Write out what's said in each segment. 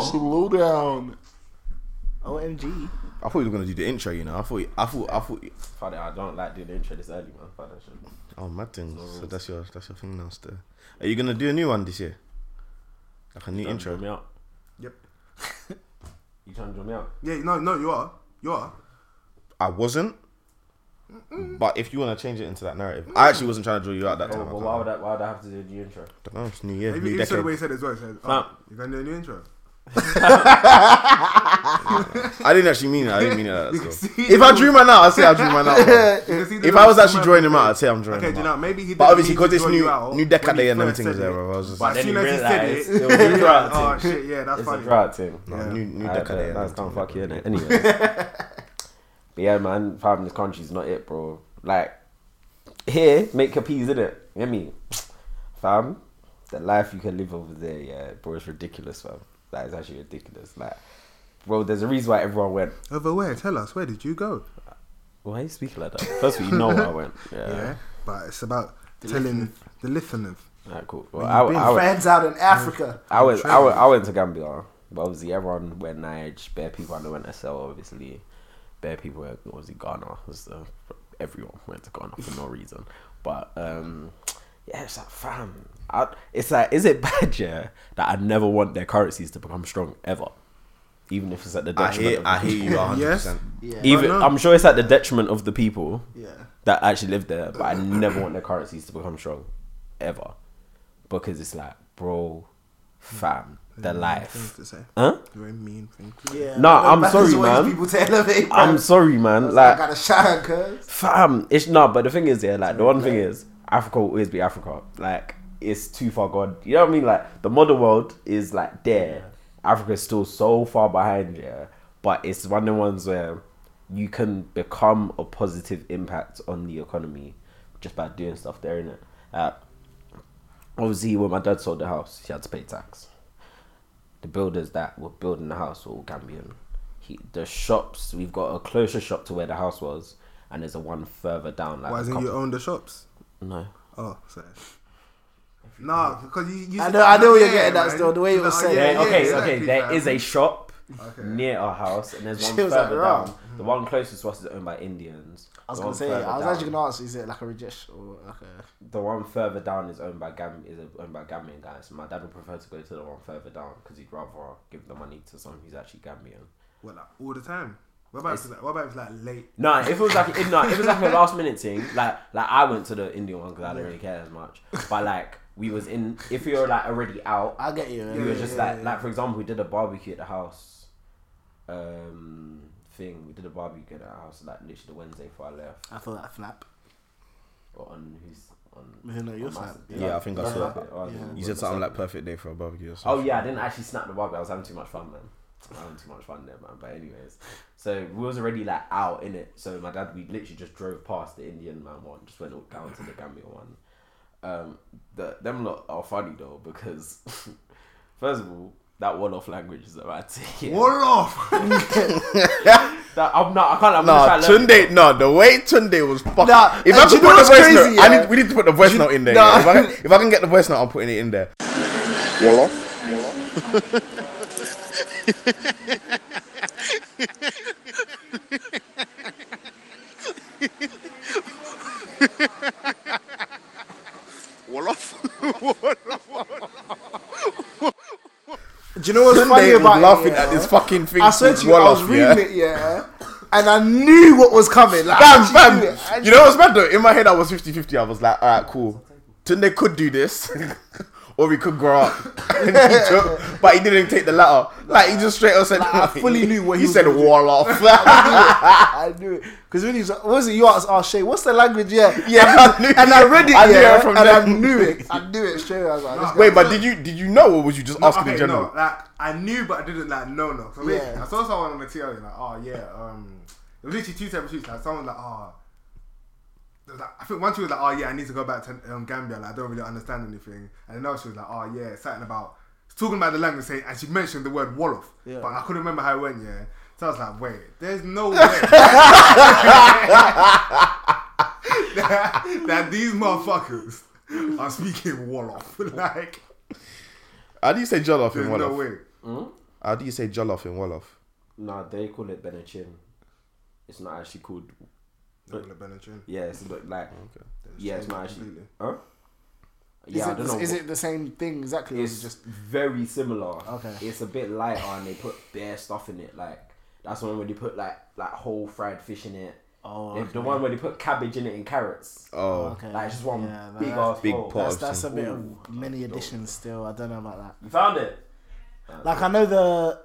Slow down. OMG. I thought you were gonna do the intro. You know, I thought, I thought, I thought. Father, I don't like doing the intro this early, man. Father, shit. Oh, mad thing. So that's your, that's your thing now. Still, are you gonna do a new one this year? Like a new Trying to draw intro. me out. Yep. You trying to draw me out? Yeah, no, no, you are. You are. I wasn't. But if you want to change it into that narrative, I actually wasn't trying to draw you out that Oh, time. well, why would I? Why would I have to do the intro? don't know. It's New Year, If new you, you said the way decade. he said it as well. He said, oh, Fam. oh, you're going to do a new intro. I didn't actually mean it. I didn't mean it. Like You that, so. If I the- drew man out, I'd say I drew man out. You can see the if I was actually drawing him out, I'd say I'm drawing Okay, him do you know, out. maybe he But didn't obviously, because it's new, new decade he and them first things said there, it. bro. I was just But As then soon he as he said it, it was a drought oh shit, yeah, that's It's a funny. drought thing. no, Yeah. new, new decade. That's them kind things, fuck you, bro. innit? Anyways. But yeah, man, fam, this country is not it, bro. Like, here, make your peas in it. You get me? Fam, the life you can live over there, yeah, bro, it's ridiculous, fam. That is actually ridiculous. Like, bro, there's a reason why everyone went. Over where? Tell us. Where did you go? Why are you speaking like that? First of all, you know where I went. Yeah. Yeah, but it's about telling the listeners. Alright, cool. Well, Where I, you been? I, went, Friends out in Africa. I went, I went, I went to Gambia, but obviously everyone went Nige, bare people I know went SL, obviously. Bare people went, obviously Ghana. Was the, everyone went to Ghana for no reason. But, um, yeah, it's like, fam. I, it's like, is it bad, yeah, that I never want their currencies to become strong ever? Even if it's at the I detriment hear, of I the hear you 100. Yes. Yeah. Even, I'm sure it's at the detriment of the people yeah. that actually live there, but I never want their currencies to become strong, ever, because it's like, bro, fam, the Things life, to say. huh? Very mean thing. to. Yeah. No, Look I'm sorry, man. People to elevate. I'm sorry, man. I Like, I gotta shine, cuz. fam, it's not. But the thing is, yeah, like the one thing is, Africa will always be Africa. Like, it's too far gone. You know what I mean? Like, the modern world is like there. Africa is still so far behind, yeah. But it's one of the ones where you can become a positive impact on the economy just by doing stuff there, innit? Uh, obviously, when my dad sold the house, he had to pay tax. The builders that were building the house were all Gambian. He, the shops, we've got a closer shop to where the house was, and there's a one further down. Like Why isn't you own the shops? No. Oh, sorry. Nah, because you. you I know- I know where you're getting at man. still, the way you were saying. Yeah, Yeah, okay, exactly, okay. There fam. is a shop Okay. near our house, and there's one like, further "Right." down. The one closest to us is owned by Indians. I was The gonna say, I was down- actually gonna ask, is it like a Rajesh or like a. The one further down is owned by Gam is owned by Gambian guys. My dad would prefer to go to the one further down because he'd rather give the money to someone who's actually Gambian. What, like, all the time? What about, if It's- it's what about if it's like late? No, if it was like if, no, if it was like a last minute thing, like like I went to the Indian one because I don't really care as much. But like we was in, if you're like already out, I get you. we man. were just yeah, like yeah. like for example, we did a barbecue at the house. Um, thing we did a barbecue at our house like literally the Wednesday before I left. I feel that flap. Or on who's on. You know, your on my- side. Yeah, I think I saw it. Oh, Yeah. yeah. You said something like perfect day for a barbecue or Oh yeah, I didn't actually snap the barbecue. I was having too much fun, man. I was having too much fun there, man. But anyways, so we was already like out in it. So my dad, we literally just drove past the Indian man one, just went down to the Gambia one. Um, the them lot are funny though because first of all, that one off language is about to yeah. Wall off! That, I'm not. I can't. I'm No, gonna try to learn it. Tunde, no, the way Tunde was fucking. Nah, if I do you could know put the voice crazy, note, I yeah? need, we need to put the voice note in there. Nah. yeah. If, I can, if I can get the voice note, I'm putting it in there. Do you know what's funny Tunde was about laughing it? at this fucking thing. I swear to you, I was reading yeah. it, yeah, and I knew what was coming. Like, Bam, I actually knew bam. You know what's bad though? In my head, I was 50 50. I was like, alright, cool. Tunde could do this, or we could grow up. And he took- but he didn't take the latter. Like, he just straight up said, Like, I fully knew what he he was said. gonna. Wall off. I knew it. Because when he's what was it? You asked, oh, Shay, what's the language? Yeah. Yeah, I knew And I read it, I knew yeah, it from and I knew it. I knew it straight away. I was like, this guy- Wait, but did you did you know, or was you just No, asking okay, in general? no, like I knew, but I didn't like no, no. So Yeah. I saw someone on the TL like, oh yeah, um, it was literally two separate shoots. Like someone like, oh, there was like, I think once she was like, oh yeah, I need to go back to um, Gambia. Like I don't really understand anything. And another she was like, oh yeah, something about talking about the language, saying, and she mentioned the word Wolof, Yeah. but I couldn't remember how it went. Yeah, so I was like, wait, there's no way that, that these motherfuckers are speaking Wolof. like, How do you say jollof There's in no Wolof? way. Hmm? How do you say jollof in Wolof? No, they call it Benachin. It's not actually called. No, the Benachin. Yeah, it's not like. Oh, okay. Yeah, it's changed not actually. completely. Huh? Is, Yeah, I it, don't know. is what- it the same thing exactly? It's it just very similar. Okay. It's a bit lighter and they put bare stuff in it. Like that's one where they put like like whole fried fish in it. oh, The- okay. The one where they put cabbage in it and carrots. Oh, okay. Like just one Yeah, big ass Big bowl. pot. That's that's a bit Ooh. of many additions still. I don't know about that. You found it? Like I know the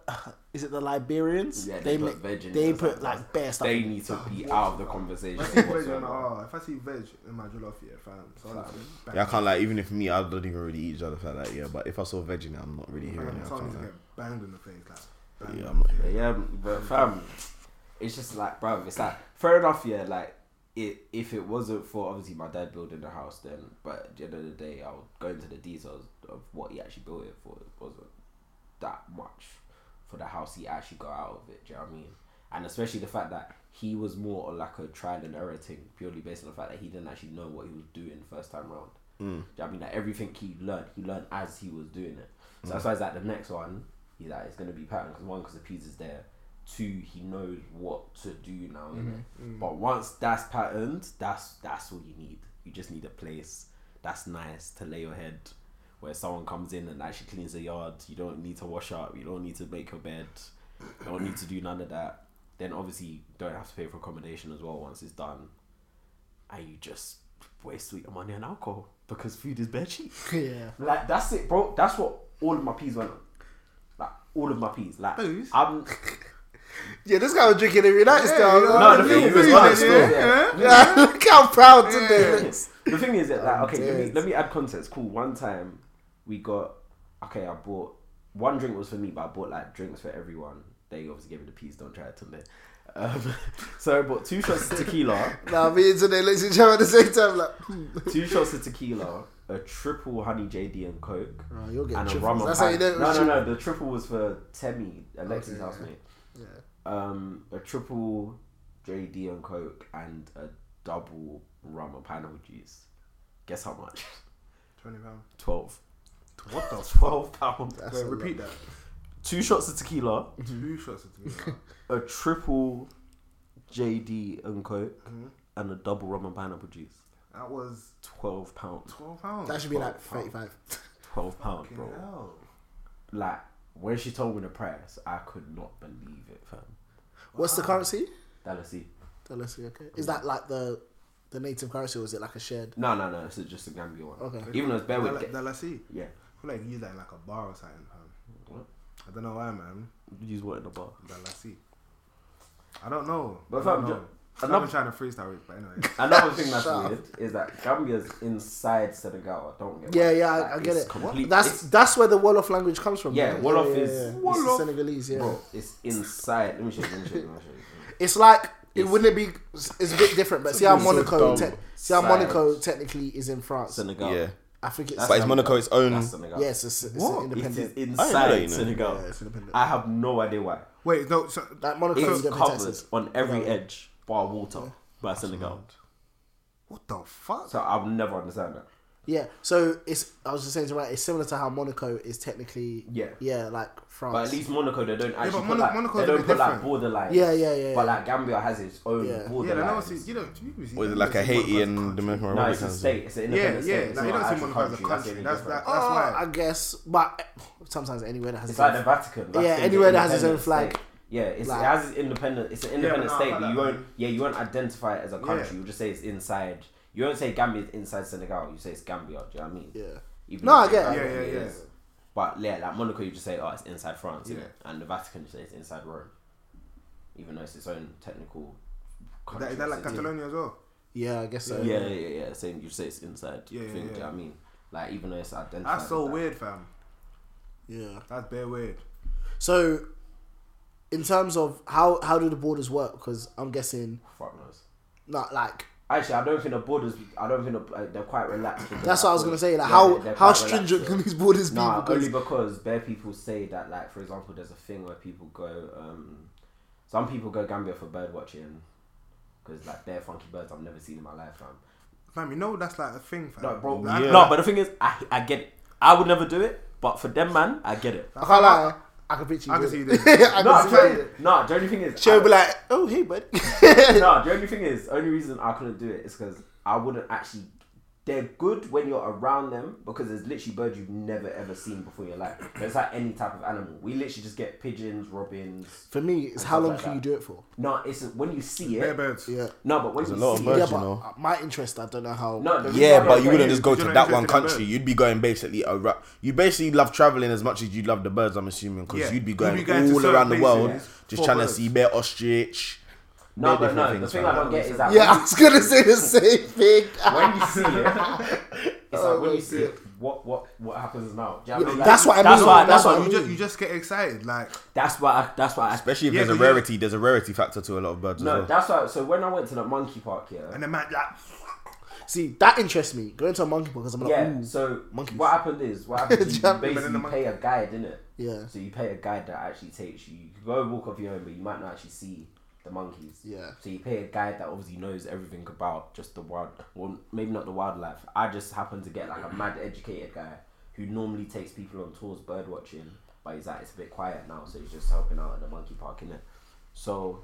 is it the Liberians? Yeah, they, ma- put veg in they it. put like bare stuff. They need to be out of the conversation. If I see veg, on, whatsoever. oh, if I see veg in my jollof, yeah, fam. So honestly, bang. yeah. I can't like even if me, I don't even really eat jollof like that. Yeah, but if I saw veg in it, I'm not really hearing it. I someone can't needs to get banged in the face, like. banged Yeah, I'm the not- face. Yeah, but fam, it's just like, bro, it's like fair enough. Yeah, like it. If it wasn't for obviously my dad building the house, then but at the end of the day, I'll go into the details of what he actually built it for. It wasn't that much for the house he actually got out of it. Do you know what I mean? And especially the fact that he was more on like a trial and error thing, purely based on the fact that he didn't actually know what he was doing first time round. Mm. Do you know what I mean? Like everything he learned, he learned as he was doing it. So that's why it's like the next one, he's like, it's going to be pattern because one, because the pizza's there. Two, he knows what to do now. innit? Mm-hmm. Mm-hmm. But once that's patterned, that's that's all you need. You just need a place that's nice to lay your head, where someone comes in and actually cleans the yard. You don't need to wash up. You don't need to make your bed. You don't need to do none of that. Then obviously you don't have to pay for accommodation as well once it's done. And you just waste all your money on alcohol because food is bare cheap. yeah. Like that's it, bro. That's what all of my peas went on. Like all of my peas. Like Booze? I'm Yeah, this guy was drinking every night Yeah, still. yeah. no. The the thing little is, food, honest, yeah, yeah. Yeah, look how proud Tunde looks. the thing is that like oh, okay, let me let me add context. Cool. One time we got okay. I bought one drink was for me, but I bought like drinks for everyone. They obviously gave me the peas. Don't try it today. Um, so I bought two shots of tequila, Now me and Tunde at each other at the same time like, hmm. two shots of tequila, a triple honey JD and coke, oh, you'll get and a rum That's how you know. No, no, no. The triple was for Temi, Alexi's Okay, housemate. Yeah. Um, a triple JD and coke and a double rum and pineapple juice. Guess how much? Twenty pounds. Twelve. What the? Twelve pounds. That's Wait, a lot. repeat that. Two shots of tequila, Two shots of tequila. a triple JD and coke, Mhm. and a double rum and pineapple juice. That was Twelve pounds. twelve pounds. That should be like Twelve 35. Twelve pounds, bro. hell. Like when she told me the price, I could not believe it, fam. What's the currency? Let's see. Let's see. Okay. Is that like the the native currency or is it like a shared? No, no, no. This is just a Gambia one. Okay. Even though it's bare The, with. the lassie. Yeah. I feel like you use that in like a bar or something, fam. What? I don't know why, man. Use what in the bar? The lassie. I don't know. But I don't fam, know. ju- I've another- trying to freestyle it, but anyway. Another thing that's Shut up. weird is that Gambia's inside Senegal. I don't get. Yeah, yeah, I, Like, I get it. complete- That's that's where the Wolof language comes from. Yeah, right? Wolof yeah, is- yeah, yeah. It's Wolof. Senegalese. Yeah, bro. It's inside. Let me show you. Let me show you. Let me show you. it's like it wouldn't it be. It's a bit different, but see how It's so Monaco. te- see how Monaco technically is in France. Senegal. Yeah, I think it's. That's but is Monaco its own? That's Senegal. Yes, it's, it's What? an It is independent. I didn't know inside that, you know. Senegal. Yeah, it's independent. I have no idea why. Wait, no. So, Like Monaco, It's you don't covered taxes. on every Yeah. edge by water by Senegal. what the fuck? So I'll never understand that. Yeah, so it's. I was just saying to right. It's similar to how Monaco is technically. Yeah. Yeah, like France. But at least Monaco, they don't actually but put Monaco- like Monaco's they don't bit put like different. borderline. Yeah, yeah, yeah, But like Gambia has its own Yeah. yeah, like, no, borderline. see, you don't. You, you see, Or is it like a see Monaco Haiti as a and country. Dominican no, it's a state. It's an independent yeah. state. It's Like, you don't an see Monaco as a country. That's country. only That's difference. that. That's Oh, why. I guess, but sometimes anywhere that has It's its like own- the Vatican. Yeah, anywhere that has its own flag. Yeah, it's, Like- it has its independent. It's an independent but no, state, but you won't. Yeah, you won't identify it as a country. Yeah. You just say it's inside. You don't say Gambia is inside Senegal. You say it's Gambia. Do you know what I mean? Yeah. Even No, I get it. Yeah, yeah, yeah. is. But yeah, like Monaco, you just say, oh, it's inside France, Yeah. innit? and the Vatican, you say it's inside Rome, even though it's its own technical. Is Country that, is that like. Catalonia as well? Yeah, I guess so. Yeah, yeah, yeah, yeah. Same. You say it's inside. Yeah, yeah, thing, Do you know what I mean? Like even though it's identified. That's so that. weird, fam. Yeah. That's bare weird. So, in terms of how how do the borders work? Because I'm guessing Fuck knows. not like Actually, I don't think the borders. I don't think the, uh, they're quite relaxed. that's that what I was gonna say. Like Yeah, how they're- they're how quite relaxed stringent can these borders be? Nah, because only because bare people say that, like, for example, there's a thing where people go. Um, some people go Gambia for bird watching because like they're funky birds I've never seen in my life, fam. Fam, you know that's like a thing, fam. No, bro. Yeah. No, but the thing is, I I get it. I would never do it, But for them, man, I get it. I can't lie. I can picture you. I can doing see you it. doing it. I No, can see you doing no, it. no. The only thing is, She'll be like, "Oh, hey, bud." no, the only thing is, only reason I couldn't do it is because I wouldn't actually. They're good when you're around them because there's literally birds you've never ever seen before in your life. But it's like any type of animal. We literally just get pigeons, robins. For me, it's how long like can that. you do it for? No, it's when you see Bare it. birds. Yeah. No, but when There's you a lot of see birds, it. yeah, you but know. my interest, I don't know how. No, the Yeah, but you wouldn't just go to that one country. You'd be going basically around. You basically love traveling as much as you love the birds. I'm assuming because Yeah. you'd be You'd going, be going to all around the world, places just trying birds. to see bear ostrich. No, bare but no. different The thing fam. I don't get is that Yeah, I when you was gonna say the same thing. when you see it, it's Oh like when you oh, see it, what what what happens now? Do you know what I Yeah, mean? Like, that's what I that's mean. Why, That's that's what why I you mean. just you just get excited. Like that's why I, that's why I, Especially if Yeah, there's a 'cause you- rarity, there's a rarity factor to a lot of birds no, as well. that's why. So when I went to the monkey park, here, and the man like See, that interests me. Going to a monkey park because I'm like, yeah. ooh, So monkeys. what happened is what happened is you Jumping in the basically monkey- pay a guide, innit? yeah, So you pay a guide that actually takes you. You can go walk off your own, but you might not actually see the monkeys. yeah. So you pay a guide that obviously knows everything about just the wild, well, maybe not the wildlife. I just happen to get like a mad educated guy who normally takes people on tours bird watching, but he's like it's a bit quiet now, so he's just helping out at the monkey park, innit? So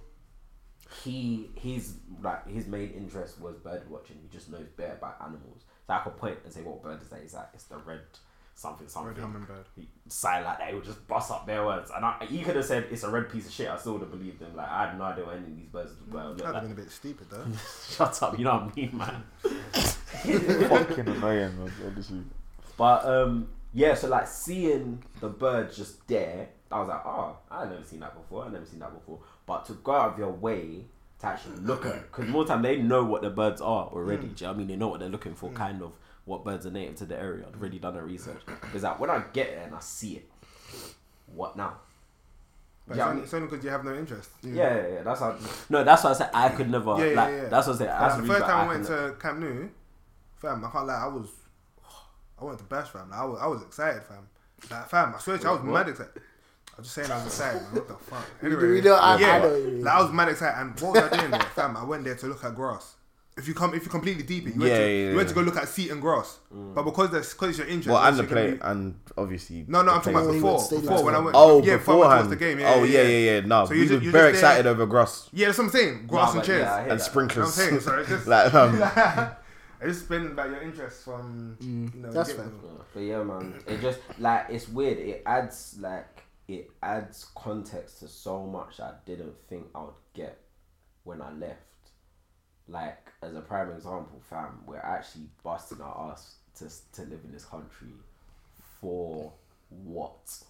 he he's like his main interest was bird watching. He just knows better about animals. So I could point and say what bird is that? He's like it's the red something something. red hummingbird. He sign like that, he would just bust up their words. And I, he could have said it's a red piece of shit. I still would have believed them. Like I had no idea what any of these birds were. Look That'd like. have been a bit stupid though. Shut up, you know what I mean, man. fucking annoying, man, honestly. But um, yeah, so like seeing the birds just there, I was like, oh, I've never seen that before. I've never seen that before. But to go out of your way to actually look at, because more time they know what the birds are already. Do you know what I mean? They know what they're looking for, kind of what birds are native to the area. I've already done the research. Because like when I get there and I see it, what now? But Yeah, it's, only, mean- it's only because you have no interest. Yeah, yeah, yeah. That's how. No, that's why I said I could never. Yeah, yeah, like, yeah. That's what I said. That's the the first time I I went could to Camp Nou, fam, I can't lie, I was, I went to Bash, fam. Like, I was, I was excited, fam. Like, fam, I swear to you, I was What? mad excited. I'm just saying I was excited, man. What the fuck? Anyway, we know- I- yeah, I know what you like, I was mad excited. And what was I doing there, fam? I went there to look at grass. If you come, if you completely deep it, you went, Yeah, to, yeah, you went to go look at seat and grass. Mm. But because there's, because it's your interest. Well, and the obviously play, be- and obviously. No, no, I'm talking about When players. before. went to stadium Before when I went. Oh, yeah, before I beforehand. towards the game. Yeah, oh, yeah, yeah, yeah. No, So we you ju- were you very just there- excited over grass Yeah, that's what I'm saying. Grass Nah, and but chairs. yeah, I hear and that. You know sprinklers. what I'm saying? So it's just, like, um, I just been about your interest from. you know, that's get- fair. But yeah, man, it just like it's weird. It adds like it adds context to so much I didn't think I would get when I left. Like as a prime example, fam, we're actually busting our ass to to live in this country for what?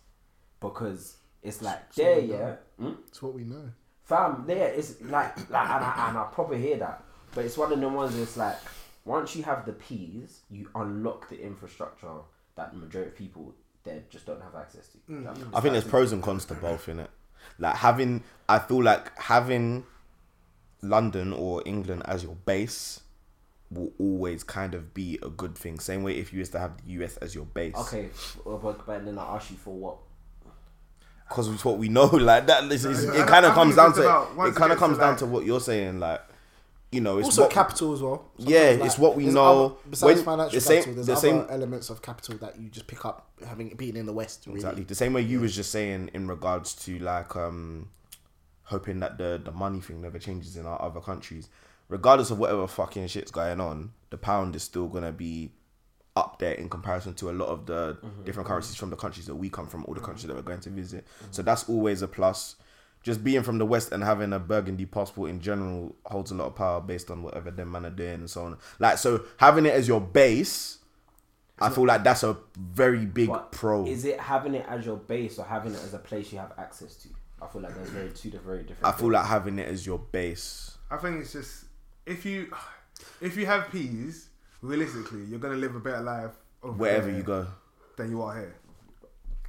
Because it's like there, yeah. Hmm? It's what we know. Fam, there it's like like and I, and I probably hear that, but it's one of the ones. It's like once you have the P's, you unlock the infrastructure that the majority of people there just don't have access to. You know what mean? I think there's pros and cons to both in it. Like having, I feel like having London or England as your base will always kind of be a good thing. Same way if you used to have the US as your base. Okay, but, but then I ask you for what? because it's what we know. Like that, is, is- it kind of comes down to about- it it kind of gets to comes down like- to what you're saying. Like you know, it's also what, capital as well. Yeah, Sometimes, it's what we know. other- besides When- financial the same- capital, there's the other same- elements of capital that you just pick up having been in the West. Really. Exactly. The same way you was just saying in regards to like um hoping that the the money thing never changes in our other countries. Regardless of whatever fucking shit's going on, the pound is still gonna be up there in comparison to a lot of the mm-hmm. different currencies from the countries that we come from, all the countries that we're going to mm-hmm. visit. So mm-hmm. that's always a plus. Just being from the West and having a Burgundy passport in general holds a lot of power based on whatever them man are doing and so on. Like so having it as your base, I feel like that's a very big pro. Is it having it as your base or having it as a place you have access to? I feel like there's very two very different. I feel things. like having it as your base. I think it's just if you if you have peas, realistically, you're gonna live a better life Wherever you go. than you are here.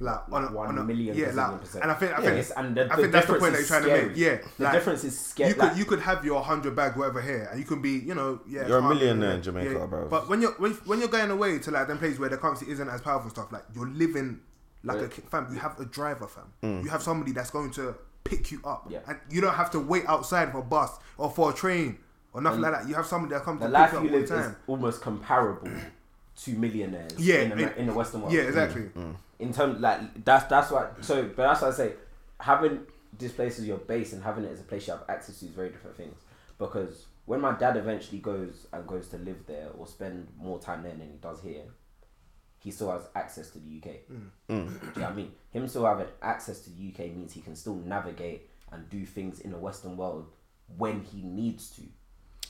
Like, Like on a, one on a, million yeah, percent, like, percent. and I think I Yeah, think it's- and the- I the think that's the point difference that you're is trying to make. Yeah, The like, difference is scary. You could you could have your hundred bag whatever here, and you can be you know yeah. You're a millionaire in Jamaica, bro. But when you're when, when you're going away to like them places where the currency isn't as powerful stuff, like you're living like a Right. fam. You have a driver, fam. Mm. You have somebody that's going to pick you up, Yeah. and you don't have to wait outside for a bus or for a train or nothing like that. You have somebody that comes the to life pick you you up all live the is almost comparable to millionaires Yeah, in, the, it- in the Western world. Yeah, exactly. in terms like that's that's why. So, but that's why I say having this place as your base and having it as a place you have access to is very different things. Because when my dad eventually goes and goes to live there or spend more time there than he does here, he still has access to the UK. Mm. mm. Do you know what I mean? Him still having access to the UK means he can still navigate and do things in the Western world when he needs to,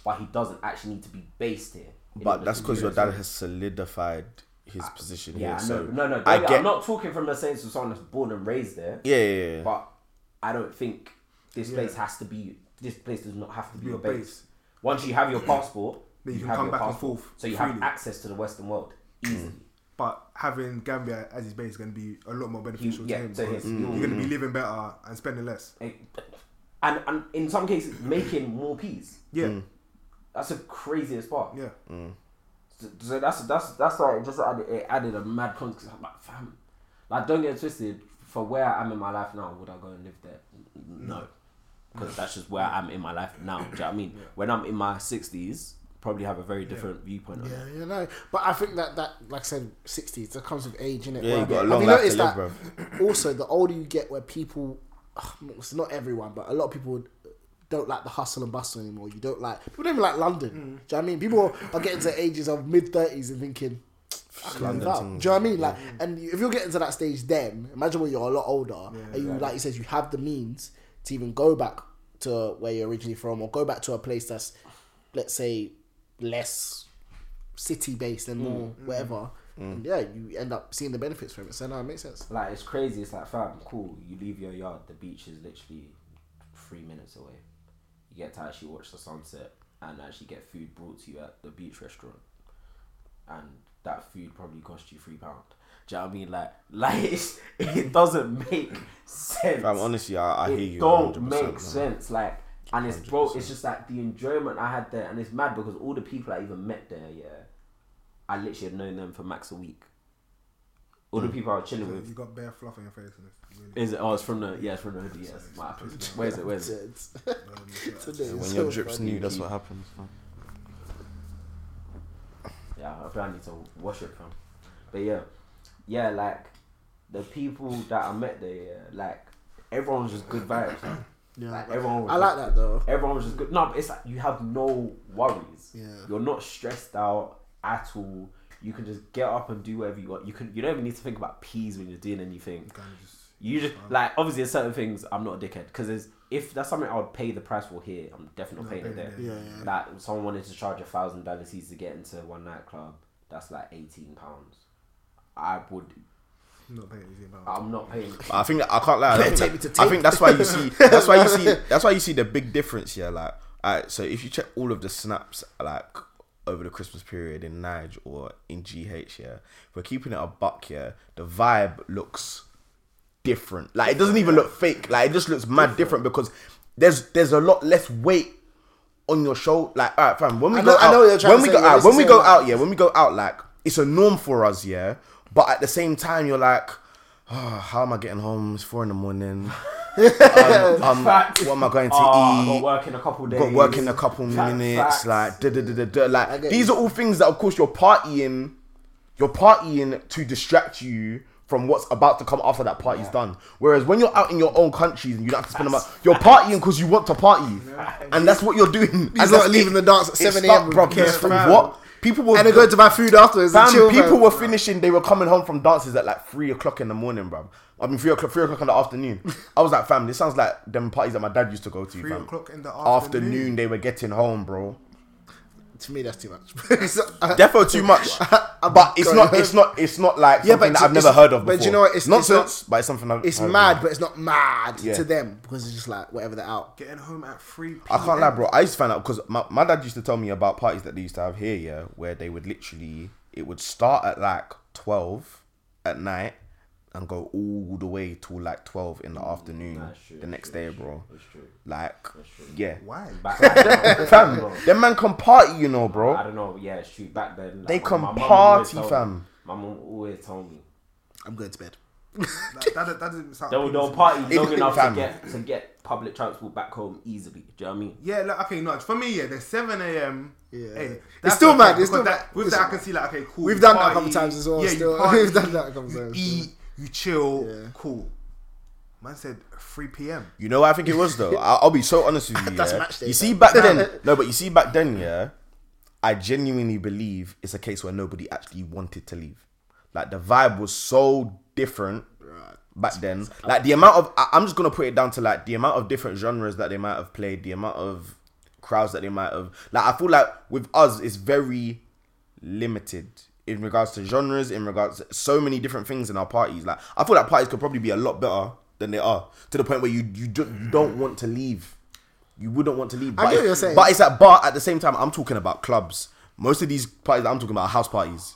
but he doesn't actually need to be based here. But that's because your dad has solidified his uh, position Yeah, here. I So know. no, no. I I get. am not talking from the sense of someone that's born and raised there, yeah, yeah, yeah. but I don't think this Yeah. place has to be. This place does not have to be Your your base. base. Once you have your passport, Then you can have come your back and passport. forth so you freely. have access to the Western world easily. Mm. But having Gambia as his base is going to be a lot more beneficial yeah, to him. to because his- You're going to be living better and spending less. And and in some cases, making more peas. Yeah, Mm. That's the craziest part. yeah. So, so that's that's that's why it just added, it added a mad context. I'm like, fam, like don't get it twisted. For where I am in my life now, would I go and live there? No, because that's just where I am in my life now. Do you know what I mean? When I'm in my sixties, probably have a very different viewpoint on Yeah, it. you know. But I think that that like I said, sixties that comes with age, innit? Yeah, you But got a have long you life noticed to live, that bro. Also, the older you get, where people, ugh, it's not everyone, but a lot of people don't like the hustle and bustle anymore. You don't like people don't even like London. Mm. Do you know what I mean? People are getting to ages of mid thirties and thinking. "Fuck, London live Do you know what I mean? Like, and if you're getting to that stage, then imagine when you're a lot older and you, Yeah. like you said, you have the means to even go back to where you're originally from, or go back to a place that's, let's say, less city based and more mm. whatever. Mm. And yeah, you end up seeing the benefits from it. So no, it makes sense. Like it's crazy. It's like fam, cool. You leave your yard. The beach is literally three minutes away. You get to actually watch the sunset and actually get food brought to you at the beach restaurant, and that food probably cost you three pound. Do you know what I mean? Like, like it's, it doesn't make sense. Fam, honestly, I, I hear you. don't 100%, make man. sense. Like, and it's bro, it's just like the enjoyment I had there, and it's mad because all the people I even met there, yeah, I literally had known them for max a week. All Hmm. the people I was chilling So with. you got bare fluff on your face. And it's really, Is it? Oh, it's from the yeah, it's from the hoodie. Yes, my Where's it? Where's it? It's- um, today is When so your drip's funny. new, that's what happens. Man. Yeah, I probably need to wash it from. But yeah, yeah, like the people that I met there, yeah, like everyone was just good vibes. Yeah. Like everyone. Was I like just- that though. Everyone was just good. No, but it's like you have no worries. Yeah. You're not stressed out at all. You can just get up and do whatever you want. You can. You don't even need to think about peas when you're doing anything. kind of just You just like obviously there's certain things I'm not a dickhead because there's if that's something I would pay the price for here, I'm definitely not Not paying it there. Yeah, yeah. Like someone wanted to charge a thousand dollars to get into one nightclub, that's like eighteen pounds. I would. Not paying easy. I'm not paying. I think I can't lie. I think, take me to I think that's why you see. That's why you see. That's why you see the big difference here. Like, alright, so if you check all of the snaps, like over the Christmas period in Nige or in GH, yeah, if we're keeping it a buck, yeah, the vibe looks different. Like, it doesn't even look fake. Like, it just looks mad different because there's there's a lot less weight on your show. Like, alright, fam, when we I go know- out, know what you're trying when we go out, when we go out, yeah, when we go out, like it's a norm for us, yeah. But at the same time, you're like, oh, how am I getting home? It's four in the morning. um, um, Fact. what am I going to Oh, I got eat? work in a couple days. Got work in a couple Fact, minutes. facts. Like, da, da, da, da, da. like these are all things that, of course, you're partying. You're partying to distract you from what's about to come after that party's done. Whereas when you're out in your own countries and you don't have to spend them out, you're partying because you want to party, and that's what you're doing. and not that's leaving the dance at 7 start- a.m. bro. with it's- fam. What people were And they're going to buy food afterwards. Fam, and chill, people fam. were finishing. They were coming home from dances at like three o'clock in the morning, bro. I mean, three o'clock, three o'clock in the afternoon. I was like, fam, this sounds like them parties that my dad used to go to. Three fam. o'clock in the afternoon. afternoon. they were getting home, bro. To me, that's too much. It's I- Defo too much, I'm but it's not. home. It's not. It's not like Yeah, something but that I've never heard of but you know what? It's- it's nonsense, but it's something I've it's heard mad, before. but it's not mad Yeah. to them because it's just like whatever they're out. Getting home at three. I can't lie, bro. I used to find out because my, my dad used to tell me about parties that they used to have here, yeah, where they would literally it would start at like twelve at night and go all the way till like twelve in the mm, afternoon That's true, the next true, day, bro. true, that's true. Like, That's true. yeah, Why? Back then, fam, them man can party, you know, bro. I don't know. Yeah, it's true. Back then, like, They my- can my party, told me- fam. My mom always told me I'm going to bed. That, that, that doesn't sound. they'll, they'll appealing to me. party long enough to get to get public transport back home easily. Do you know what I mean? Yeah, like, okay, no. For me, yeah, there's seven a.m. Yeah. Hey, It's still mad, it's because still that, mad. with It's- that, I can see like, okay, cool. We've you done that a couple times as well. Yeah, still. party, We've done that a couple times. eat, you chill, Yeah. cool. Man said 3 p.m. You know what I think it was though. I'll, I'll be so honest with you. That's yeah? match day, You see man. back then, no, but you see back then, yeah. I genuinely believe it's a case where nobody actually wanted to leave. Like the vibe was so different back then. Like the amount of, I- I'm just gonna put it down to like the amount of different genres that they might have played, the amount of crowds that they might have. Like I feel like with us, it's very limited in regards to genres, in regards to so many different things in our parties. Like I feel like parties could probably be a lot better than they are to the point where you you, do, you don't want to leave. You wouldn't want to leave. I But, get what you're saying. but it's at but at the same time, I'm talking about clubs. Most of these parties that I'm talking about are house parties.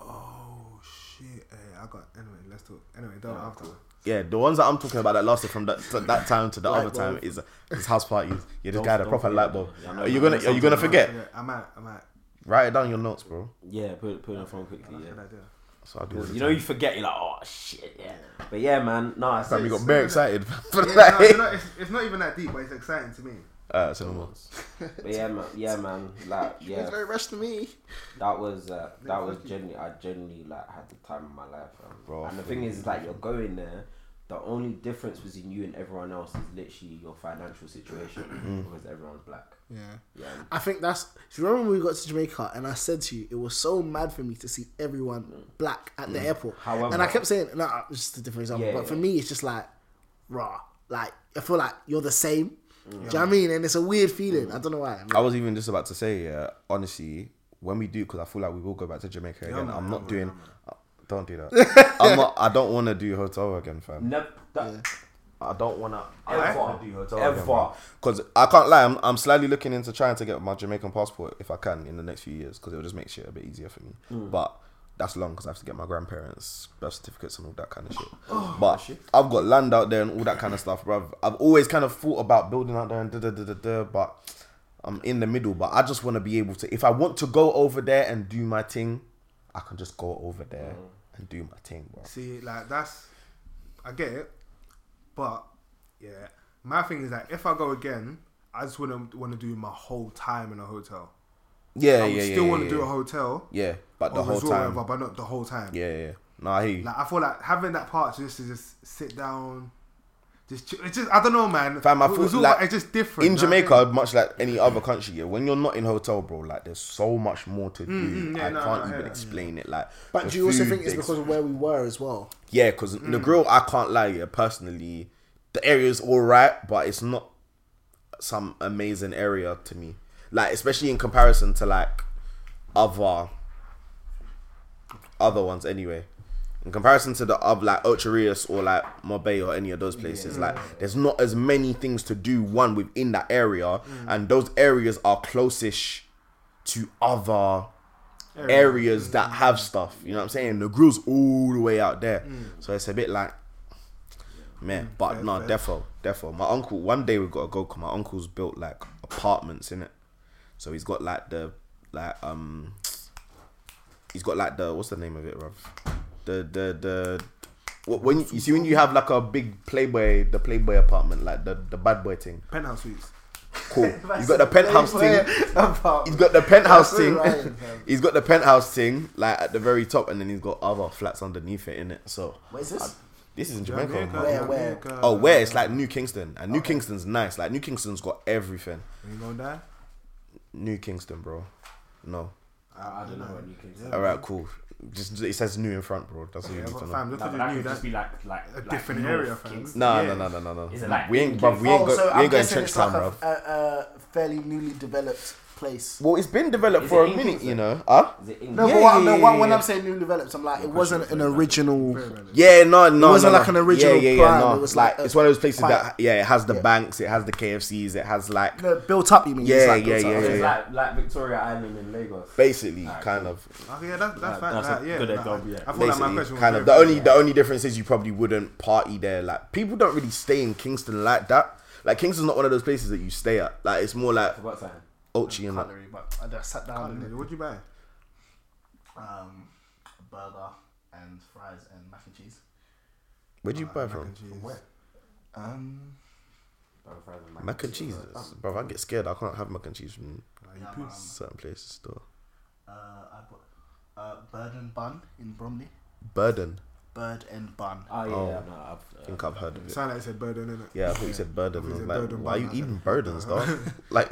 Oh shit! Hey, I got anyway. Let's talk. Anyway, don't after. Yeah, the ones that I'm talking about that lasted from that to that time to the Light other time is is house parties. Yeah, this Don't- a proper light bulb. that. Yeah, I know Are you gonna are you gonna forget? I might. I might. Write it down in your notes, bro. Yeah, put it, put it on the phone quickly. Good Yeah. So I do. all the You know, you forget. You're like, oh shit, yeah. But yeah, man. No, I Fam, said we got it's- very excited for Yeah, that. no, you know, it's, it's not even that deep, but it's exciting to me. Uh, so no more. But yeah, man. Yeah, man. Like, It's yeah. very rushed to me. That was uh, that was genuinely I genuinely like had the time of my life, um, Bro, and the thing feel is, like you're going there. The only difference between you and everyone else is literally your financial situation because everyone's black. Yeah. Yeah, I think that's. Do you remember when we got to Jamaica and I said to you, it was so mad for me to see everyone mm. black at the mm. airport. However- and I kept saying, no, it's just a different example. Yeah, but for me, it's just like, raw. Like, I feel like you're the same. Mm. Do you know what I mean? And it's a weird feeling. I don't know why. I was even just about to say, yeah, honestly, when we do, because I feel like we will go back to Jamaica again. man, I'm yeah, not man, doing. yeah, uh, don't do that. I'm not. I don't want to do hotel again, fam. never. That, I don't want to. Ever. I don't want to do hotel Ever. Because I can't lie, I'm, I'm slightly looking into trying to get my Jamaican passport if I can in the next few years, because it'll just make shit a bit easier for me. Mm. But that's long because I have to get my grandparents' birth certificates and all that kind of shit. Oh, but I've got land out there and all that kind of stuff, bruv. I've always kind of thought about building out there and da da da da da, but I'm in the middle. But I just want to be able to, if I want to go over there and do my thing, I can just go over there mm. and do my thing, bro. See, like that's, I get it, but yeah, my thing is that if I go again, I just wouldn't want to do my whole time in a hotel. Yeah, I would yeah, still yeah, want to yeah. do a hotel Yeah, but the whole time. whatever, but not the whole time. Yeah, yeah. No, I hear you. Like I feel like having that part just to just sit down, just. It's just I don't know, man. Fam, I It feel was all- like it's just different. in you know what I Jamaica, mean? much like any other country, yeah, when you're not in hotel, bro, like there's so much more to do. mm, yeah, I no, can't no, even yeah, explain it. Like, But do you also think it's because of where we were as well? yeah, because Mm. Negril, I can't lie, yeah, personally, the area's all right, but it's not some amazing area to me. Like, especially in comparison to like other other ones, anyway. In comparison to the of like Ocho or like Marbella or any of those places, like there's not as many things to do. One within that area, Mm. and those areas are closest to other areas that have stuff. You know what I'm saying? Negril's all the way out there, so it's a bit like, man. But fair, no, fair. defo, defo. My uncle. One day we got to go. Cause my uncle's built like apartments in it, so he's got like the like um. He's got like the what's the name of it, Rob? The the the. When you, you see when you have like a big Playboy, the Playboy apartment, like the the bad boy thing, penthouse suites. cool. You got the penthouse thing. He's got the penthouse thing. right, he's got the penthouse thing like at the very top, and then he's got other flats underneath it in it. So Where's this? this is in Jamaica. Jamaica, Where, where? Oh, where it's like New Kingston, and New Kingston's nice. Like New Kingston's got everything. You gonna die? New Kingston, bro. No. I, I don't know when you can. say. All right, cool. Just it says new in front, bro. That's all you Yeah, need but to know. fam, just No, but because that you knew could just that be like like a like different North area, fam. Kingston. No, Yeah. no, no, no, no, no. Is it like we ain't, in bruv, we ain't, oh, go, so we I'm ain't going guessing trench it's town, like a, a, a fairly newly developed place. Well, it's been developed Is for it a in minute, Kingston? you know. Huh? Is it English? No, Yeah, but what, yeah, no, yeah, when, when. I'm saying new developed, I'm like it wasn't an original. Yeah, no, no, It wasn't no, like no. an original Yeah, yeah, yeah, plan. no. It was like, like a it's one of those places quite- that yeah, it has the Yeah. banks, it has the KFCs, it has like No, built up. You mean? Yeah, It's like yeah, built up. yeah, So yeah, it's yeah. like like Victoria Island in Lagos. basically Alright, kind of Okay, yeah, that's that's fine. that's a Like, yeah, good like, example, yeah. I feel like my basically question was kind of very the only the only difference is you probably wouldn't party there. Like people don't really stay in Kingston like that. Like Kingston's not one of those places that you stay at. Like it's more like Forgot time. Ochi and that. Cutlery, but I just sat down and What'd you buy? um, a burger and fries and mac and cheese. Where'd you buy Mac from? and cheese. Where? Um, Mac and cheese, bro. I get scared. I can't have mac and cheese from Like, you Yeah, poo. man. certain places. Though. uh, I bought uh, burden bun in Bromley. Burden. bird and bun. Oh yeah, Oh. no, I've, I uh, think I've heard of it. Sound like it said burden, innit? Yeah, I thought you said burden. I I was said like, burden why are you bun. eating burdens, dog? like,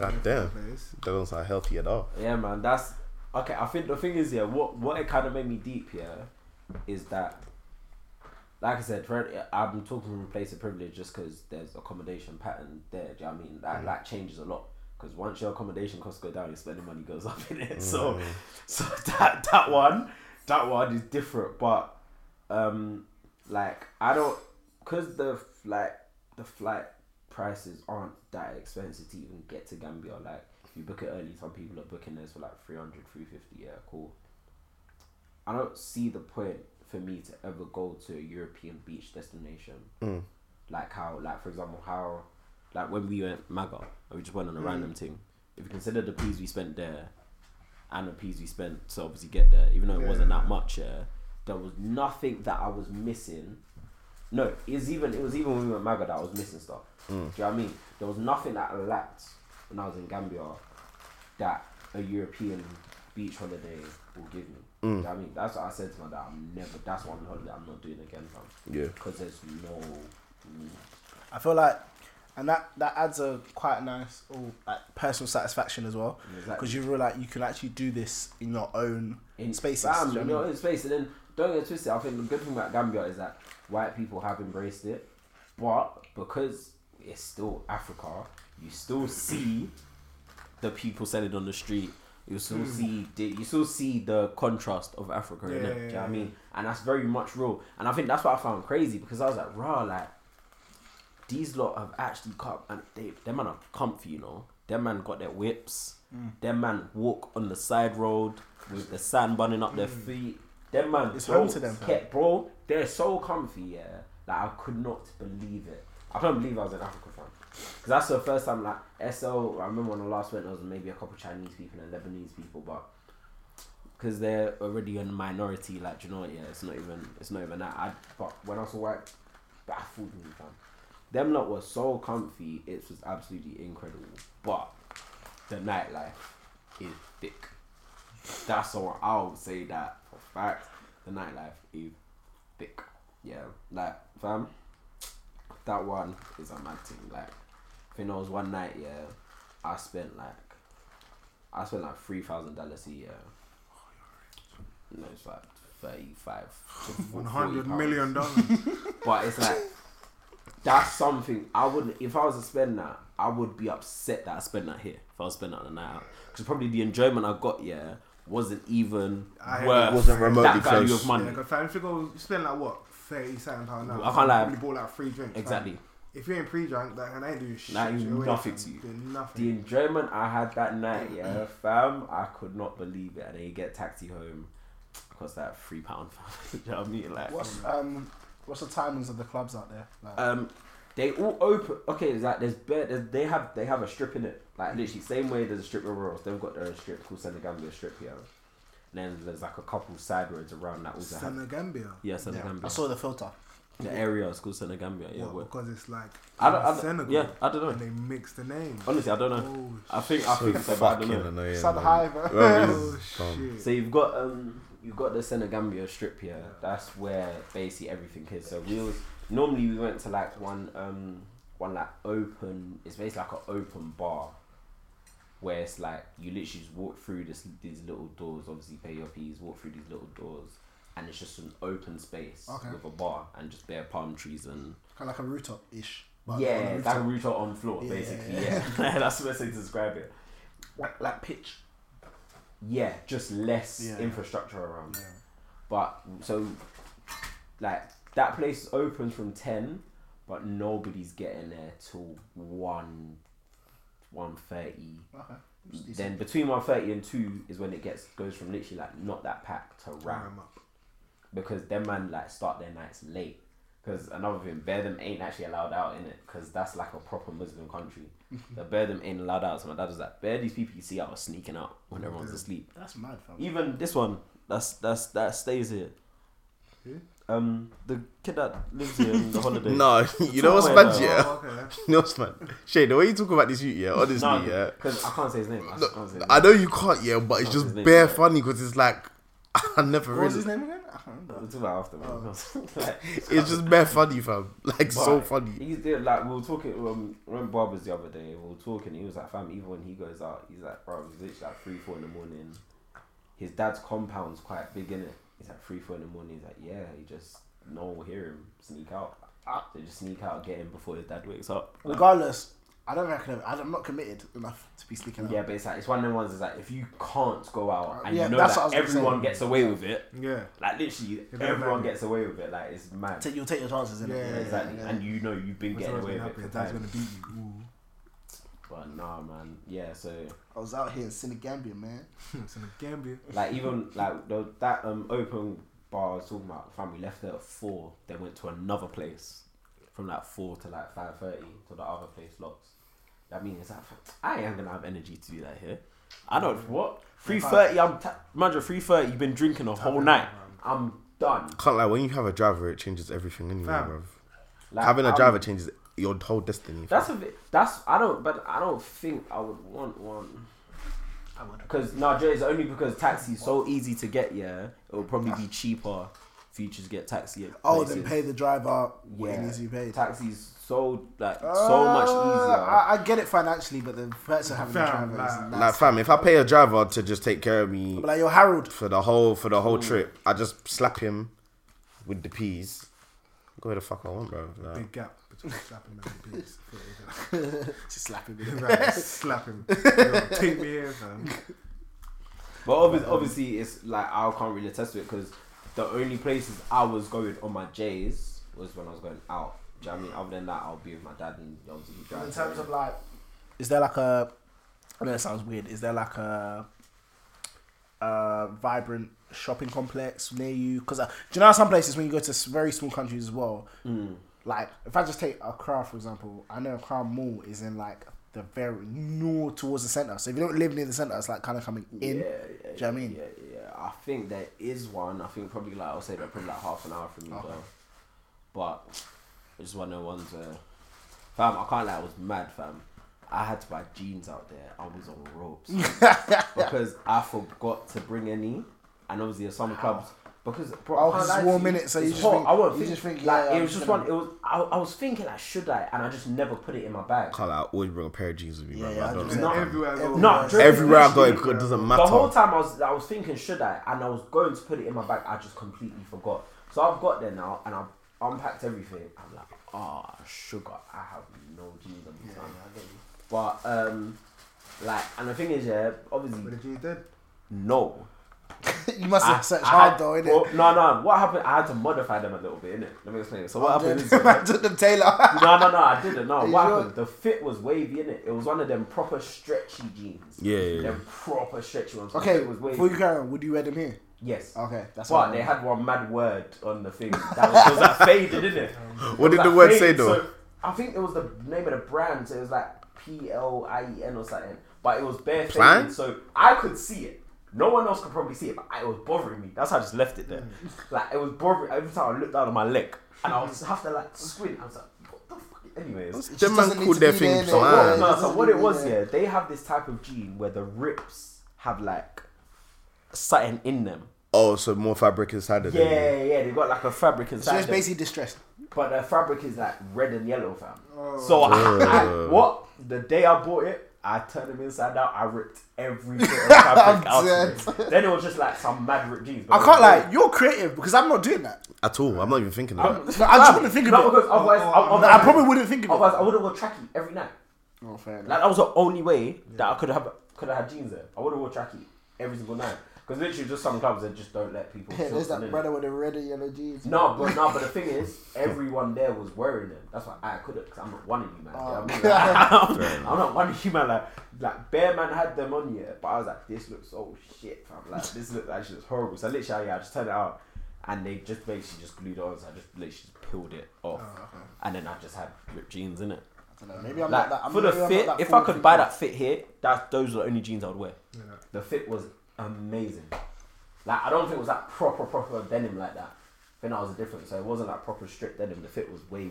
god damn, Place. that doesn't sound healthy at all. Yeah, man, that's okay. I think the thing is, yeah, what what it kind of made me deep here is that, like I said, for- I'm talking from a place of privilege just because there's accommodation pattern there. Do you know what I mean? That that changes a lot because once your accommodation costs go down, your spending money goes up in it. So, so that that one, that one is different. But, um, like I don't, cause the like the flight prices aren't that expensive to even get to Gambia. Like if you book it early, some people are booking this for like 300, 350. Yeah, cool. I don't see the point for me to ever go to a European beach destination. Mm. Like how, like for example, how, like when we went Maga, and we just went on a random thing. If you consider the peas we spent there, and the peas we spent to obviously get there, even though it wasn't that much, yeah, there was nothing that I was missing. No, it was even it was even when we went Maga that I was missing stuff. Hmm. Do you know what I mean? There was nothing that I lacked when I was in Gambia that a European beach holiday will give me. Do you hmm. know what I mean? That's what I said to my dad. I'm never. That's one holiday I'm not doing again, fam. Yeah. Because there's no. need. I feel like, and that that adds a quite nice oh, like personal satisfaction as well, Exactly. because you realize you can actually do this in your own in spaces. Bam, you you know what I know, mean? in space. And then don't get twisted. I think the good thing about Gambia is that white people have embraced it, but because it's still Africa, you still see the people selling on the street. You still see the, you still see the contrast of Africa. Hmm. Yeah, Do you know what I mean? And that's very much real. And I think that's what I found crazy because I was like, raw, like these lot have actually come and they them man are comfy, you know. Them man got their whips. Mm. Them man walk on the side road with the sand bunning up their feet. Them man. It's bro, home to them. Kept, bro, they're so comfy, yeah. Like I could not believe it. I couldn't believe I was in Africa, fam. Cause that's the first time like SO. I remember when I last went, there was maybe a couple Chinese people and Lebanese people, but because they're already a minority, like you know what? Yeah, it's not even it's not even that. I but when I saw white, baffled me, fam. Them lot was so comfy. It was absolutely incredible. But the nightlife is thick. That's all I would say that fact. The nightlife is thick. Yeah, like fam. That one is a mad thing. Like, I think there was one night. Yeah, I spent like, I spent like three thousand dollars a year. No, it's like thirty-five One 40 hundred million dollars. But it's like that's something I wouldn't. If I was to spend that, I would be upset that I spent that here. If I was spending that on a night out, because probably the enjoyment I got yeah wasn't even I hear worth. Wasn't remotely that value close. of money. Yeah, because fam, if you go you spend like what thirty seven pound now, I can't lie. You bought like free drinks. fam. exactly. If you ain't pre-drunk, like, and I ain't doing shit. That ain't straight away, nothing fam. to you. Doing The enjoyment I had that night, yeah, fam, I could not believe it. And then you get taxi home, cost that three pound. fam. you know what I mean? Like, What's um what's the timings of the clubs out there? Like, Um, they all open. Okay, it's like there's, bed. there's they have they have a strip in it. Like literally same way there's a strip of Royals. They've got their own strip called Senegambia strip here. And then there's like a couple side roads around that also have. Senegambia. Yeah, yeah, Senegambia. I saw the filter. the area is called Senegambia. Yeah, What, where- because it's like I don't, I don't, Senegal. yeah, I don't know. And they mix the names. Honestly, I don't know. Oh, I think I So think so, but I don't know. annoying. Sad man. high, bro. oh Dumb. shit. So you've got um you've got the Senegambia strip here. That's where basically everything is. So we was normally we went to like one um one like open. It's basically like an open bar. Where it's like you literally just walk through this these little doors. Obviously, pay your fees. Walk through these little doors, and it's just an open space Okay. with a bar and just bare palm trees and Kind of like a rooftop ish. yeah, like a rooftop on floor Yeah. basically. Yeah, that's the best way to describe it. like, like pitch. Yeah, just less Yeah. infrastructure around. Yeah. But so, like that place opens from ten, but nobody's getting there till one, one thirty. Okay. Then between one thirty and two is when it gets goes from literally like not that packed to ram because them man like start their nights late. Because another thing, Bedham ain't actually allowed out in it because that's like a proper Muslim country. the Bedham ain't allowed out. So my dad was like, "Bear these people you see out are sneaking out when everyone's asleep." That's mad, fam. Even this one, that's that's that stays here. Who? Um, the kid that lives here in the holiday. No, you know what's mad, yeah? Oh, okay. You know what's mad? Shay, the way you talk about this youth, yeah, honestly, no, yeah. because I can't say his name. I, I know you can't, yeah, but it's just name, bare yeah. funny because it's like I never What was really. his name again? I can't remember. We'll talk about after, man. like, It's just bare funny, fam. Like so funny. He's there, like we were talking. Um, remember Barbers the other day. We were talking. He was like, "Fam, even when he goes out, he's like, bro, he's literally like three, four in the morning. His dad's compound's quite big in it. He's like three, four in the morning. He's like, yeah, he just no one will hear him sneak out. They just sneak out, get him before his dad wakes up. Regardless, I don't reckon I'm not committed enough to be sneaking out. Yeah, but it's like it's one of them ones. Is like if you can't go out uh, and Yeah, you know that's that what I was everyone say. gets away with it, Yeah. like literally don't everyone matter. gets away with it. Like it's mad. Take, you'll take your chances in Yeah, it. yeah, exactly, yeah. and you know you've been What's getting always away gonna with it happen? for Your dad's gonna beat you. Ooh. But nah, man. Yeah, so I was out here in Senegambia, man. it's in the Gambia. like even like the, that um open bar I was talking about, fam, we left there at four. Then went to another place from like four to like five thirty to the other place locks. That means that I ain't gonna have energy to do that here. I don't what three thirty. I'm ta- imagine three thirty. You've been drinking the whole night. I'm done. Can't lie. When you have a driver, it changes everything anyway, Fam. bro. Like, Having a I'm- driver changes your whole destiny. That's a bit. That's I don't. But I don't think I would want one. I would. Because no, Jay, it's only because taxi's so easy to get. Yeah, it will probably be cheaper for you to just get taxi. At Oh, places. then pay the driver what Yeah, he needs to be paid. Taxi's so like so much Uh, easier. I, I get it financially, but the perks of having a Fam, driver is like- nice. like, fam, if I pay a driver to just take care of me But like, yo, Harold, for the whole for the whole trip, I just slap him with the peas. Go where the fuck I want, bro. Like, Big gap between slapping and the pigs. just slapping me. Right, slap him. Yo, take me here, fam. but obviously, obviously, it's like I can't really attest to it because the only places I was going on my J's was when I was going out. Do you know what I mean? Other than that, I'll be with my dad and obviously he In drives. terms of like, is there like a? I know it sounds weird. Is there like a, a vibrant shopping complex near you? Because uh, do you know some places when you go to very small countries as well, Mm. Like if I just take a Accra for example, I know Accra Mall is in like the very north towards the center. So if you don't live near the center, it's like kind of coming in. Yeah, yeah, Do you know what I mean? Yeah, yeah. I think there is one. I think probably like I'll say that probably like half an hour from me Okay. though. But it's just one of the ones fam, I can't lie, I was mad, fam. I had to buy jeans out there. I was on ropes because I forgot to bring any, and obviously some clubs because bro, Oh, I can't 'cause it's lie to warm you, so you just hot. think- I won't you think, just think, like yeah, it I'm was just just one. It was I, I was thinking like should I, and I just never put it in my bag. can't lie. I always bring a pair of jeans with me, bro. Yeah, I don't yeah, know. Not Everywhere I go. No, Everywhere. Everywhere I go, it doesn't matter. The whole time I was, I was thinking, should I? And I was going to put it in my bag. I just completely forgot. So I've got there now, and I've unpacked everything. I'm like, ah, sugar. I have no jeans on this time. But um, like, and the thing is, yeah, obviously, But the jeans dead. no. you must I- have searched I hard had- though, innit? well, no, no. What happened? I had to modify them a little bit, innit? Let me explain. So what happened is. I took them Taylor. no, no, no, I didn't. No, You what sure? happened? The fit was wavy, innit? It was one of them proper stretchy jeans. Yeah, yeah, yeah. Them proper stretchy ones. Okay, fit was wavy. before you carry on, would you wear them here? Yes. Okay, that's But what they had one mad word on the thing. That was, was like faded, didn't it? What It did the like word say though? So I think it was the name of the brand. So it was like P L I E N or something. But it was bare faded, so I could see it. No one else could probably see it, but it was bothering me. That's how I just left it there. Mm. Like it was bothering me. every time I looked down on my leg, and I would have to like squint. I was like, what the fuck? Anyways. It just Them man doesn't need called their be thing? So what, no, so what it was, there. yeah, they have this type of jean where the rips have like something in them. Oh, so more fabric inside of Yeah, them. yeah, yeah, they got like a fabric So inside. it's them. basically distressed. But the fabric is like red and yellow, fam. So oh. I, I, oh. what the day I bought it, I turned them inside out. I ripped every bit of fabric out. Of it. Then it was just like some mad ripped jeans. I can't like you're creative because I'm not doing that. At all. I'm not even thinking of um, it. I'm, that. No, I just wouldn't think of no, it. because otherwise, Oh, otherwise, No, I probably wouldn't think of Otherwise, it. I would have worn tracky every night. Oh, fair enough. Like that was the only way that I could have could have had jeans there. I would have worn tracky every single night. Because literally, just some clubs that just don't let people. Yeah, there's that in. brother with the red and yellow jeans. No, but no, but the thing is, everyone there was wearing them. That's why I couldn't, because I'm not one of you, man. Oh. You know I mean? Oh. Like, I'm not one of you, man. Like, like Bear Man had them on yet, but I was like, this looks so shit, fam. Like, this looks actually looks horrible. So literally, yeah, I just turned it out, and they just basically just glued on. So I just literally just peeled it off, oh, and then I just had ripped jeans in it. I don't know, Maybe I'm Like not that. I'm for the fit, if I could buy that fit here, that those are the only jeans I would wear. Yeah. The fit was amazing. Like I don't think it was like proper proper denim like that. I think that was a difference. So it wasn't like proper strict denim. The fit was wavy,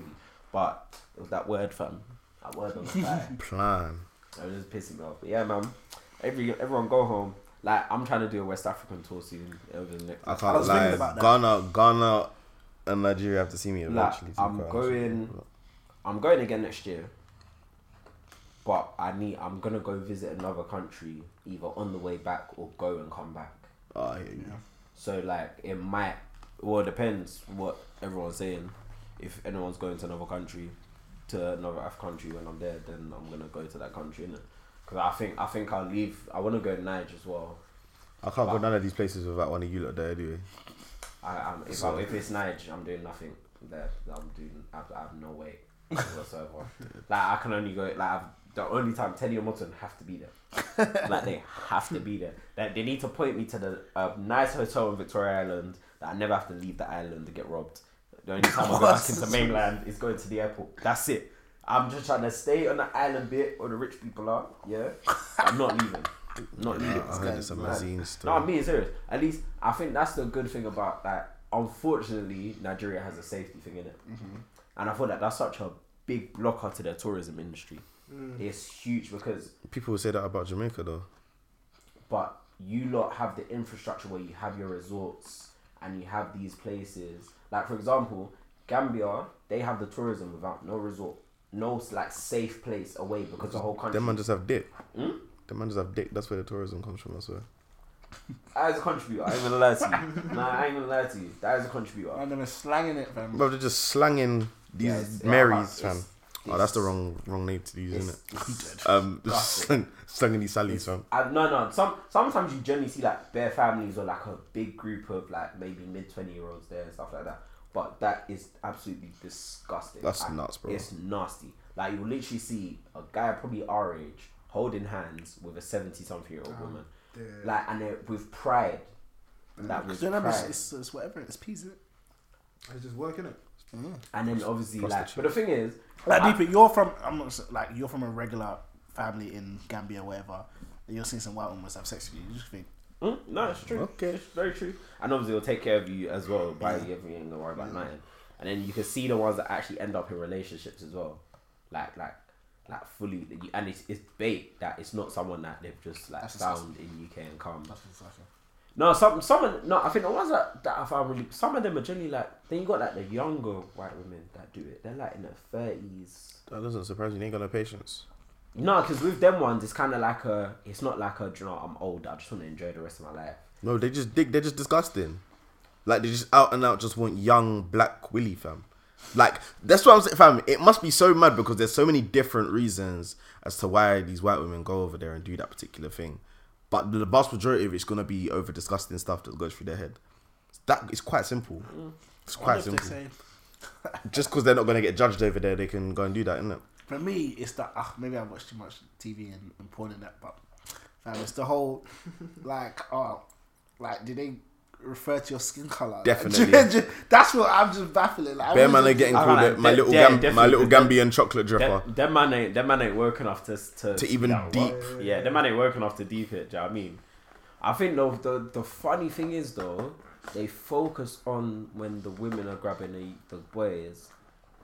but it was that word fam. That word on the back. Plan. So it was pissing me off. But yeah, man. Every everyone go home. Like I'm trying to do a West African tour soon over the next. I I can't was thinking lie. about. Ghana, Ghana, and Nigeria have to see me Like, eventually. to be I'm going. I'm going again next year. But I need. I'm gonna go visit another country either on the way back or go and come back. Oh, hear you. So like it might. Well, it depends what everyone's saying. If anyone's going to another country, to another African country when I'm there, then I'm gonna go to that country, innit? Because I think I think I'll leave. I want to go to Niger as well. I can't go none of these places without one of you lot there anyway. I, I'm, if, I, if it's Niger, I'm doing nothing there. I'm doing. I, I have no way whatsoever. like I can only go. Like I've, the only time Teddy and Morton have to be there. like they have to be there. Like they need to point me to the uh, nice hotel in Victoria Island that I never have to leave the island to get robbed. The only time I go back into mainland is going to the airport. That's it. I'm just trying to stay on the island bit where the rich people are. Yeah, I'm not leaving. Not leaving. I heard it's a Mazine No, story. I'm being serious. At least I think that's the good thing about that. Unfortunately, Nigeria has a safety thing in it, and I thought that that's such a big blocker to their tourism industry. It's huge because, People would say that about Jamaica though. but you lot have the infrastructure where you have your resorts and you have these places. Like for example, Gambia, they have the tourism without no resort, no like safe place away because the whole country. Them man just have dick. Hmm? Them man just have dick. That's where the tourism comes from. I swear. That is a contributor. I ain't gonna lie to you. nah, I ain't gonna lie to you. That is a contributor. Man, them is slanging it, fam. Bro, they're just slanging these Yeah, it's- Marys, yeah, fam. it's- Oh, that's the wrong wrong name to use, isn't it? Um, That's it. slang, slanging these Sallys, fam. I, no, no. Some sometimes you generally see like bare families or like a big group of like maybe mid twenty year olds there and stuff like that. But that is absolutely disgusting. That's Like, nuts, bro. It's nasty. Like you literally see a guy probably our age holding hands with a seventy something year old woman, Yeah. like and they're with pride. Like with Do you pride. It's, it's whatever. It's peas, isn't it? It's just working it. And then obviously like, Prostitute. but the thing is, Like, I- deep, you're from. I'm not like you're from a regular family in Gambia, or whatever. And you're seeing some white women have sex with you. You just think, Mm, no, it's true. Okay. It's very true. And obviously, it'll take care of you as well. Buy you everything, don't worry about nothing. And then you can see the ones that actually end up in relationships as well. Like, like, like fully. And it's, it's bait that it's not someone that they've just like That's found in UK and come. that's disgusting. No, some, some, of- no. I think the ones that, that I found really, some of them are generally like. Then you got like the younger white women that do it. They're like in their thirties. That doesn't surprise me. They ain't got no patience. No, because with them ones, it's kind of like a. It's not like a. You know, I'm old. I just want to enjoy the rest of my life. No, they just dig. They're just disgusting. Like they just out and out just want young black Willy fam. Like that's what I'm saying, fam. It must be so mad because there's so many different reasons as to why these white women go over there and do that particular thing. But the vast majority of it's gonna be over disgusting stuff that goes through their head. That it's quite simple. It's quite simple. Just because they're not gonna get judged over there, they can go and do that, isn't it? For me, it's that ah, maybe I watch too much TV and, and porn and that, but fam, it's the whole like oh, like did they refer to your skin color? Definitely. That's what I'm just baffling. Like, Bear man are getting I called like my de- little yeah, Gam- my little Gambian chocolate dripper. That, them man ain't them man ain't work enough to to, To even deep. what- Yeah, that man ain't working enough to deep it. Do you know what I mean? I think though the the funny thing is though they focus on when the women are grabbing the, the boys.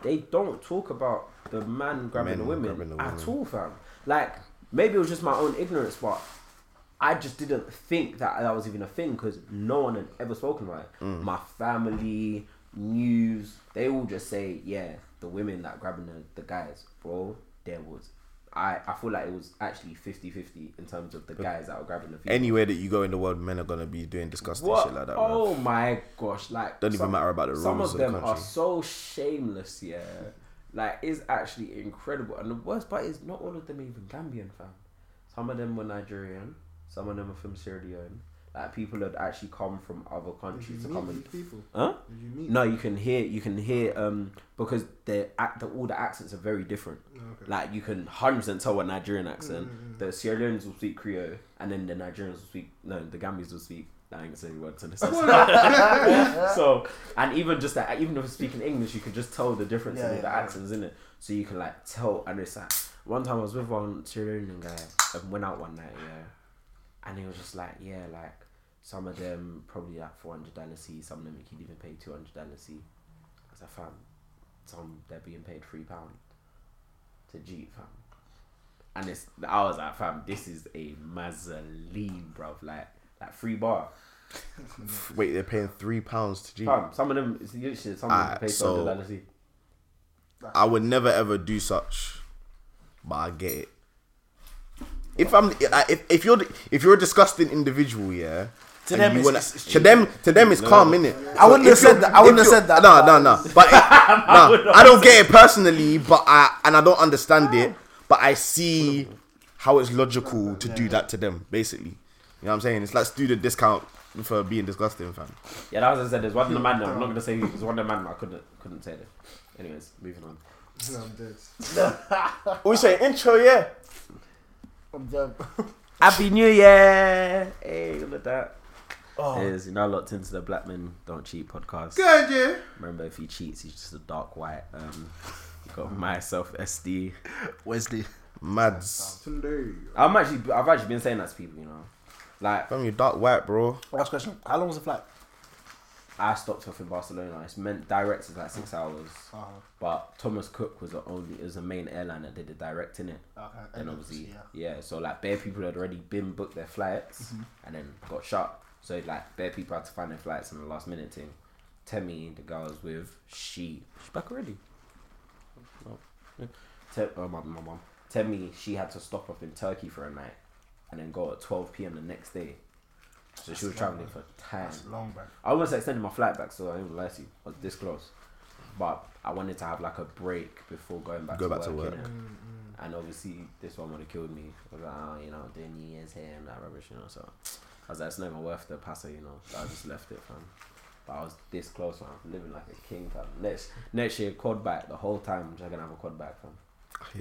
They don't talk about the man grabbing Men the women grabbing the at all, fam. Like maybe it was just my own ignorance, but I just didn't think that that was even a thing because no one had ever spoken about it. Mm. My family, news, they all just say, yeah, the women that grabbing the, the guys, bro. There was, I I feel like it was actually 50-50 in terms of the guys that were grabbing the females. Anywhere that you go in the world, men are gonna be doing disgusting What? shit like that. man. oh my gosh! Like Don't even matter about the Some rules of of the them are so shameless. Yeah, like it's actually incredible. And the worst part is not all of them even Gambian, fam. Some of them were Nigerian. Some of them are from Sierra Leone. Like people had actually come from other countries to come and people? Huh? Did you no, you can hear you can hear um because the act the, all the accents are very different. Oh, okay. Like you can hundred percent tell a Nigerian accent. Mm, mm, mm. The Sierra Leoneans will speak Creole, and then the Nigerians will speak no, the Gambians will speak. I ain't gonna say words in this. Oh, so and even just that, even if speaking English, you can just tell the difference Yeah, in yeah, the yeah. accents in it. So you can like tell, and it's like one time I was with one Sierra Leonean guy and went out one night, yeah, and he was just like, yeah, like some of them probably like four hundred dollars each, some of them you can even pay two hundred dollars each. I was like, fam, some they're being paid three pound to Jeep, fam. and it's I was like, fam, this is a mazzoline, bruv. Like like free bar. Wait, they're paying three pounds to Jeep. Fam, some of them it's literally some of them pay so- so dollars. I would never ever do such, but I get it. If I'm if, if you're if you're a disgusting individual, yeah. To them it's- wanna- it's- it's to them to them it's calm, innit? I wouldn't have said that. I wouldn't have said that. No, no, no. But no, I don't get it personally, but I and I don't understand it. But I see how it's logical to do that to them. Basically, you know what I'm saying? It's like student discount for being disgusting, fam. Yeah, that was what I said. There's one of the man. I'm not gonna say who. There's one of the man. I couldn't couldn't say it. Anyways, moving on. No, I'm dead. We say intro, yeah. I'm done. Happy New Year! Hey, look at that. Oh, Is you know locked into the Black Men Don't Cheat podcast. Good, yeah. Remember, if he cheats, he's just a dark white. Um, got myself SD. Wesley. Mads. I'm actually, I've actually been saying that to people. You know, like from your dark white, bro. Last question. How long was the flight? I stopped off in Barcelona. It's meant direct is like six hours, Oh, but Thomas Cook was the only, is the main airline that did the direct in it. okay. and obviously yeah. yeah. so like bare people had already been booked their flights and then got shut so like bare people had to find their flights in the last minute thing Temi the girl I was with she she's back already oh, yeah. Te- oh, my, my mom Temi she had to stop off in Turkey for a night and then go at 12 p.m. the next day so she was traveling for time That's long, bro. I almost extended my flight back, so I didn't lie to you. I was this close, but I wanted to have like a break before going back Go to back to work. work. innit? Mm, mm. And obviously, this one would have killed me. I was like, oh, you know, doing New Year's here and that rubbish, you know. So I was like, it's not even worth the passer, you know. So I just left it, fam. But I was this close, man. Living like a king, fam. Next next year, quad back the whole time. I'm just gonna have a quad back, fam.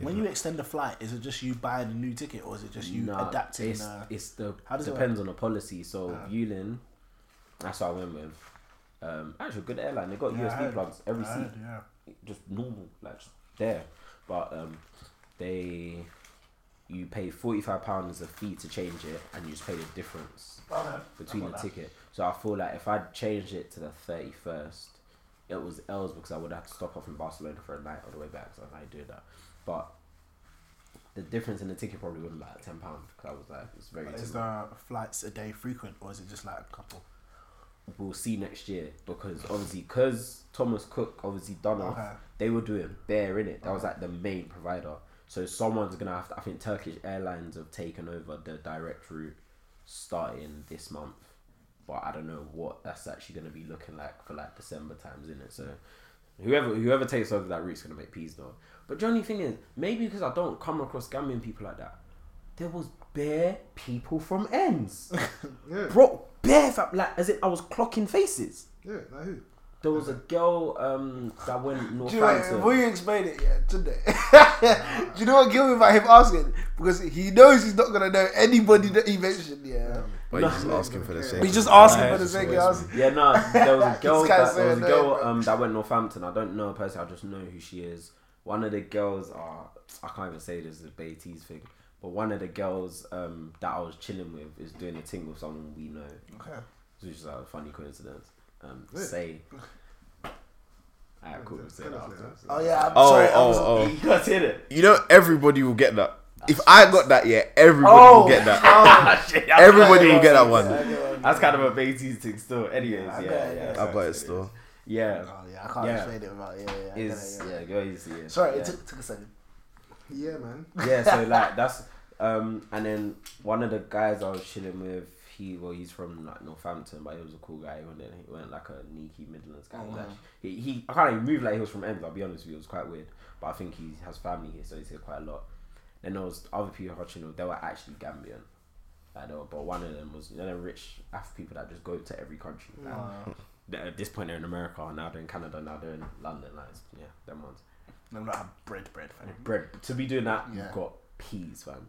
When you extend a flight, is it just you buying a new ticket or is it just you Nah, adapting? It's, uh, it's the how does it depends on the policy. So Ah. Vueling, that's what I went with. Um, actually, a good airline. They got Yeah, USB plugs every I seat, yeah. just normal, like just there. But um, they, you pay forty five pounds a fee to change it, and you just pay the difference Okay. between the that. ticket. So I feel like if I'd changed it to the thirty first, it was L's because I would have to stop off in Barcelona for a night on the way back. So I doing that. But the difference in the ticket probably would have been like ten pounds because I was like, it's very. Is the flights a day frequent or is it just like a couple? We'll see next year because obviously because Thomas Cook obviously done off, Okay. they were doing bare in it. That was like the main provider. So someone's gonna have to. I think Turkish Airlines have taken over the direct route starting this month, but I don't know what that's actually gonna be looking like for like December times in it. So whoever whoever takes over that route's gonna make peas though. But the only thing is maybe because I don't come across Gambian people like that. There was bare people from ends, Yeah. bro. Bare fam, like as if I was clocking faces. Yeah, like who? There was a girl um that went Do you know, Northampton. will you explain it yeah, today? Do you know what killed me about him asking? Because he knows he's not gonna know anybody that he mentioned. Yeah, But you're just asking for the sake. he's just asking for the it's sake of always asking. Yeah, no, there was a girl. That, there was a girl um, that went Northampton. I don't know her personally. I just know who she is. One of the girls. Uh, I can't even say this is a Beatty's thing. But one of the girls um, that I was chilling with is doing a thing with someone we know, Okay. which is like a funny coincidence. Um, Yeah. say. Alright, cool. We'll say that Tell. Oh yeah. I'm Oh, sorry. I oh, was, oh. You guys hear it? You know, everybody will get that. If I got that, yeah, everybody Oh. will get that. Shit, Everybody will get that one. That's kind of a Beatty's thing still. Anyways, yeah, yeah. yeah. I've got it still. Yeah. Oh yeah, I can't Yeah. explain it without. Yeah, yeah. I Is get it, yeah, go easy. Yeah. Sorry, yeah. it took, took a second. Yeah, man. yeah, so like that's um and then one of the guys I was chilling with, he well he's from like Northampton, but he was a cool guy. He went he went like a Niki Midlands guy. Oh, He wow. he, he I can't even move like he was from Ends. I'll be honest with you, it was quite weird. But I think he has family here, so he's here quite a lot. Then there was other people watching. They were actually Gambian. Like, they were, but one of them was you know the rich Af people that just go to every country. Like, they- At this point, they're in America. Now they're in Canada. Now they're in London. Like, yeah, them ones. I'm not a bread, bread fan. bread to be doing that Yeah. you've got peas fam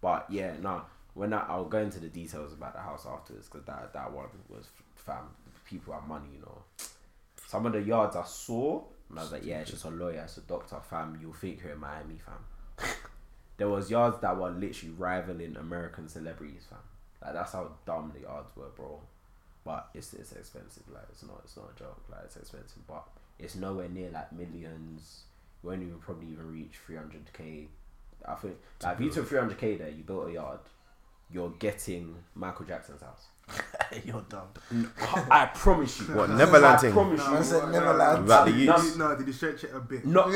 but yeah no when I, i'll go into the details about the house afterwards because that, that one was fam people have money you know some of the yards i saw and i was like yeah it's just a lawyer it's a doctor fam you'll think you're in miami fam there was yards that were literally rivaling american celebrities fam like that's how dumb the yards were bro but it's it's expensive like it's not it's not a joke like it's expensive but it's nowhere near like millions you won't even probably even reach 300k I think like, if you took 300k there, you built a yard, you're getting Michael Jackson's house. You're dumb. I promise you. What, Neverland I promise I you. said Neverland. Without the No, youths. No, did you stretch it a bit? Not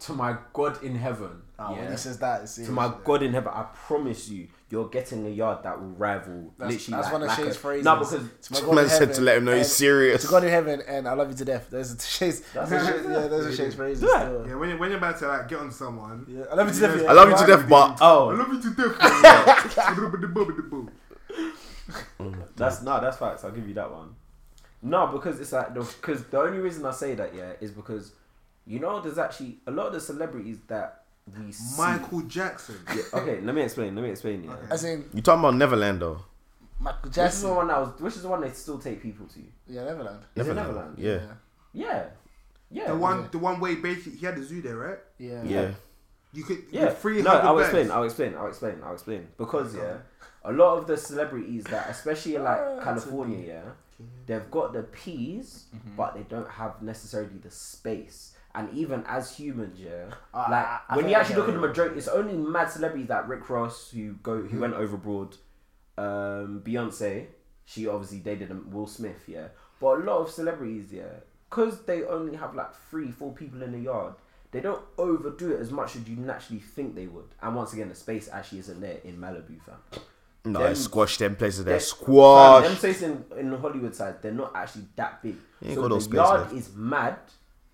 to my God in heaven. Oh, when yeah. he says that, it's To my God in heaven, I promise you, you're getting a yard that will rival That's, literally. that's like, one of like Shay's a- phrases. No, because to my God Man in said to let him know he's and- serious. To God in heaven and I love you to death. Those are Shay's. That's a are- Shay's- yeah, those are Shay's phrases. Yeah. still. Yeah, when you're, when you're about to like get on someone. Yeah, I love you to death. yeah. I love you to death, but oh, I love you to death. that's no, that's facts. I'll give you that one. No, because it's like because the only reason I say that yeah is because you know there's actually a lot of the celebrities that we see. Michael Jackson. Yeah, okay, let me explain. Let me explain. Yeah. As in you talking about Neverland though? Michael Which is Jackson. the one that was? Which is the one they still take people to? Yeah, Neverland. Is it Neverland? Yeah. Yeah, yeah. The one, Yeah. the one way basically he had a zoo there, right? Yeah. Yeah. You could, Yeah, free no, hundred I'll birds. explain. I'll explain. I'll explain. I'll explain. Because yeah, a lot of the celebrities that, especially in like Ah, California, yeah, they've got the P's, but they don't have necessarily the space. And even as humans, yeah, Ah, like I- I when you actually look at the majority, it's only mad celebrities like Rick Ross who go who went overboard. Um, Beyonce, she obviously dated um, Will Smith, yeah. But a lot of celebrities, yeah, because they only have like three, four people in the yard, they don't overdo it as much as you naturally think they would. And once again, the space actually isn't there in Malibu, fam. No, Them- squash them places there. They- Squash. Fam, them places in, in the Hollywood side, they're not actually that big. So the space yard is mad,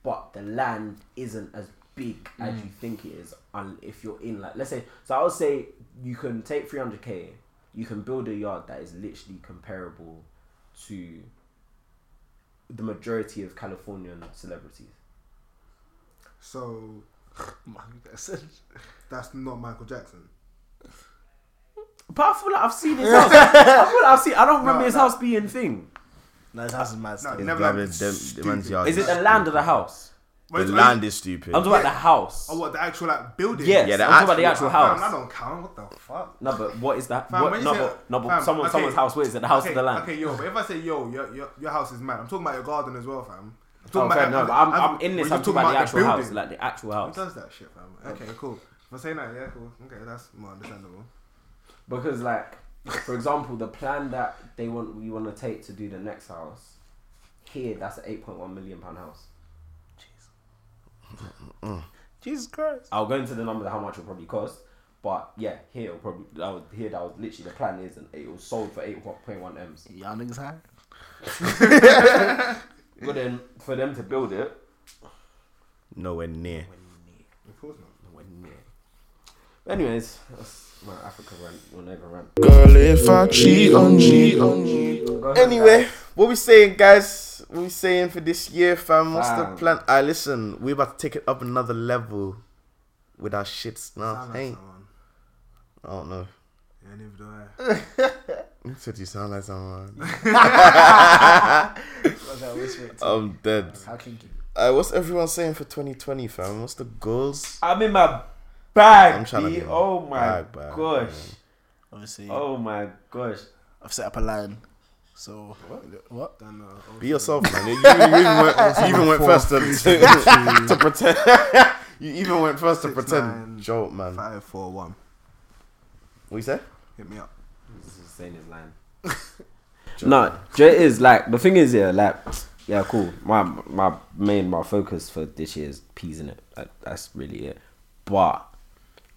but the land isn't as big as Mm. you think it is. And if you're in like, let's say, so I would say you can take 300k, you can build a yard that is literally comparable to the majority of Californian celebrities. So that's not Michael Jackson. But I feel like I've seen his house. I feel like I've seen. I don't remember No, his no. house being thing. No, his house is mad. No, still. It's Neverland Neverland, is them, the man's yard Is it the land or the house? When The it's- land is stupid. I'm talking about the house. Oh, what the actual like building? Yes, Yeah, the I'm talking about the actual- actual Fam, that don't count. What the fuck? No, but what is that? Fam, what, when you no, say- but, no, but fam, someone, okay. someone's house. Where is it? The house okay, of the land. Okay, yo, but if I say yo, your your, your house is mad, I'm talking about your garden as well, fam. I'm Oh, talking fair, about- no, but I'm, I'm- I'm in this. I'm just talking about the actual house, building. like the actual Who house. does that shit, fam? Okay, cool. If I say that, yeah, cool. Okay, that's more understandable. Because, like, for example, the plan that they want, we want to take to do the next house, here, that's an 8.1 million pound house. Jesus Christ. I'll go into the number of how much it'll probably cost, but yeah, here it'll probably that was here that was literally the plan is, and it was sold for 8.1 m's. Y'all niggas high. But then for them to build it, Nowhere near. Of course not. nowhere near. Anyways, that's my Africa rant. We'll never rant. Girl, if I cheat on you. Anyway, what we saying, guys? What we saying for this year, fam? What's the Fam. plan? I listen. We about to take it up another level with our shits now. Sound like Hey, someone. I don't know. Yeah, neither do I. You said you sound like someone. What's that whisper? I'm dead. How kinky. Uh, what's everyone saying for 2020, fam? What's the goals? I'm in my bag. I'm trying to B. get my Oh my bag back, gosh. Obviously, Oh my gosh. I've set up a line. So what? Don't know. Be yourself, man. You, you, you even went, you even went first to, to, to pretend. you even went first to pretend. nine, Joke, man. Five, four, one. What you say? Hit me up. This is saying his line. no, Jay is like the thing is yeah, like yeah, cool. My my main my focus for this year is peas in it. Like, that's really it. But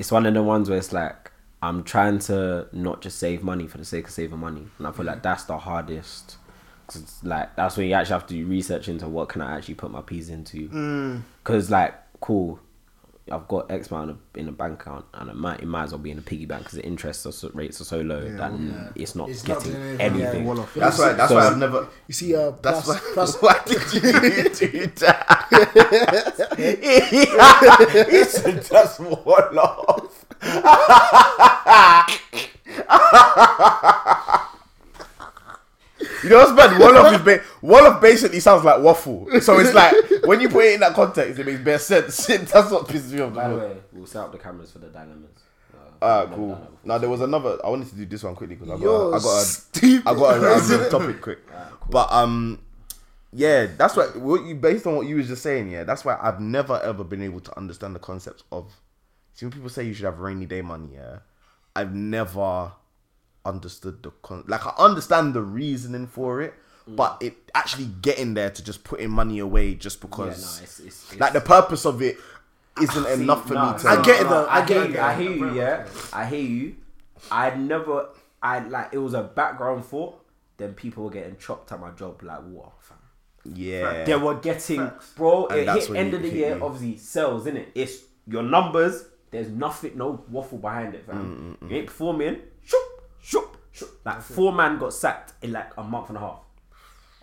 it's one of the ones where it's like I'm trying to not just save money for the sake of saving money, and I feel like that's the hardest. 'Cause it's like that's when you actually have to do research into what can I actually put my peas into. Because like cool, I've got X amount of- in a bank account, and it might it might as well be in a piggy bank because the interest are so- rates are so low that it's not It's getting doing anything, yeah. anything. Wall off. That's why. That's So- why I've never. You see, uh, That's plus, why. plus, why did you do that? He said that's one off. You know what's bad? Wolof is ba- Wolof basically sounds like waffle. So it's like when you put it in that context, it makes best sense. That's what pisses me off. By the the way, we'll set up the cameras for the dilemmas. Uh, Ah, we've cool. done that before. Now there was another. I wanted to do this one quickly because I got, You're a, I got, a, stupid. I got a random topic quick. Alright, cool. But um, yeah, that's what what you based on what you was just saying. Yeah, that's why I've never ever been able to understand the concept of See when people say you should have rainy day money, yeah, I've never understood the con. Like I understand the reasoning for it, Mm. but it actually getting there to just putting money away just Yeah, because, no, it's, it's, it's like the purpose of it isn't See, enough for no, me to. I get it though, I I, get it. you. I hear you. Yeah, I hear you. I never. I like it was a background thought. Then people were getting chopped at my job like water, fam. Yeah, They were getting, Facts. bro. And it that's hit when end you of the hit year. you. Obviously, sales, innit? It's your numbers. There's nothing, no waffle behind it, fam. Mm, You ain't performing. Shoop, shoop, shoop. Like four man got sacked in like a month and a half,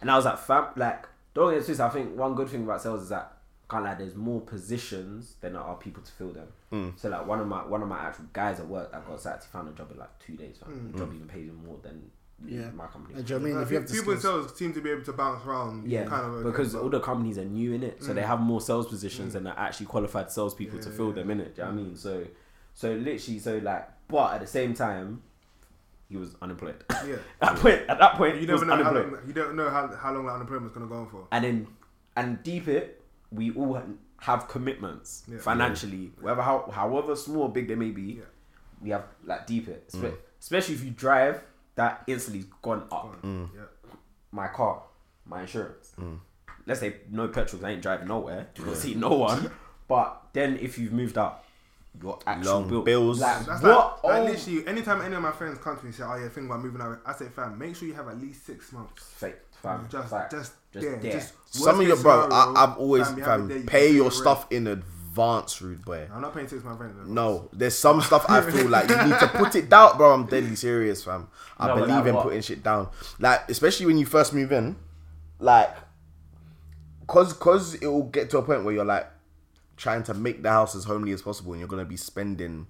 and I was like, fam, like don't get twisted. I think one good thing about sales is that can't lie. There's more positions than there are people to fill them. Mm. So like one of my one of my actual guys at work that got sacked, he found a job in like two days. Fam. Mm. The job even pays him more than Yeah. my company. Do you know what I mean? If you have the people in skills, sales seem to be able to bounce around. Yeah, kind of because all the companies are new in it, so Mm. they have more sales positions mm. and are actually qualified salespeople to fill them in it. Do you know what I mean? Mm. So, so literally, so like, but at the same time, he was unemployed. yeah. at point, at that point, You he never know how long, you don't know how, how long that unemployment's gonna go on for. And then, and deep it, we all have commitments Yeah. financially, whether how however small or big they may be. Yeah. We have like deep it, Espe- mm. especially if you drive, that instantly gone up. Yeah. my car, my insurance. Mm. Let's say no petrol, 'cause I ain't driving nowhere. You will see no one. But then if you've moved out, your actual Long bill, bills. Like, That's what? like, like oh, literally, anytime any of my friends come to me and say, "Oh yeah, think about moving out," I say, "Fam, make sure you have at least six months." fake, fam. Just, Fact. just, Just yeah, there. just Some of your bro, I, I've always fam, you have a fam, pay can your rent. stuff in advance, rude boy. I'm not paying six months rent. though. No, there's some stuff I feel like you need to put it down, bro. I'm deadly serious, fam. I No, believe like in what? putting shit down. Like, especially when you first move in, like, cause cause it will get to a point where you're like trying to make the house as homely as possible, and you're gonna be spending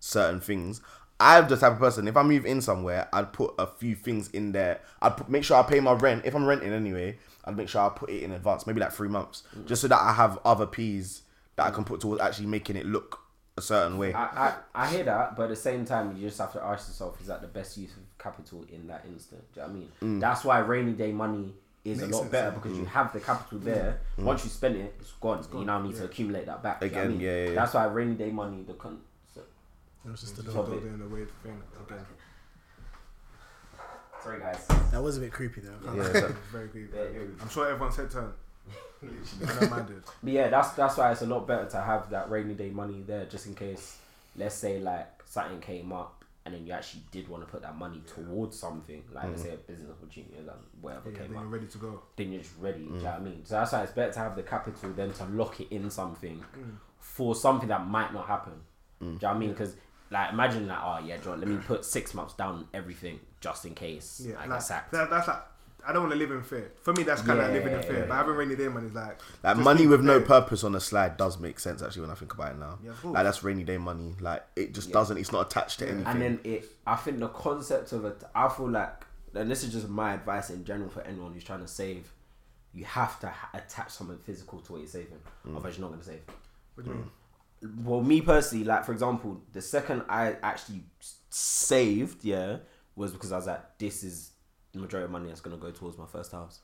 certain things. I'm the type of person. If I move in somewhere, I'd put a few things in there. I'd put, make sure I pay my rent. If I'm renting anyway, I'd make sure I put it in advance, maybe like three months, just so that I have other P's that I can put towards actually making it look a certain way. I, I, I hear that, but at the same time, you just have to ask yourself: Is that the best use of capital in that instant? Do you know what I mean? Mm. That's why rainy day money is Makes a lot sense, better yeah. because you mm. have the capital there. Mm. Once you spend it, it's gone. You now need to accumulate that back. do you know what I Again, mean? yeah, yeah, yeah. That's why rainy day money, the con- so, it was just a little- Top it. weird thing again. Sorry, guys. that was a bit creepy though. Yeah, It's very good. Yeah, yeah. I'm sure everyone's said turn. But yeah, that's that's why it's a lot better to have that rainy day money there, just in case. Let's say like something came up, and then you actually did want to put that money towards something, like let's mm-hmm. say a business opportunity or whatever Yeah, came then up. you're ready to go. Then you're just ready. Do you know what I mm. mean? So that's why it's better to have the capital than to lock it in something mm. for something that might not happen. Mm. Do you know what I mean? Because like imagine like oh yeah, John, let me put six months down everything just in case Yeah, I like, get sacked. that, that's like I don't want to live in fear. For me, that's kind of Yeah, living in fear. yeah. But having rainy day money is like Like money with no purpose on a slide does make sense actually when I think about it now. Yeah, of like that's rainy day money. Like it just Yeah. doesn't. It's not attached to anything. And then it, I think the concept of it, I feel like, and this is just my advice in general for anyone who's trying to save, you have to ha- attach something physical to what you're saving. Mm. Otherwise, you're not going to save. What do you mean? Mm. Well, me personally, like for example, the second I actually saved, yeah, was because I was like, this is the majority of money that's going to go towards my first house.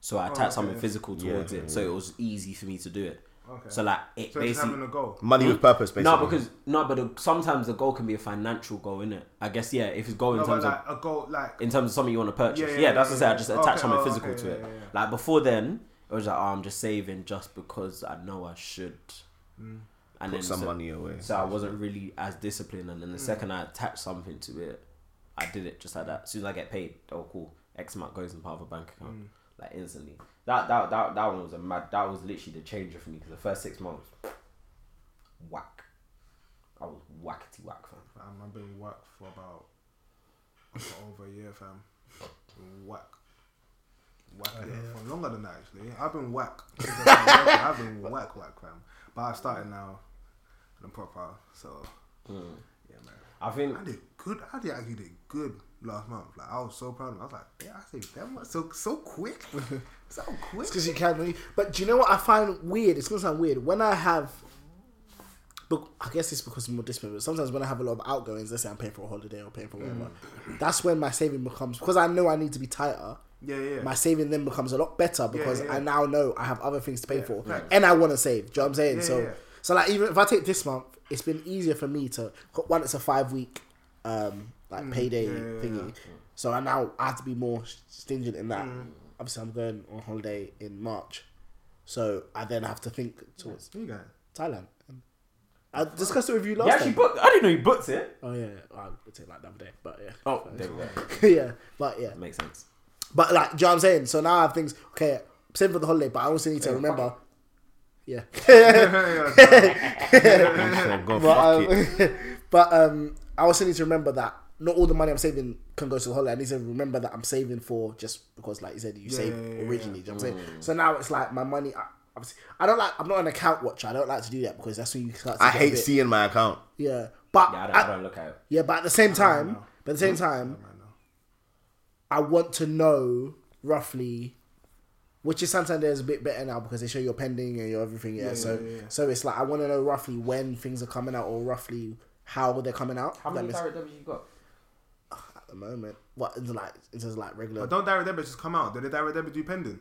So I oh, attached okay. something physical towards yeah, it, so it was easy for me to do it. Okay. So like it So basically having a goal. money with purpose, basically. no, because no, but the, sometimes the goal can be a financial goal, innit? I guess yeah. If it's goal in No, but terms of a goal, like in terms of something you want to purchase, Yeah, yeah, yeah, that's yeah, what I said. I yeah. just Okay, something oh, physical okay, to it. yeah, yeah. Like before then, it was like oh, I'm just saving just because I know I should, mm. and put some so, money away. So I wasn't really as disciplined, and then the mm. second I attached something to it, I did it just like that. As soon as I get paid, oh cool, X amount goes in part of a bank account, like instantly. That that that that one was a mad. That was literally the changer for me because the first six months, whack. I was whackety whack, fam. fam, I've been whack for about for over a year, fam. Been whack. Whack yeah, for longer than that actually. I've been whack. I've been working, I've been whack, whack, fam. But I started now, and I'm proper. So Mm. yeah, man. I think I did good. I did actually did good last month. Like I was so proud of. I was like, yeah, I saved that much so so quick, so quick. It's because you can't. really- But do you know what I find weird? It's gonna sound weird when I have. But I guess it's because I'm more disciplined. But sometimes when I have a lot of outgoings, let's say I'm paying for a holiday or paying for whatever, mm. that's when my saving becomes because I know I need to be tighter. Yeah, yeah. My saving then becomes a lot better because yeah. I now know I have other things to pay Yeah, for, facts. and I want to save. Do you know what I'm saying? Yeah, so, yeah. So like even if I take this month, it's been easier for me to one. It's a five week um like payday Mm, yeah, yeah, thingy, yeah. so I now I have to be more stringent in that. Mm. Obviously, I'm going on holiday in March, so I then have to think towards Where? Thailand. I discussed it with you You last actually time. booked. I didn't know you booked it. Oh yeah, yeah. I would say like the other day, but yeah. Oh, there we go. yeah, but yeah, Makes sense. but like, do you know what I'm saying? So now I have things. Okay, same for the holiday, but I also need to Yeah, remember. Yeah, So go but, um, but um, I also need to remember that not all the money I'm saving can go to the holiday. I need to remember that I'm saving for just because, like you said, you Yeah, saved yeah, yeah, yeah. originally. You know what I'm saying? So now it's like my money. I, obviously, I don't like. I'm not an account watcher. I don't like to do that because that's when you start. To I hate seeing my account. Yeah, but Yeah, I don't, I don't look at it. yeah, but at the same time, but at the same time, I want to know roughly, which is Santander is a bit better now because they show your pending and your everything. Yeah, Yeah, so yeah, yeah. so it's like I want to know roughly when things are coming out or roughly how they're coming out. How many makes- direct debits you got? at the moment? What in like it's just like regular? But don't direct debits just come out? Did the direct debit do pending?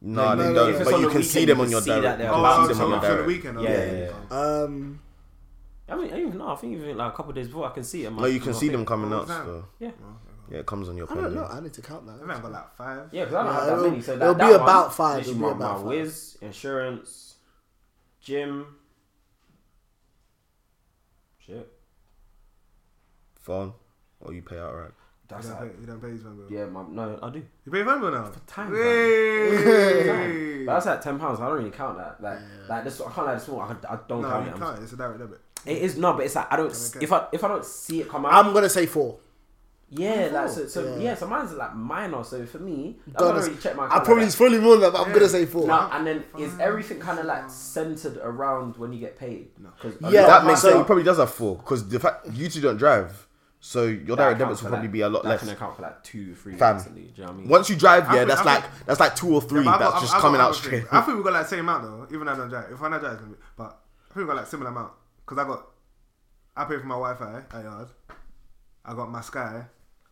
No, no, they no, don't. if but you the can see them on your see direct. that they're Oh, can see oh, to them so on your for the direct. weekend. Yeah, okay. yeah, yeah. um, I mean, even no, I think even like a couple of days before, I can see it. on No, you can see them coming All out the time. still. Yeah, Yeah, it comes on your I don't know. pending. I need to count I that. haven't got like five. yeah, because I don't Yeah, have that it'll- many. So that, it'll that be one, about five, literally it'll be my, about my five. whiz, insurance, gym, shit. Phone, or you pay outright. You That's don't like, pay, you don't pay his phone bill. yeah, my, no, I do. You pay phone bill now? For time, Hey! But that's like ten pounds. I don't really count that. Like, like this, I can't like this small. I, I don't No, count you it. I'm- can't. It's a direct debit. It is no, but it's like I don't. Okay. If I if I don't see it come out, I'm gonna say four. Yeah, oh, like so, so Yeah. yeah. so mine's like minor. So for me, I Gonna don't really check my. I account probably like it's probably more than that, but I'm Yeah. gonna say four. that. No, and then is everything kind of like centered around when you get paid? No, because Yeah, that makes so- sense. He probably does have four because the fact you two don't drive, so your direct debits will probably be a lot that less. can account for like two, three. Fam. recently, do you know what I mean? Once you drive, yeah, think- that's I like that's like two or three Yeah, but I that's got- just I got coming out other straight. things. I think we got like same amount though. Even though I don't drive. If I don't drive, it's gonna be. But I think we got like similar amount because I got. I pay for my Wi-Fi at yard. I got my Sky.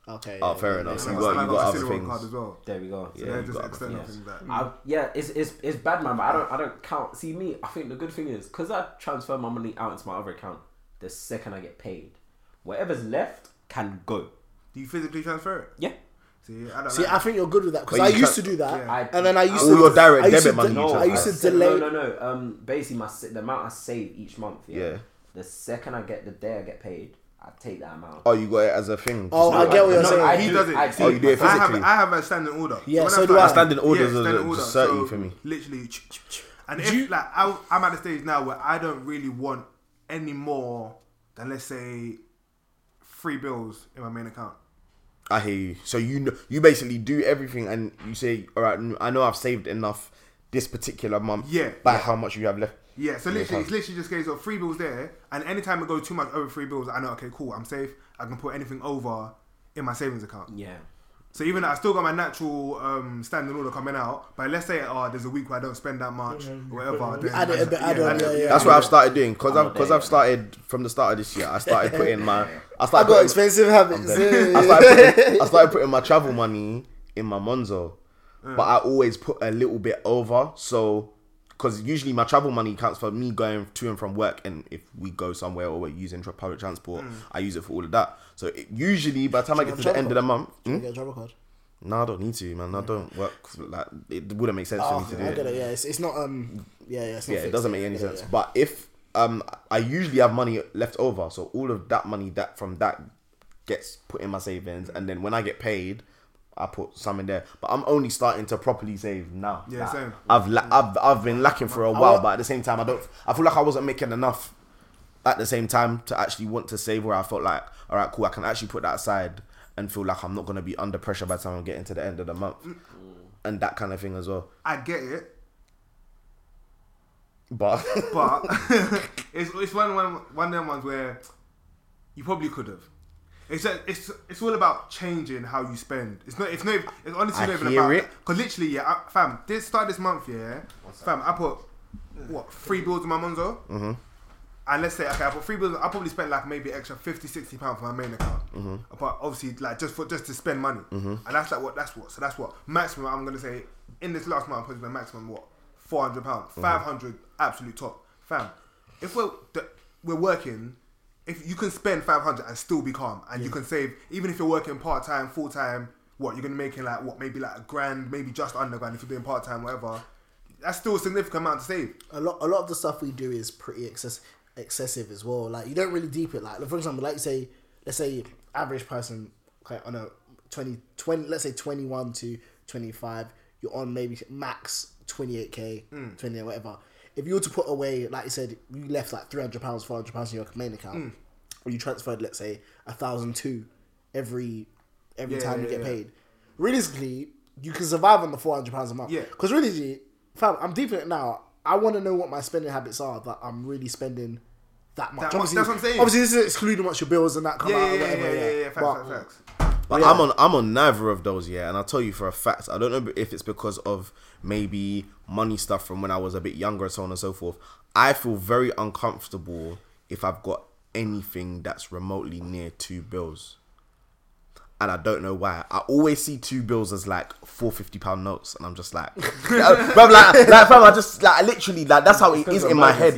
Okay. Oh, yeah, fair yeah, enough. yeah. So you got you got other things. card as well. there we go. So Yeah, they're just got external things. things that. I, yeah, it's, it's it's bad, man. But I don't I don't count. See me, I think the good thing is because I transfer my money out into my other account. The second I get paid, whatever's left can go. Do you physically transfer it? Yeah. See, I don't. See, like I think you're good with that because I used can't- to do that, Yeah. I- and then I used All to your direct I used debit to money de- you I used to delay. No, no, no. Um, basically, my the amount I save each month. Yeah. Yeah. The second I get the day I get paid, I take that amount. Oh, you got it as a thing. Oh, Just I like- get what you're No, saying. I he do- does it. I Oh, you do it I have, physically? I have a standing order. Yeah, when so I do start- I. Standing orders yeah, standing order. just 30 So, for me. Literally, and if like I, I'm at the stage now where I don't really want any more than let's say three bills in my main account. I hear you. So you know, you basically do everything, and you say, "All right, I know I've saved enough this particular month. Yeah, by yeah. how much you have left." Yeah, so literally, it's literally just case of three bills there, and anytime I go too much over three bills, I know okay, cool, I'm safe. I can put anything over in my savings account. Yeah. So even though I still got my natural um, standing order coming out, but let's say oh, there's a week where I don't spend that much or whatever. Then Add it a bit, add on, yeah, yeah. That's what I've started doing because I'm I've because I've started from the start of this year. I started putting my I started I started got putting, expensive habits. I started, putting, I started putting my travel money in my Monzo, but I always put a little bit over. So, because usually my travel money counts for me going to and from work, and if we go somewhere or we're using public transport, I use it for all of that. So it, usually by the time I get to the end of the month, hmm? get a driver card. no, I don't need to, man. I don't work like it wouldn't make sense for Oh, me to do I it. get it. Yeah, it's, it's not. Um. Yeah, yeah. It's not yeah, it doesn't make any yeah, sense. yeah. But if um, I usually have money left over, so all of that money that from that gets put in my savings, and then when I get paid, I put some in there. But I'm only starting to properly save now. Yeah, Like, same. I've la- I've I've been lacking for a while, but at the same time, I don't. I feel like I wasn't making enough. At the same time, to actually want to save, where I felt like, all right, cool, I can actually put that aside and feel like I'm not gonna be under pressure by the time I'm getting to the end of the month, and that kind of thing as well. I get it, But but it's it's one one one of them ones where you probably could have. It's a, it's it's all about changing how you spend. It's not it's not it's honestly I not even hear about it. because literally yeah, I, fam. This start this month yeah, fam. I put what three bills in my Monzo. Mm-hmm. And let's say okay, I put three bills. I probably spent like maybe extra 50 60 pounds for my main account. Mm-hmm. But obviously like just for just to spend money. Mm-hmm. And that's like what that's what. So that's what maximum. I'm gonna say in this last month I probably spent maximum what four hundred pounds, Mm-hmm. five hundred absolute top, fam. If we're we're working, if you can spend five hundred and still be calm, and you can save, even if you're working part time, full time, what you're gonna make in like what maybe like a grand, maybe just under grand if you're doing part time, whatever. That's still a significant amount to save. a lot a lot of the stuff we do is pretty excess, excessive as well. Like you don't really deep it. Like for example, like you say, let's say average person okay, on a 20, 20 let's say twenty one to twenty five, you're on maybe max twenty eight k, mm. twenty whatever. If you were to put away, like you said, you left like three hundred pounds, four hundred pounds in your main account, mm. or you transferred, let's say, a thousand two every every Yeah, time yeah, you get yeah. paid. Realistically, you can survive on the four hundred pounds a month. Yeah. Because really, fam, I'm deep in it now. I want to know what my spending habits are that I'm really spending that much. That much, that's what I'm saying. Obviously, this is excluding once your bills and that come Yeah, out yeah, or yeah, whatever. yeah, yeah, yeah, yeah. Facts, But- facts, facts. But Yeah. I'm on I'm on neither of those, yeah, and I'll tell you for a fact. I don't know if it's because of maybe money stuff from when I was a bit younger, and so on and so forth. I feel very uncomfortable if I've got anything that's remotely near two bills. And I don't know why. I always see two bills as like four fifty pound notes, and I'm just like, bro, like, like, fam, I just like literally like that's how it is in my head.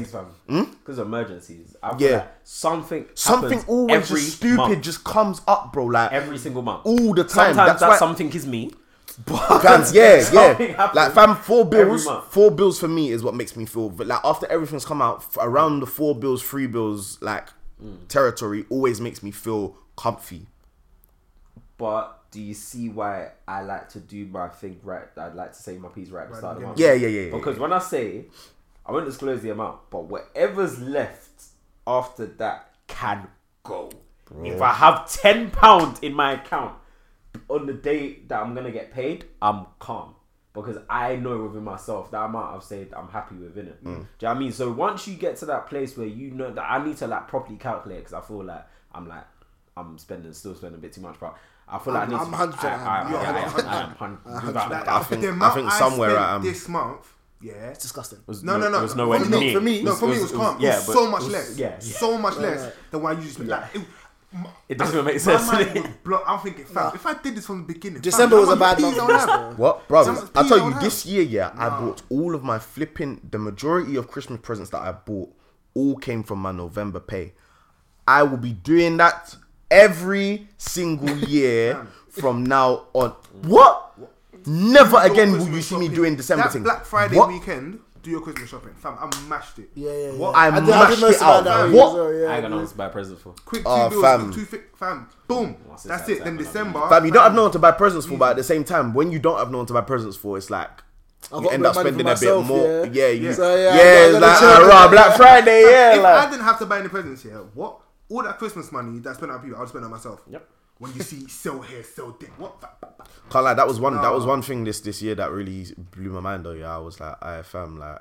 Hmm? Because of emergencies. I Yeah. like something Something always stupid month. just comes up, bro. Like every single month. all the time. Sometimes That's that why- something is me. Fams, yeah, yeah. Like fam, four bills. Four bills for me is what makes me feel. But like after everything's come out, f- around the four bills, three bills, like Mm. territory, always makes me feel comfy. But do you see why I like to do my thing right? I'd like to say my piece right at the start of the month. Yeah, yeah, yeah, yeah. Because when I say, I won't disclose the amount, but whatever's left after that can go. If I have ten pounds in my account on the day that I'm gonna get paid, I'm calm because I know within myself that amount I've saved, I'm happy within it. Mm. Do you know what I mean? So once you get to that place where you know that I need to like properly calculate because I feel like I'm like I'm spending still spending a bit too much, but I feel like I need I'm to. 100% I, I, am. I, think- the I think somewhere spent I am. this month, yeah. It's disgusting. was No, no, no. Was nowhere for me, near. for me, no, for me, it was calm. yeah, it was so much less. Yeah, yeah. so much less right. than why you just like. It, my- It doesn't even make my sense. mind was blown. I'm thinking, fam, if I did this from the beginning, December fam, was a much bad peas month I for would us, have? bro. What, bro? Some I'll tell I you, would this have. year, yeah, I bought all of my flipping. The majority of Christmas presents that I bought all came from my November pay. I will be doing that every single year from now on. What? Never again will Christmas you see me shopping. doing December that thing. Black Friday What? weekend, do your Christmas shopping, fam. I mashed it. Yeah, yeah, yeah. What? I I did, I did it out. That what? Well, yeah, I ain't got no one to buy a present for. Quick two Oh, bills, fam. two fi- fam. Boom. What's this That's it. Then December. Fam, you don't have no one to buy presents for, but at the same time, when you don't have no one to buy presents for, it's like I've you got end up bit of money spending for a bit more. yeah. Yeah, you, So, yeah, yeah, I it's gotta like chill. uh, rah, Black Friday, yeah, if I didn't have to buy any presents here, what? All that Christmas money that I spent on people, I would spend on myself. Yep. When you see sell hair, sell dick. what? Can't lie, that was one. That was one thing this this year that really blew my mind. Though, yeah, I was like, I fam, like,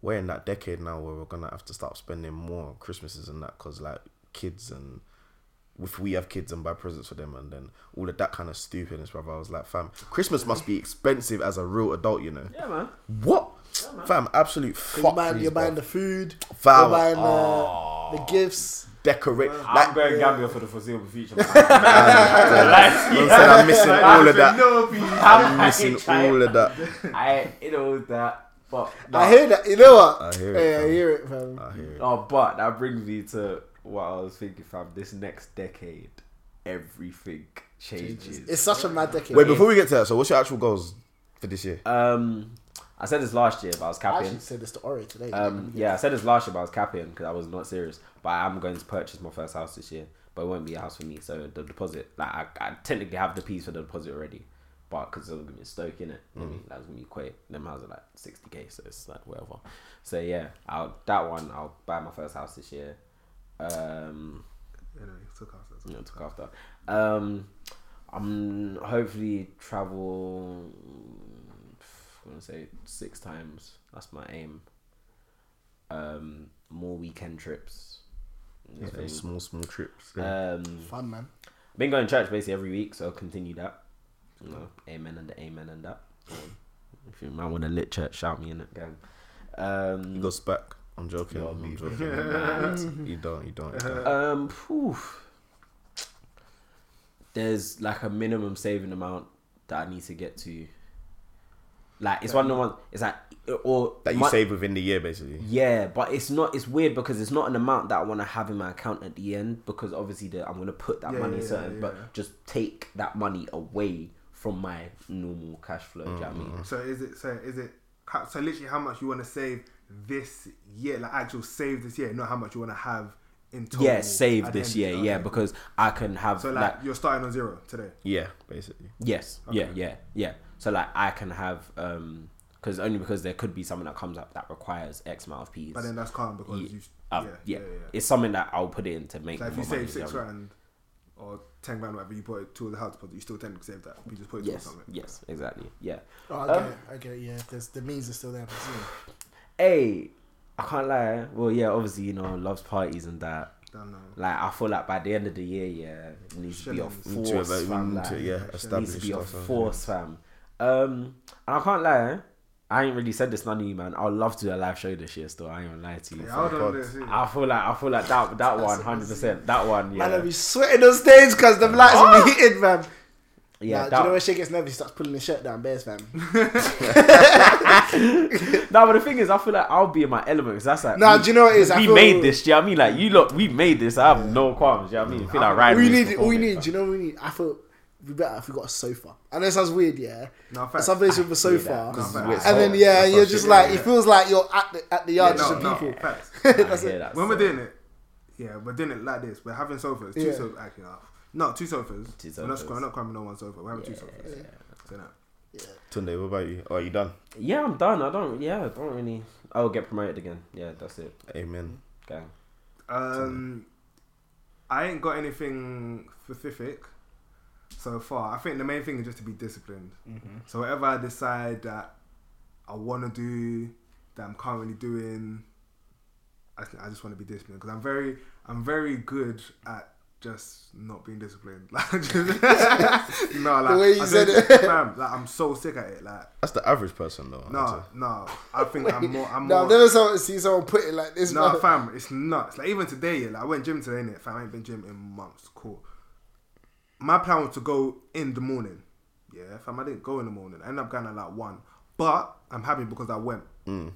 we're in that decade now where we're gonna have to start spending more on Christmases and that, cause like kids and if we have kids and buy presents for them and then all of that kind of stupidness, brother. I was like, fam, Christmas must be expensive as a real adult, you know? Yeah, man. What? Yeah, man. fam, absolute You're fuck. buying, you're buying the food. Fam. You're buying uh, the gifts. Decorate. I'm Like, going Gambia for the foreseeable future. Man. I'm saying I'm missing all of that. No. I'm missing all of that. I, you know that, but I hear that. You know what? I hear it, Hey, I hear it, fam. I hear it. Oh, but that brings me to what I was thinking, fam. This next decade, everything changes. It's such a mad decade. Wait, before we get to that, so what's your actual goals for this year? Um, I said this last year, but I was I capping. actually said this to Ori today. Um, yeah, I said this last year, but I was capping because I was not serious. But I am going to purchase my first house this year, but it won't be a house for me. So the deposit, like I, I technically have the piece for the deposit already, but because it was gonna be a Stoke in it, I mean that gonna be quite. Them houses are like sixty k, so it's like whatever. So yeah, I'll that one I'll buy my first house this year. Um, Yeah, no, he took us, that's all. you know, took after. Um, I'm hopefully travel. I'm gonna say six times. That's my aim. Um, more weekend trips. Yeah, So, small, small trips. yeah. um, Fun, man. been going to church basically every week, so I'll continue that. You know, amen and the amen and that. Um, if you might want a lit church, shout me in it, gang. Um, he goes back. I'm joking. You're I'm leaving. joking. you don't. You don't. You don't. Um, phew. there's like a minimum saving amount that I need to get to Like it's one of the ones. It's like or That you my- save within the year, basically. Yeah, but it's not. It's weird because it's not an amount that I want to have in my account at the end because obviously the, I'm gonna put that Yeah, money yeah, certain, yeah, but just take that money away from my normal cash flow. Do you know what I mean? Mm-hmm. So is it so is it so literally how much you want to save this year, like actual save this year, not how much you want to have in total. Yeah, save this year. Yeah, okay. because I can have so like, like, you're starting on zero today. Yeah, basically. yes, yeah, yeah, yeah. So like I can have um because only because there could be something that comes up that requires X amount of P's. But then that's calm because Yeah. you Uh, yeah, yeah, yeah, yeah. it's something that I'll put it in to make So if more you money. save six you know what I mean? grand or ten grand, whatever you put it towards the house deposit, you still tend to save that. You just put it towards Yes, something. yes, exactly. Yeah. Oh, I get Um, it. I get it. Yeah, there's the means are still there. But Hey, I can't lie. Well, yeah, obviously, you know, loves parties and that. Don't know. Like, I feel like by the end of the year, yeah, it needs to be a Shillings. We need to force, fam. Like, yeah, it it needs to be a ourselves, force, fam. Um, and I can't lie. I ain't really said this none of you, man. I would love to do a live show this year. Still, I ain't gonna lie to you. Yeah, hold on. God. This, I feel like I feel like that that one, hundred percent. That one, yeah. Man, I'll be sweating on stage because the lights will be hitting, fam. yeah. nah, do you know when she gets nervous, he starts pulling his shirt down, bears, fam. No, but the thing is, I feel like I'll be in my element because that's like. Nah, we, do you know what it is? I We feel- made this. Do you know what I mean? Like you look, we made this. I have no qualms. Do you know what I mean? I feel like All riding. we need, before we need, do you know what we need? I feel we better if we got a sofa. I know it sounds weird, yeah. No, facts. Some place with a sofa, that, 'cause and it's then yeah, That's you're just shit like is, it feels like you're at the at the Yeah, yard no, no, with people. facts. That's it. that when we're doing it, yeah, we're doing it like this. We're having sofas, two Yeah. sofas, actually, uh, no, two sofas. Two We're not, sofas. we're not cramming on one sofa. We're having two sofas. Yeah. So now, Tunde, what about you? Oh, are you done? Yeah, I'm done. I don't. Yeah, I don't really. I'll get promoted again. Yeah, that's it. Amen. Okay. Um, I ain't got anything specific so far. I think the main thing is just to be disciplined. Mm-hmm. So whatever I decide that I want to do, that I'm currently doing, I, th- I just want to be disciplined because I'm very, I'm very good at just not being disciplined. Like, just, no, like the way you I said don't- it. fam, like I'm so sick at it. Like, That's the average person, though. No, no, I think I'm more, I'm No, more. I've never saw, seen someone put it like this. No, man. fam, it's nuts. Like even today, yeah, like I went gym today, innit? Fam, I ain't been gym in months. Cool. My plan was to go in the morning. Yeah, fam, I didn't go in the morning. I ended up going at like one. But I'm happy because I went. Mm.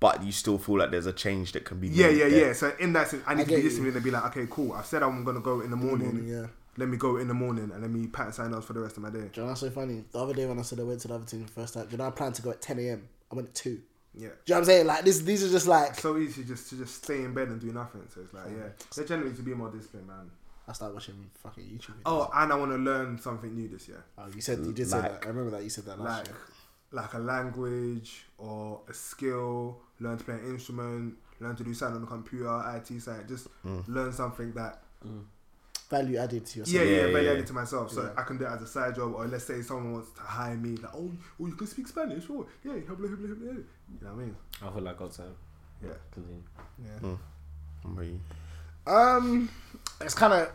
But you still feel like there's a change that can be Yeah, made yeah, there. yeah. So in that sense, I need I to be get you. disciplined and be like, okay, cool. I've said I'm gonna go in the morning. morning, yeah. Let me go in the morning and let me pattern sign ups for the rest of my day. Do you know what's so funny? The other day when I said I went to the other team the first time, do you know I planned to go at 10 a.m. I went at 2. Do you Yeah. know what I'm saying? Like this, these are just like It's so easy just to just stay in bed and do nothing. So it's like, yeah, they generally to be more disciplined, man. I started watching fucking YouTube. Videos. Oh, and I want to learn something new this year. Oh, you said you did say that. I remember that you said that last like year. like a language or a skill, learn to play an instrument, learn to do something on the computer, IT side, just mm. learn something that mm. Value added to yourself. yeah, yeah, Yeah, very yeah. added to myself. So Yeah. I can do it as a side job or let's say someone wants to hire me, like, oh, oh you can speak Spanish, oh yeah, blah, blah, blah, blah, blah. you know what I mean? I feel like God's time. Yeah. Continue. Yeah. Mm. I'm ready. Um, it's kind of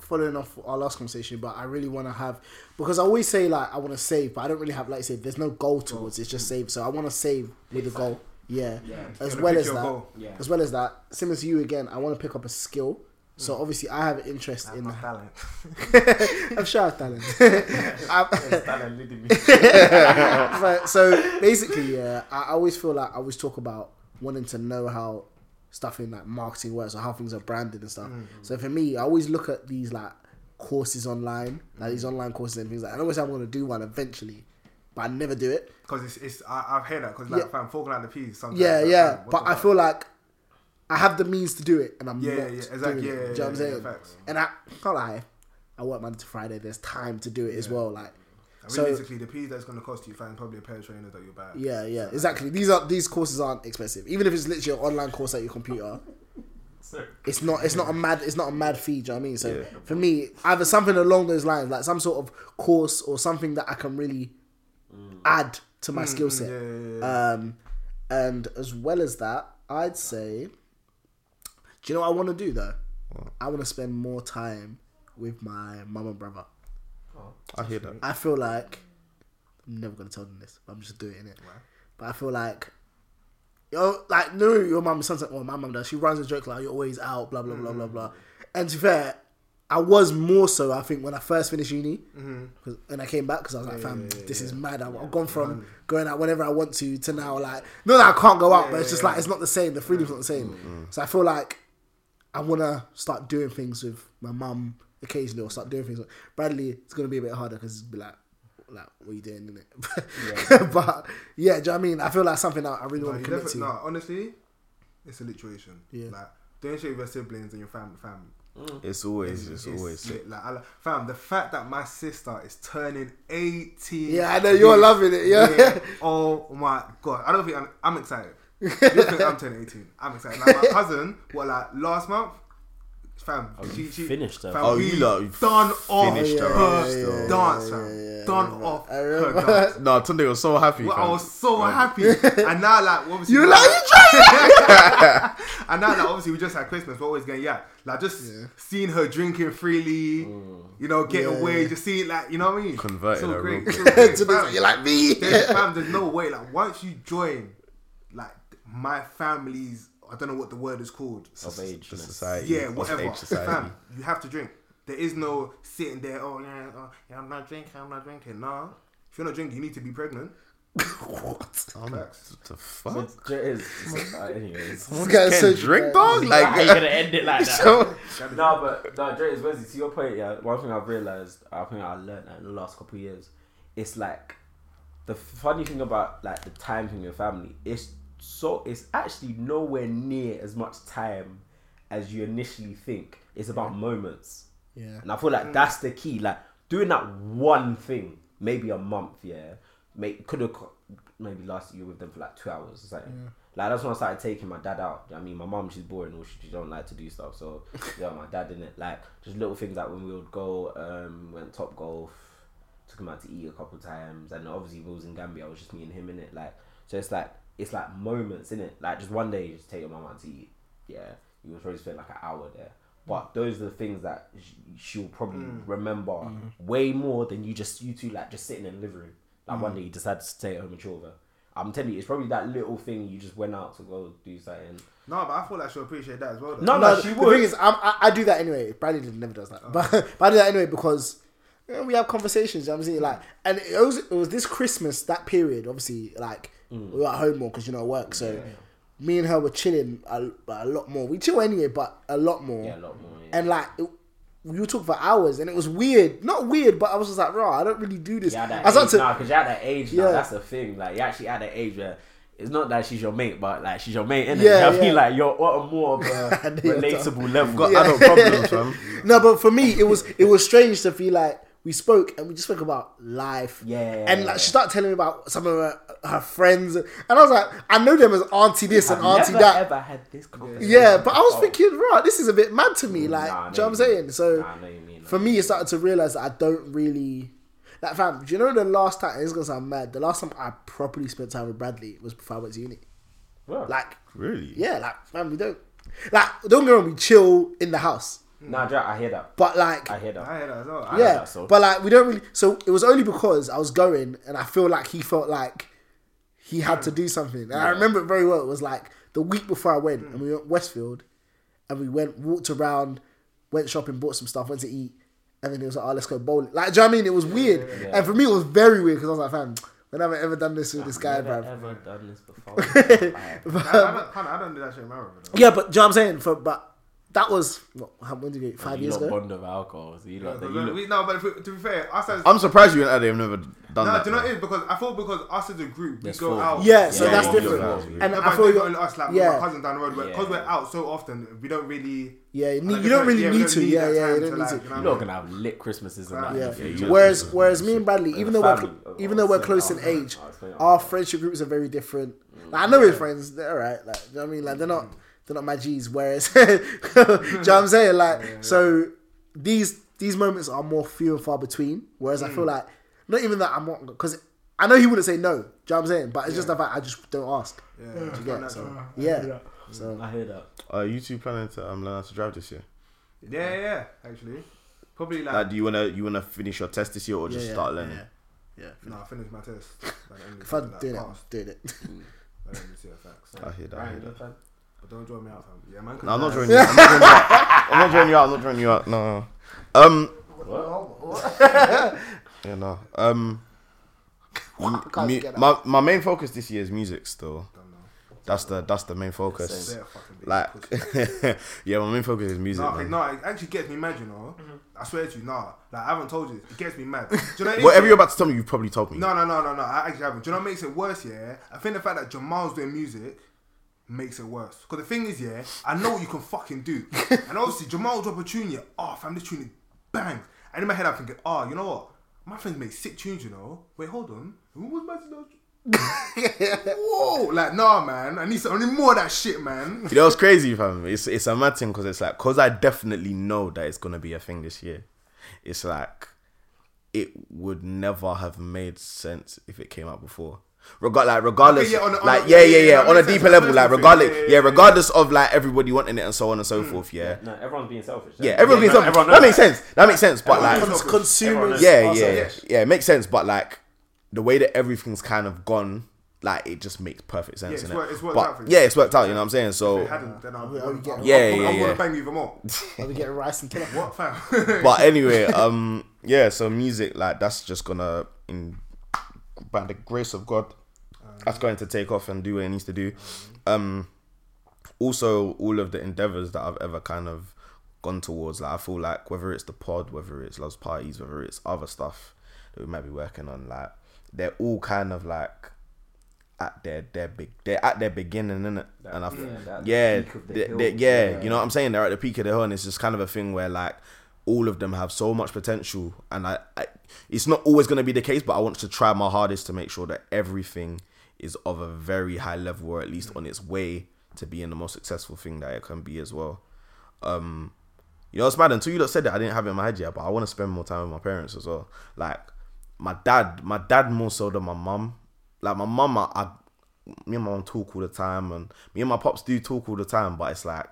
following off our last conversation, but I really want to have because I always say like I want to save, but I don't really have like I said. There's no goal towards it's just save. So I want to save with a goal. Yeah. Yeah. As well as that. Yeah. as well as that, similar to you again, I want to pick up a skill. So Mm. obviously I have an interest That's in. my talent. I'm sure I have talent. I'm- but so basically, yeah, I always feel like I always talk about wanting to know how stuff in like marketing works or how things are branded and stuff. Mm. So for me, I always look at these like courses online, like these online courses and things like. I always say I'm going to do one eventually, but I never do it. Because it's, it's I, I've heard that because like Yeah. fam, falling out the peas sometimes. Yeah, like, yeah, but I fuck? feel like I have the means to do it, and I'm Yeah, not yeah, exactly, doing yeah, it. yeah, do you know what I'm saying? and I can't lie, I work Monday to Friday. There's time to do it as well. Like, so realistically, the peas that's going to cost you, find probably a pair of trainers that you buy. Yeah, yeah, exactly. These are these courses aren't expensive. Even if it's literally an online course at your computer, it's not it's not a mad it's not a mad fee. Do you know what I mean? So Yeah. for me, either something along those lines, like some sort of course or something that I can really add to my skill set. Mm, yeah, yeah, yeah. Um, and as well as that, I'd say, do you know what I want to do though? I want to spend more time with my mum and brother. I hear that. I feel like I'm never gonna tell them this, but I'm just doing it. But I feel like yo, like no, your mum sometimes. Well, my mum does. She runs a joke like you're always out, blah blah blah blah blah. And to be fair, I was more so. I think when I first finished uni, Mm-hmm. 'cause- and I came back because I was like, "Fam, this is mad." I've, I've gone from going out whenever I want to to now like, not that I can't go out, but it's just like it's not the same. The freedom's not the same. Mm-hmm. So I feel like I want to start doing things with my mum occasionally, or start doing things. With Bradley, it's gonna be a bit harder because it's be like, like, what are you doing, innit? but yeah, do you know what I mean? I feel like something that I really No, want you to commit definitely, to. no, honestly, it's a lituation. Yeah. Like doing shit with your siblings and your family, family. It's always, it's always lit. Like, I, like, fam, the fact that my sister is turning eighteen. Yeah, I know, you're this loving it, yeah. year, Oh my god, I don't think I'm. I'm excited. I'm turning eighteen? I'm excited. Like my cousin, what like last month. Fam, oh, she, she finished her. Fam, Oh, we you lot, you've done off finished her her up still. dance, yeah, fam. yeah, yeah, done off her dance. No, Tunde was so happy. Well, I was so happy, and now like obviously You we- like and now like obviously we just had Christmas, we're always getting yeah, like just seeing her drinking freely, mm. you know, get Yeah, away, yeah. just seeing like you know what I mean. Converted so her great, real so great, fam. you're like me. There's, fam, there's no way. Like once you join, like my family's, I don't know what the word is called. of age. The society. Yeah, of whatever. age society. Fam, you have to drink. There is no sitting there. Oh yeah, oh, yeah, I'm not drinking. I'm not drinking. Nah, if you're not drinking, you need to be pregnant. what? Um, what the fuck? But there is. uh, anyways. This guy's Can't so drink, dog. Like, how you Like, gonna end it like that? so, no, but no, Dre is Wesley. To your point, yeah. One thing I've realized, I think I learned that in the last couple of years, it's like the funny thing about like the time in your family. It's so it's actually nowhere near as much time as you initially think. It's about moments, Yeah. and I feel like that's the key. Like doing that one thing, maybe a month, yeah, make could have maybe lasted you with them for like two hours or something. Like that's when I started taking my dad out. I mean, my mom she's boring, or she, she don't like to do stuff. So yeah, my dad in it. Like just little things like when we would go, um, went Topgolf, took him out to eat a couple times, and obviously it was in Gambia, I was just me and him in it. Like so, it's like it's like moments in it. Like just one day, you just take your mum out to eat. Yeah, you will probably spend like an hour there. But those are the things that sh- she'll probably mm. remember mm. way more than you just you two like just sitting in the living room. Like one mm. day you decided to stay at home and chill with her. I'm telling you, it's probably that little thing you just went out to go do something. No, but I thought like she'll appreciate that as well. though. No, No, no, she the would. thing is, I'm, I, I do that anyway. Bradley never does that, oh. but, but I do that anyway because you know, we have conversations. You know what I'm saying like, and it was it was this Christmas that period. Obviously, like Mm. we were at home more because you know work. So me and her were chilling a, a lot more. We chill anyway, but a lot more. Yeah, a lot more. Yeah. And like it, we would talk for hours, and it was weird. Not weird, but I was just like, raw. I don't really do this. Yeah, that I started age to. now, because you're at that age now. Yeah. That's the thing. Like, you're actually at that age where it's not that she's your mate, but like she's your mate, innit? Yeah, you know what I mean? Like, you're on a more of a I know you're relatable level. got adult problems, fam. No, but for me, it was it was strange to feel like we spoke and we just spoke about life. Yeah, And like she started telling me about some of her, her friends, and I was like, I know them as auntie this and auntie never that. ever had this conversation. Yeah, but I was before. thinking, right, this is a bit mad to me. Like, Nah, I do you know what I'm saying? So Nah, I know you mean. for me, it started to realize that I don't really. Like, fam, do you know the last time? It's gonna sound mad. The last time I properly spent time with Bradley was before I went to uni. Well, Like, Really? yeah, like, fam, we don't. Like, don't get me wrong, we chill in the house, nah, I hear that. but like, I hear that. I hear that as well. I yeah, that, so. but like we don't really. So it was only because I was going, and I feel like he felt like he had to do something. And I remember it very well. It was like the week before I went, and we went Westfield, and we went walked around, went shopping, bought some stuff, went to eat, and then it was like, oh, let's go bowling. Like, do you know what I mean? It was weird, and for me, it was very weird because I was like, fam, when have I ever done this with this guy, Never bruv? ever done this before. I, I, don't, I don't do that shit in my room. Yeah, but do you know what I'm saying? For but that was what, how, when did we five you years ago? bond of alcohol. So you Yeah, lot, but you we- no, but if we- to be fair, us as I'm surprised you and Ade have never done no, that. do you know man. it is? Because I thought because us as a group, we There's go four. out. Yeah, so Yeah, that's different. yeah, yeah. And No, I but feel it's you. only us, like yeah. my cousin down the road, because Yeah. we're out so often, we don't really. Yeah, you, like, you don't really yeah, need don't to. Yeah, yeah, you don't need to. you know you what I lot mean? gonna have lit Christmases and that. Yeah. in the Yeah. future. Whereas, whereas me and Bradley, even though we're family, cl- even though we're close in age, explain it. our friendship groups are very different. I know his friends, they're alright. Like, you know what I mean? Like, they're not they're not my G's. Whereas, do you know what I'm saying? Like, so these these moments are more few and far between. Whereas I feel like not even that I'm not because I know he wouldn't say no. Do you know what I'm saying? But it's just the fact I just don't ask. Yeah, Do you get? So natural. yeah. So I hear that. Are you two planning to um, learn how to drive this year? yeah, yeah, yeah, actually, probably like. Like, do you wanna you wanna finish your test this year or just yeah, start yeah, learning? Yeah. no, I finished my test. Like, If I'm like, doing it, I'm pass. doing it. By the end of this year. I hear that. I hear that. Fam? But don't draw me out, fam. Yeah, man. No, I'm not joining you. I'm not joining you out. I'm not joining you out. I'm not joining you out. No. Um, What? you know, um, I can't mu- get that. my my main focus this year is music. Still, that's the that's the main focus. They're fucking big Like, pussy. yeah, my main focus is music. No, okay, man. no, it actually gets me mad, you know. I swear to you, nah. Like, I haven't told you this. It gets me mad. Do you know what it is, Whatever you're about to tell me, you've probably told me. No, no, no, no, no. I actually haven't. Do you know what makes it worse? Yeah, I think the fact that Jamal's doing music makes it worse. Because the thing is, yeah, I know what you can fucking do, and obviously Jamal drop a tune, yeah. Oh, fam, this tune is bang. And in my head, I'm thinking, oh, you know what? My friends make sick tunes, you know. Wait, hold on. Who was my Whoa, like nah, man. I need some, I need more of that shit, man. You know what's crazy, fam? It's it's a mad thing because it's like because I definitely know that it's gonna be a thing this year. It's like it would never have made sense if it came out before. Regard like regardless, Okay, yeah, on a- on like yeah, yeah, yeah, yeah, yeah, on a makes sense. deeper level, like regardless, Yeah, yeah, yeah, yeah. regardless of like everybody wanting it and so on and so forth, yeah, No, everyone's being selfish. yeah, everyone Yeah, being no, selfish. everyone That makes sense. That makes sense. But Everyone like, consumers. yeah, are yeah, yeah, it makes sense. But like the way that everything's kind of gone, like it just makes perfect sense. Yeah, it's innit? worked- it's worked but out for you. yeah, it's worked out. You know what I'm saying? If So it hadn't, then I would, Are we getting- Yeah, I, yeah, I, I yeah. want to bang you even more. Are we getting rice and killer? What, fam? but anyway, um, yeah. So music, like that's just gonna, in by the grace of God, that's going to take off and do what it needs to do. Um, also, all of the endeavors that I've ever kind of gone towards, like I feel like whether it's the pod, whether it's loves parties, whether it's other stuff that we might be working on, like they're all kind of like at their their big they're at their beginning in it and I yeah, yeah the they- hill. they- yeah Yeah. you know what I'm saying they're at the peak of the hill and it's just kind of a thing where like all of them have so much potential and I, I it's not always going to be the case but I want to try my hardest to make sure that everything is of a very high level or at least on its way to being the most successful thing that it can be as well um you know, it's mad. Until you lot said that, I didn't have it in my head yet. But I want to spend more time with my parents as well. Like my dad, my dad more so than my mum. Like my mum, I, I me and my mum talk all the time, and me and my pops do talk all the time. But it's like,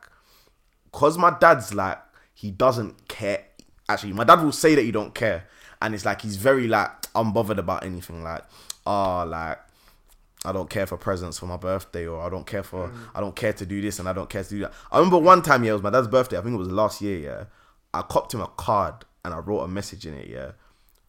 cause my dad's like, he doesn't care. Actually, my dad will say that he don't care, and it's like he's very like unbothered about anything. Like, oh, like I don't care for presents for my birthday, or I don't care for mm. I don't care to do this and I don't care to do that. I remember one time, yeah, it was my dad's birthday. I think it was last year. Yeah, I copped him a card and I wrote a message in it. Yeah,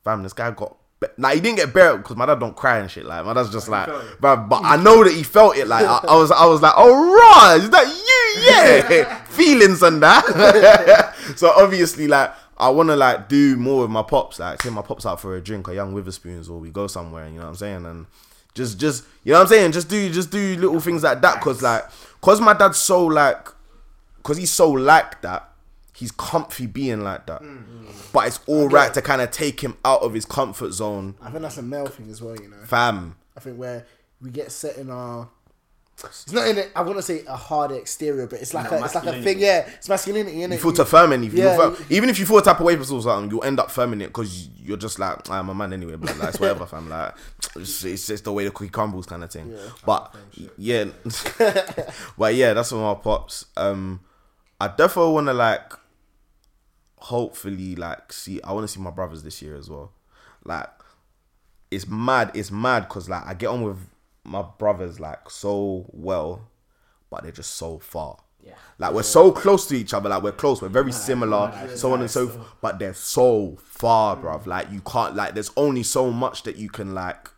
fam, this guy got. be- Like he didn't get buried because my dad don't cry and shit. Like my dad's just oh, like, felt it. bruv, but I know that he felt it. Like I, I was, I was like, oh right, is that you? Yeah, feelings and that. so obviously, like I want to like do more with my pops. Like take my pops out for a drink or young Wetherspoons, or we go somewhere. You know what I'm saying? And just, just you know what I'm saying? Just do, just do little things like that. Cause like, cause my dad's so like, cause he's so like that. He's comfy being like that. Mm-hmm. But it's all right to kind of take him out of his comfort zone, I think that's a male thing as well, you know. fam. I think where we get set in our. It's not in it. I want to say a hard exterior, but it's like No, a, it's like a masculinity. thing. Yeah, it's masculinity, innit? You feel to firm anything. Yeah, you feel, you- even if you feel a type of way for something, you'll end up firming it because you're just like, I'm a man anyway, but like, it's whatever, fam. Like, it's, it's just the way the cookie crumbles kind of thing. But yeah, but yeah, that's what my pops. Um, I definitely want to like, hopefully, like, see. I want to see my brothers this year as well. Like, it's mad. It's mad because like I get on with my brothers like so well, but they're just so far. Yeah. Like we're so close to each other, like we're close, we're very similar, so on and so forth. But they're so far, bruv. Like you can't like there's only so much that you can like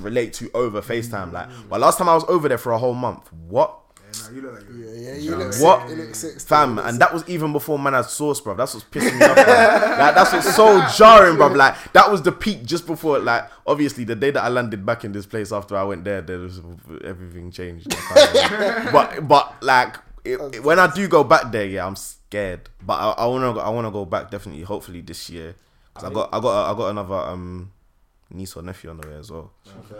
relate to over FaceTime. Like but last time I was over there for a whole month. What? Yeah, nah, you look like you. Yeah, yeah, you look What? Sick, you look sick Fam, and that was even before man had sauce, bro. That's what's pissing me off. like that's what's so jarring, bro. Like that was the peak just before. Like obviously the day that I landed back in this place after I went there, there was everything changed. but but like it, it- when I do go back there, yeah, I'm scared. But I, I wanna go, I wanna go back definitely. Hopefully this year, 'Cause I got I got I got another um niece or nephew on the way as well.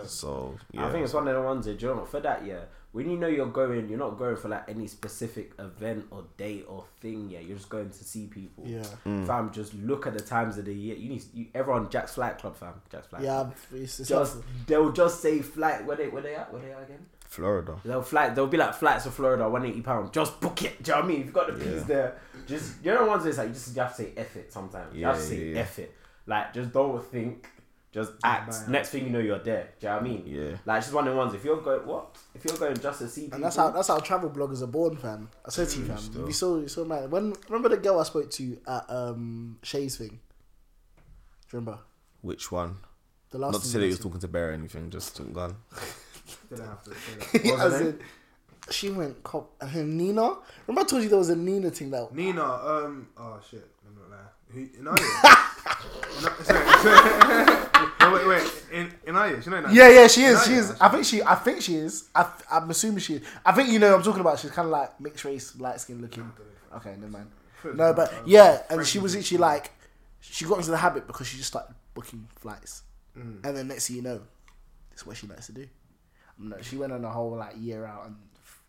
So yeah, I think it's one of the ones that, you know what, for that, yeah, when you know you're going, you're not going for like any specific event or date or thing, yeah, you're just going to see people. Yeah. Mm. Fam, just look at the times of the year. You need, you, everyone, Jack's Flight Club, fam. Jack's Flight Yeah, Club. it's, it's Just, awful. they'll just say flight, where they, where they at, where they at again? Florida. They'll flight. They'll be like flights to Florida, one eighty pound. Just book it. Do you know what I mean? If you've got the piece there, just you know the ones where it's like you just you have to say F it sometimes. you have to say yeah, yeah. F it. Like just don't think. Just act. bye. Next thing you know, you're there. Do you know what I mean? Yeah. Like it's just one of the ones. If you're going what? If you're going just to see people, And that's how that's how travel bloggers are born, fam. I said to you, fam. You be so you so mad. When remember the girl I spoke to at um Shay's thing? Do you remember Which one? the last? Not to thing say that we he was talking to Bear or anything, just gone. Didn't have to say that. As in, she went cop and her Nina. Remember I told you there was a Nina thing that Nina, um, oh shit, I'm not lying. Who, in Aya? no, sorry, sorry. No, wait, wait, in, in Aya, you know that? Yeah, yeah, she is. She Naya, is. I think she. I think she is. I, I'm assuming she is. I think you know. what I'm talking about. She's kind of like mixed race, light skin looking. Okay, never mind. No, but yeah, and she was literally like, she got into the habit because she just started booking flights, mm. and then next thing you know, it's what she likes to do. No, she went on a whole like year out and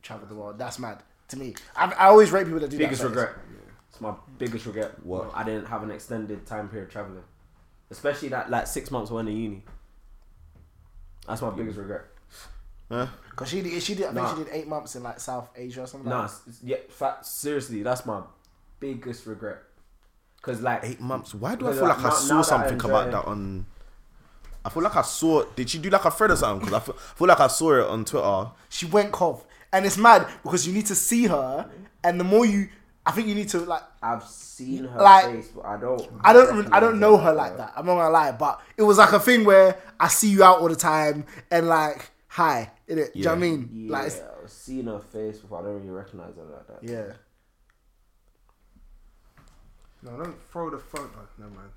traveled the world. That's mad to me. I, I always rate people that do biggest that. regret. It's my biggest regret. What? I didn't have an extended time period traveling, especially that like six months when in uni. That's my biggest regret. Huh? Because she did. She did. I think Nah. she did eight months in like South Asia or something. Nah, like yeah, fact, seriously, that's my biggest regret. Cause like Eight months. Why do I feel like, like I saw now I something enjoy about that on? I feel like I saw. Did she do like a thread or something? Because I feel, feel like I saw it on Twitter. she went cov, and it's mad because you need to see her, and the more you, I think you need to like. I've seen her Like, face, but I don't. I don't. I don't know her recognize like that. I'm not gonna lie, but it was like a thing where I see you out all the time, and like, hi, in it. Do you know what I mean? Yeah, Like, I've seen her face before. I don't really recognize her like that. yeah. No, don't throw the phone. Oh, never mind.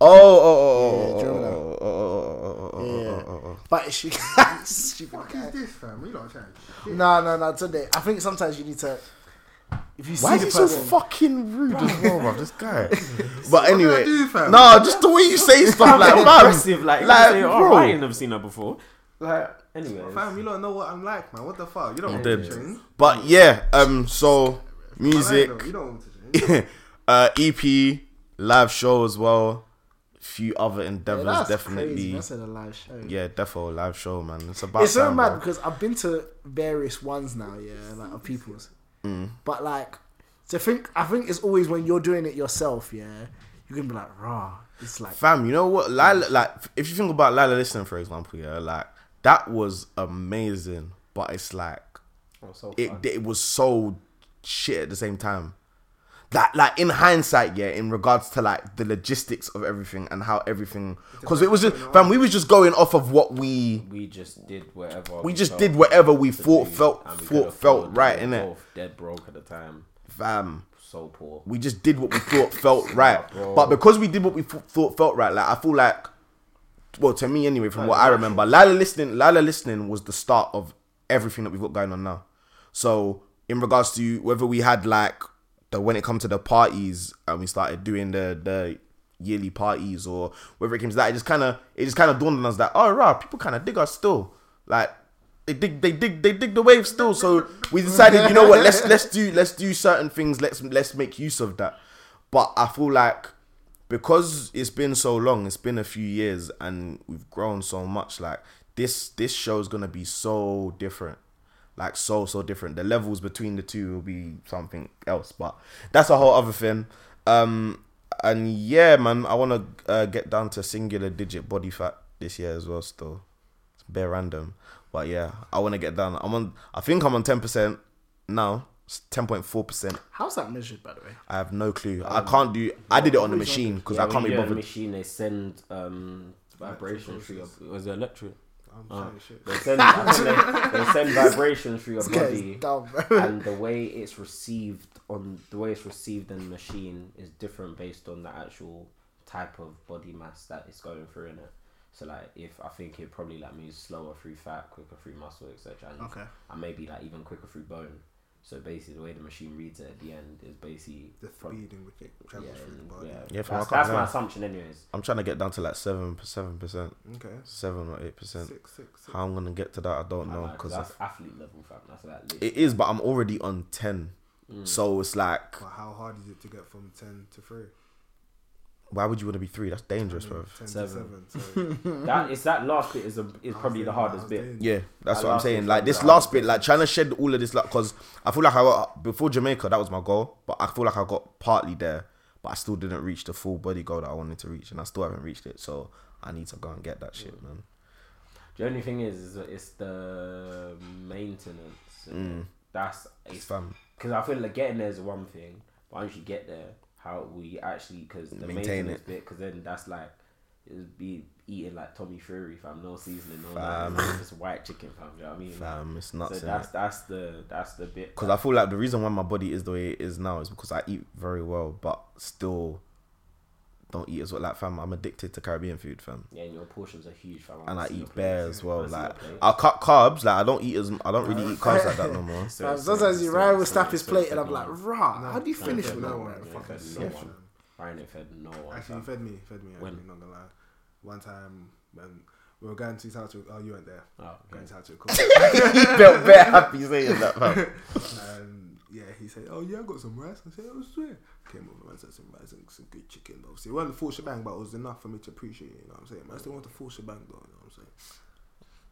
Oh, oh, oh, oh Yeah, oh, do you oh, remember oh, oh, oh, oh, oh, Yeah. oh, oh, oh. But she. stupid What guy. is this, fam? We not chatting. No, no, no. Today, I think sometimes you need to. If you Why see is he so fucking rude as well, bro? This guy. But What did I anyway, do, fam? no, just the way you say stuff like, Like, aggressive, like, like, like say, oh, bro. I ain't never seen her before. Like, anyway, Fam, you don't know what I'm like, man. What the fuck? You don't want dead. to change. But yeah, um, so music, You don't want to change. uh, EP, live show as well. Few other Yeah, endeavors, that's definitely. Crazy. That's at a live show. Yeah, defo live show, man. It's about it's so time, mad bro. because I've been to various ones now, yeah, like of people's. Mm. But like, to think, I think it's always when you're doing it yourself, yeah, you're gonna be like, raw. It's like, Fam, you know what? Lila, like, if you think about Lila Listen, for example, yeah, like that was amazing, but it's like Oh, so it it was so shit at the same time. That like in hindsight, yeah, in regards to like the logistics of everything and how everything, because it was just fam, we was just going off of what we we just did whatever. we just did whatever we thought do, felt thought felt right it. in We it, Both dead broke at the time. fam. So poor. we just did what we thought felt right. bro. But because we did what we th- thought felt right, like I feel like, well, to me anyway, from Like, what I remember, Lila listening, Lila listening was the start of everything that we've got going on now. So in regards to whether we had like the when it comes to the parties and we started doing the the yearly parties or whether it came to that, it just kind of it just kind of dawned on us that oh right, people kind of dig us still, like. They dig, they dig, they dig the wave still. So we decided, you know what? Let's let's do let's do certain things. Let's let's make use of that. But I feel like because it's been so long, it's been a few years, and we've grown so much. Like this, this show is gonna be so different, like so so different. The levels between the two will be something else, but that's a whole other thing. Um, and yeah, man, I want to uh, get down to singular digit body fat this year as well. Still, it's bare random, but yeah, I want to get down. I'm on. I think I'm on ten percent now. Ten point four percent. how's that measured, by the way? I have no clue. I can't do. I did it on the machine because Yeah, I can't you be do it on the bothered. machine, they send um, vibration through your. Was it electric? I'm uh, Oh. trying shit. They send, they, they send vibration through your body, dumb, and the way it's received on the way it's received in the machine is different based on the actual type of body mass that it's going through in it. So like, if I think it probably like moves slower through fat, quicker through muscle, etc. Okay. and maybe like even quicker through bone. So basically, the way the machine reads it at the end is basically The prob- speed in which it yeah, through the body. yeah. Yeah, that's, that's my lie. assumption, anyways. I'm trying to get down to like seven, seven percent, Okay. seven or eight percent. Six, six, six. How I'm gonna get to that, I don't know because that's athlete level, fam. That's that. it is, but I'm already on ten. Mm. So it's like, But how hard is it to get from 10 to 3? Why would you want to be three? That's dangerous, bro. Seven. 7. So that is that last bit is a, is probably the hardest bit. Yeah, that's That what I'm saying. Like this last bit, like trying to shed all of this, like, because I feel like I got before Jamaica, that was my goal, but I feel like I got partly there, but I still didn't reach the full body goal that I wanted to reach, and I still haven't reached it. So I need to go and get that shit, man. The only thing is, is it's the maintenance. Mm. That's It's fun because I feel like getting there is one thing, but once you get there, how we actually because the Maintain maintenance it. bit, because then that's like it would be eating like Tommy Fury, fam, no seasoning, no Fam. nothing, just white chicken, fam. You know what I mean? Fam, it's so that's that's the that's the bit. Because I feel like the reason why my body is the way it is now is because I eat very well, but still don't eat as well. Like, fam, I'm addicted to Caribbean food, fam. yeah, and your portions are huge, fam. And I eat bare plates. as well. I Like, your plates. I cut carbs. Like, I don't eat as I don't really uh, eat carbs like that no more. So- Fam, so- sometimes you so- Ryan will so- snap his so- plate so- and I'm no. like, rah, No, how do you finish no, with that one? one. no, Fucking no, so no. fun. Ryan ain't fed no one. Actually, he fed me. Fed me. When? Actually, not gonna lie. One time when we were going to his South Oh, you weren't there. Oh, Going okay. to South Cool. he felt very happy saying that, fam. and yeah, he said, "Oh yeah, I got some rice." I said, "Oh sweet." Came over and said some rice and some good chicken. But obviously, it wasn't the full shebang, but it was enough for me to appreciate. it, You know what I'm saying? But I still want the full shebang, though. You know what I'm saying?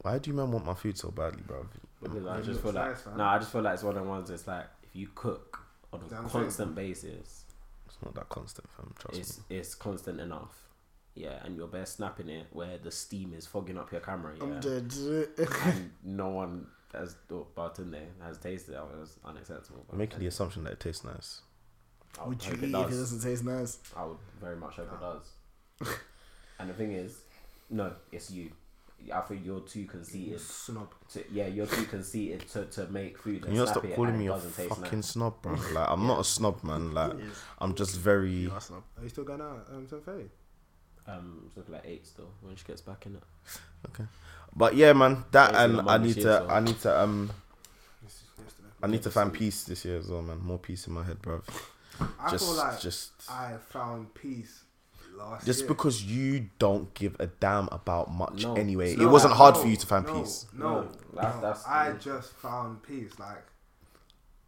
Why do you man want my food so badly, bro? Because I just feel like nice, no, I just feel like it's one of the ones that's like if you cook on That's what a I'm saying. constant basis, It's not that constant, fam. Trust it's me. it's constant enough. Yeah, and you're bare snapping it where the steam is fogging up your camera. Yeah, I'm dead. and no one has oh, bartender has tasted it. It was unacceptable. I'm making the assumption that it tastes nice. I would Would you eat it if it does. doesn't taste nice? I would very much hope it does. and the thing is, no, it's you. I think you're too conceited. Snob. To, yeah, you're too conceited to, to make food. Can and you stop it calling me a fucking nice. snob, bro? Like, I'm not a snob, man. Like, I'm just very. You are snob. Are you still going out? Um, to Faye? Um, it's looking like eight still when she gets back in it. But yeah, man. That Thanks and I need to. so- I need to. Um. I need to find peace this year as well, man. More peace in my head, bro. I Just, feel like just, I found peace last just year. because you don't give a damn about much No. anyway. No, it wasn't hard no, for you to find no, peace. No, No, no, that's- that's- I just found peace. Like,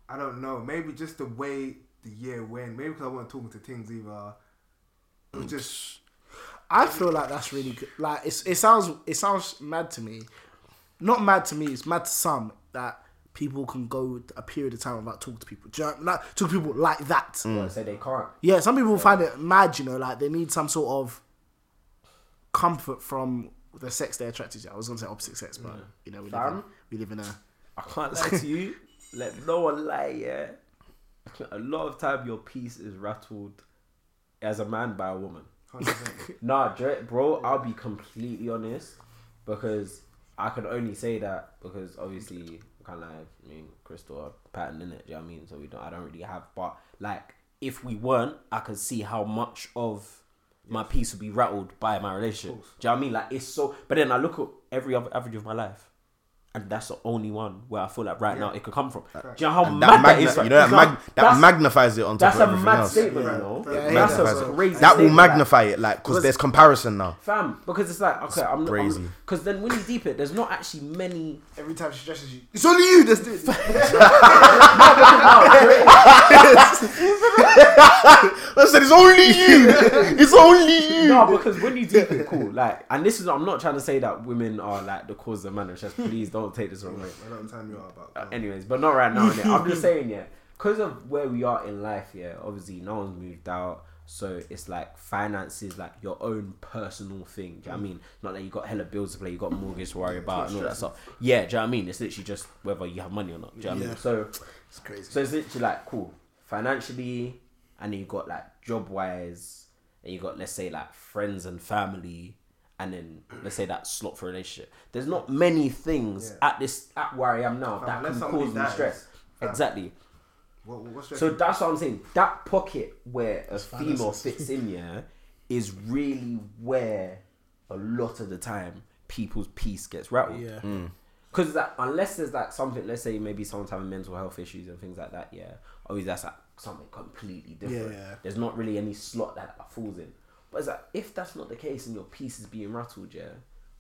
I don't know. Maybe just the way the year went. Maybe because I wasn't talking to things either. It was just I feel like that's really good. Like it's, it sounds it sounds mad to me. Not mad to me. It's mad to some that people can go a period of time without talking to people. Do you know, like talk to people like that. Mm. Say they can't. Yeah, some people find it mad. You know, like they need some sort of comfort from the sex they're attracted to. I was gonna say opposite sex, but you know we live, in, we live in a I can't lie to you. Let no one lie. Yeah, a lot of time your peace is rattled as a man by a woman. 100%. Nah, Dre- bro, I'll be completely honest because I can only say that because obviously kind of like I mean Crystal are pattern in it. Do you know what I mean? So we don't. I don't really have. But like, if we weren't, I could see how much of my piece would be rattled by my relationship. Do you know what I mean? Like it's so. But then I look at every other average of my life. And that's the only one where I feel like right now it could come from. Do you know how And mad that, that magna- is? right? you know that, No, mag- that magnifies it on top That's of a everything mad else. statement, Yeah. you know. Yeah, yeah, that's Magnifies a crazy. That will statement, like- magnify it, like, because there's comparison now. fam because it's like okay i'm crazy. because then when you deep it there's not actually many every time she dresses you. It's only you that's doing it. I said it's only you. it's only you. no because when you deep it cool like and this is i'm not trying to say that women are like the cause of man just please don't take this wrong. Way I don't time you are about. Uh, anyways but not right now i'm just saying yeah because of where we are in life yeah obviously no one's moved out so it's like finances like your own personal thing do you know what I mean? Not that you got hella bills to play you got mortgage to worry about and all that stuff. Yeah do you know what I mean? It's literally just whether you have money or not do you know what I mean? Yeah. so It's crazy. So it's literally like cool financially, and then you got like job wise, and you got let's say like friends and family, and then let's say that slot for a relationship. There's not many things Yeah. at this at where I am now Fam, that unless can somebody cause me dies, stress. fam. Exactly. What, what's So stressing- that's what I'm saying. That pocket where a female finances. fits in, yeah, is really where a lot of the time people's peace gets rattled. Yeah. Mm. Because that unless there's like something, let's say maybe someone's having mental health issues and things like that, yeah. Obviously that's like something completely different. Yeah. There's not really any slot that, that falls in. But it's like if that's not the case and your piece is being rattled, yeah,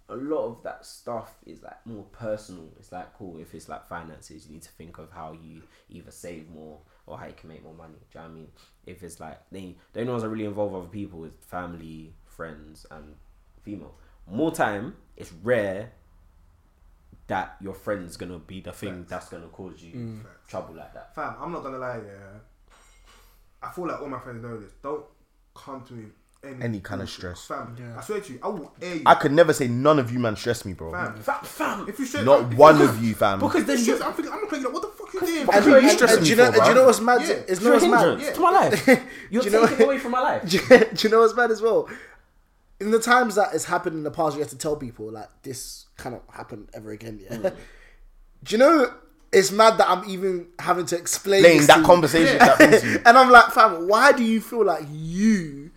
a lot of that stuff is like more personal. It's like cool if it's like finances, you need to think of how you either save more or how you can make more money. Do you know what I mean? If it's like they the only ones that really involve other people is family, friends, and female. More time, it's rare that your friend's gonna be the thing that's gonna cause you mm. trouble like that. Fam, I'm not gonna lie, yeah. I feel like all my friends know this. Don't come to me Any kind of stress. Fam, Yeah. I swear to you, I will air you. I could never say none of you man stress me, bro. fam. Fam, fam. If you stress, Not if you one stress- of you, fam. Because then It's you just, I'm thinking, I'm looking like, what the fuck you doing? But fam? you And- stressing and me do you know? for, Do you know what's mad? Yeah. It's You're not a what's mad. hindrance to my life. You're Do you know- taking away from my life. do, you, know what's mad as well? In the times that it's happened in the past, you have to tell people like this cannot happen ever again. Yeah. Mm. do you know? It's mad that I'm even having to explain this that to you. conversation that brings you. and I'm like, fam, why do you feel like you?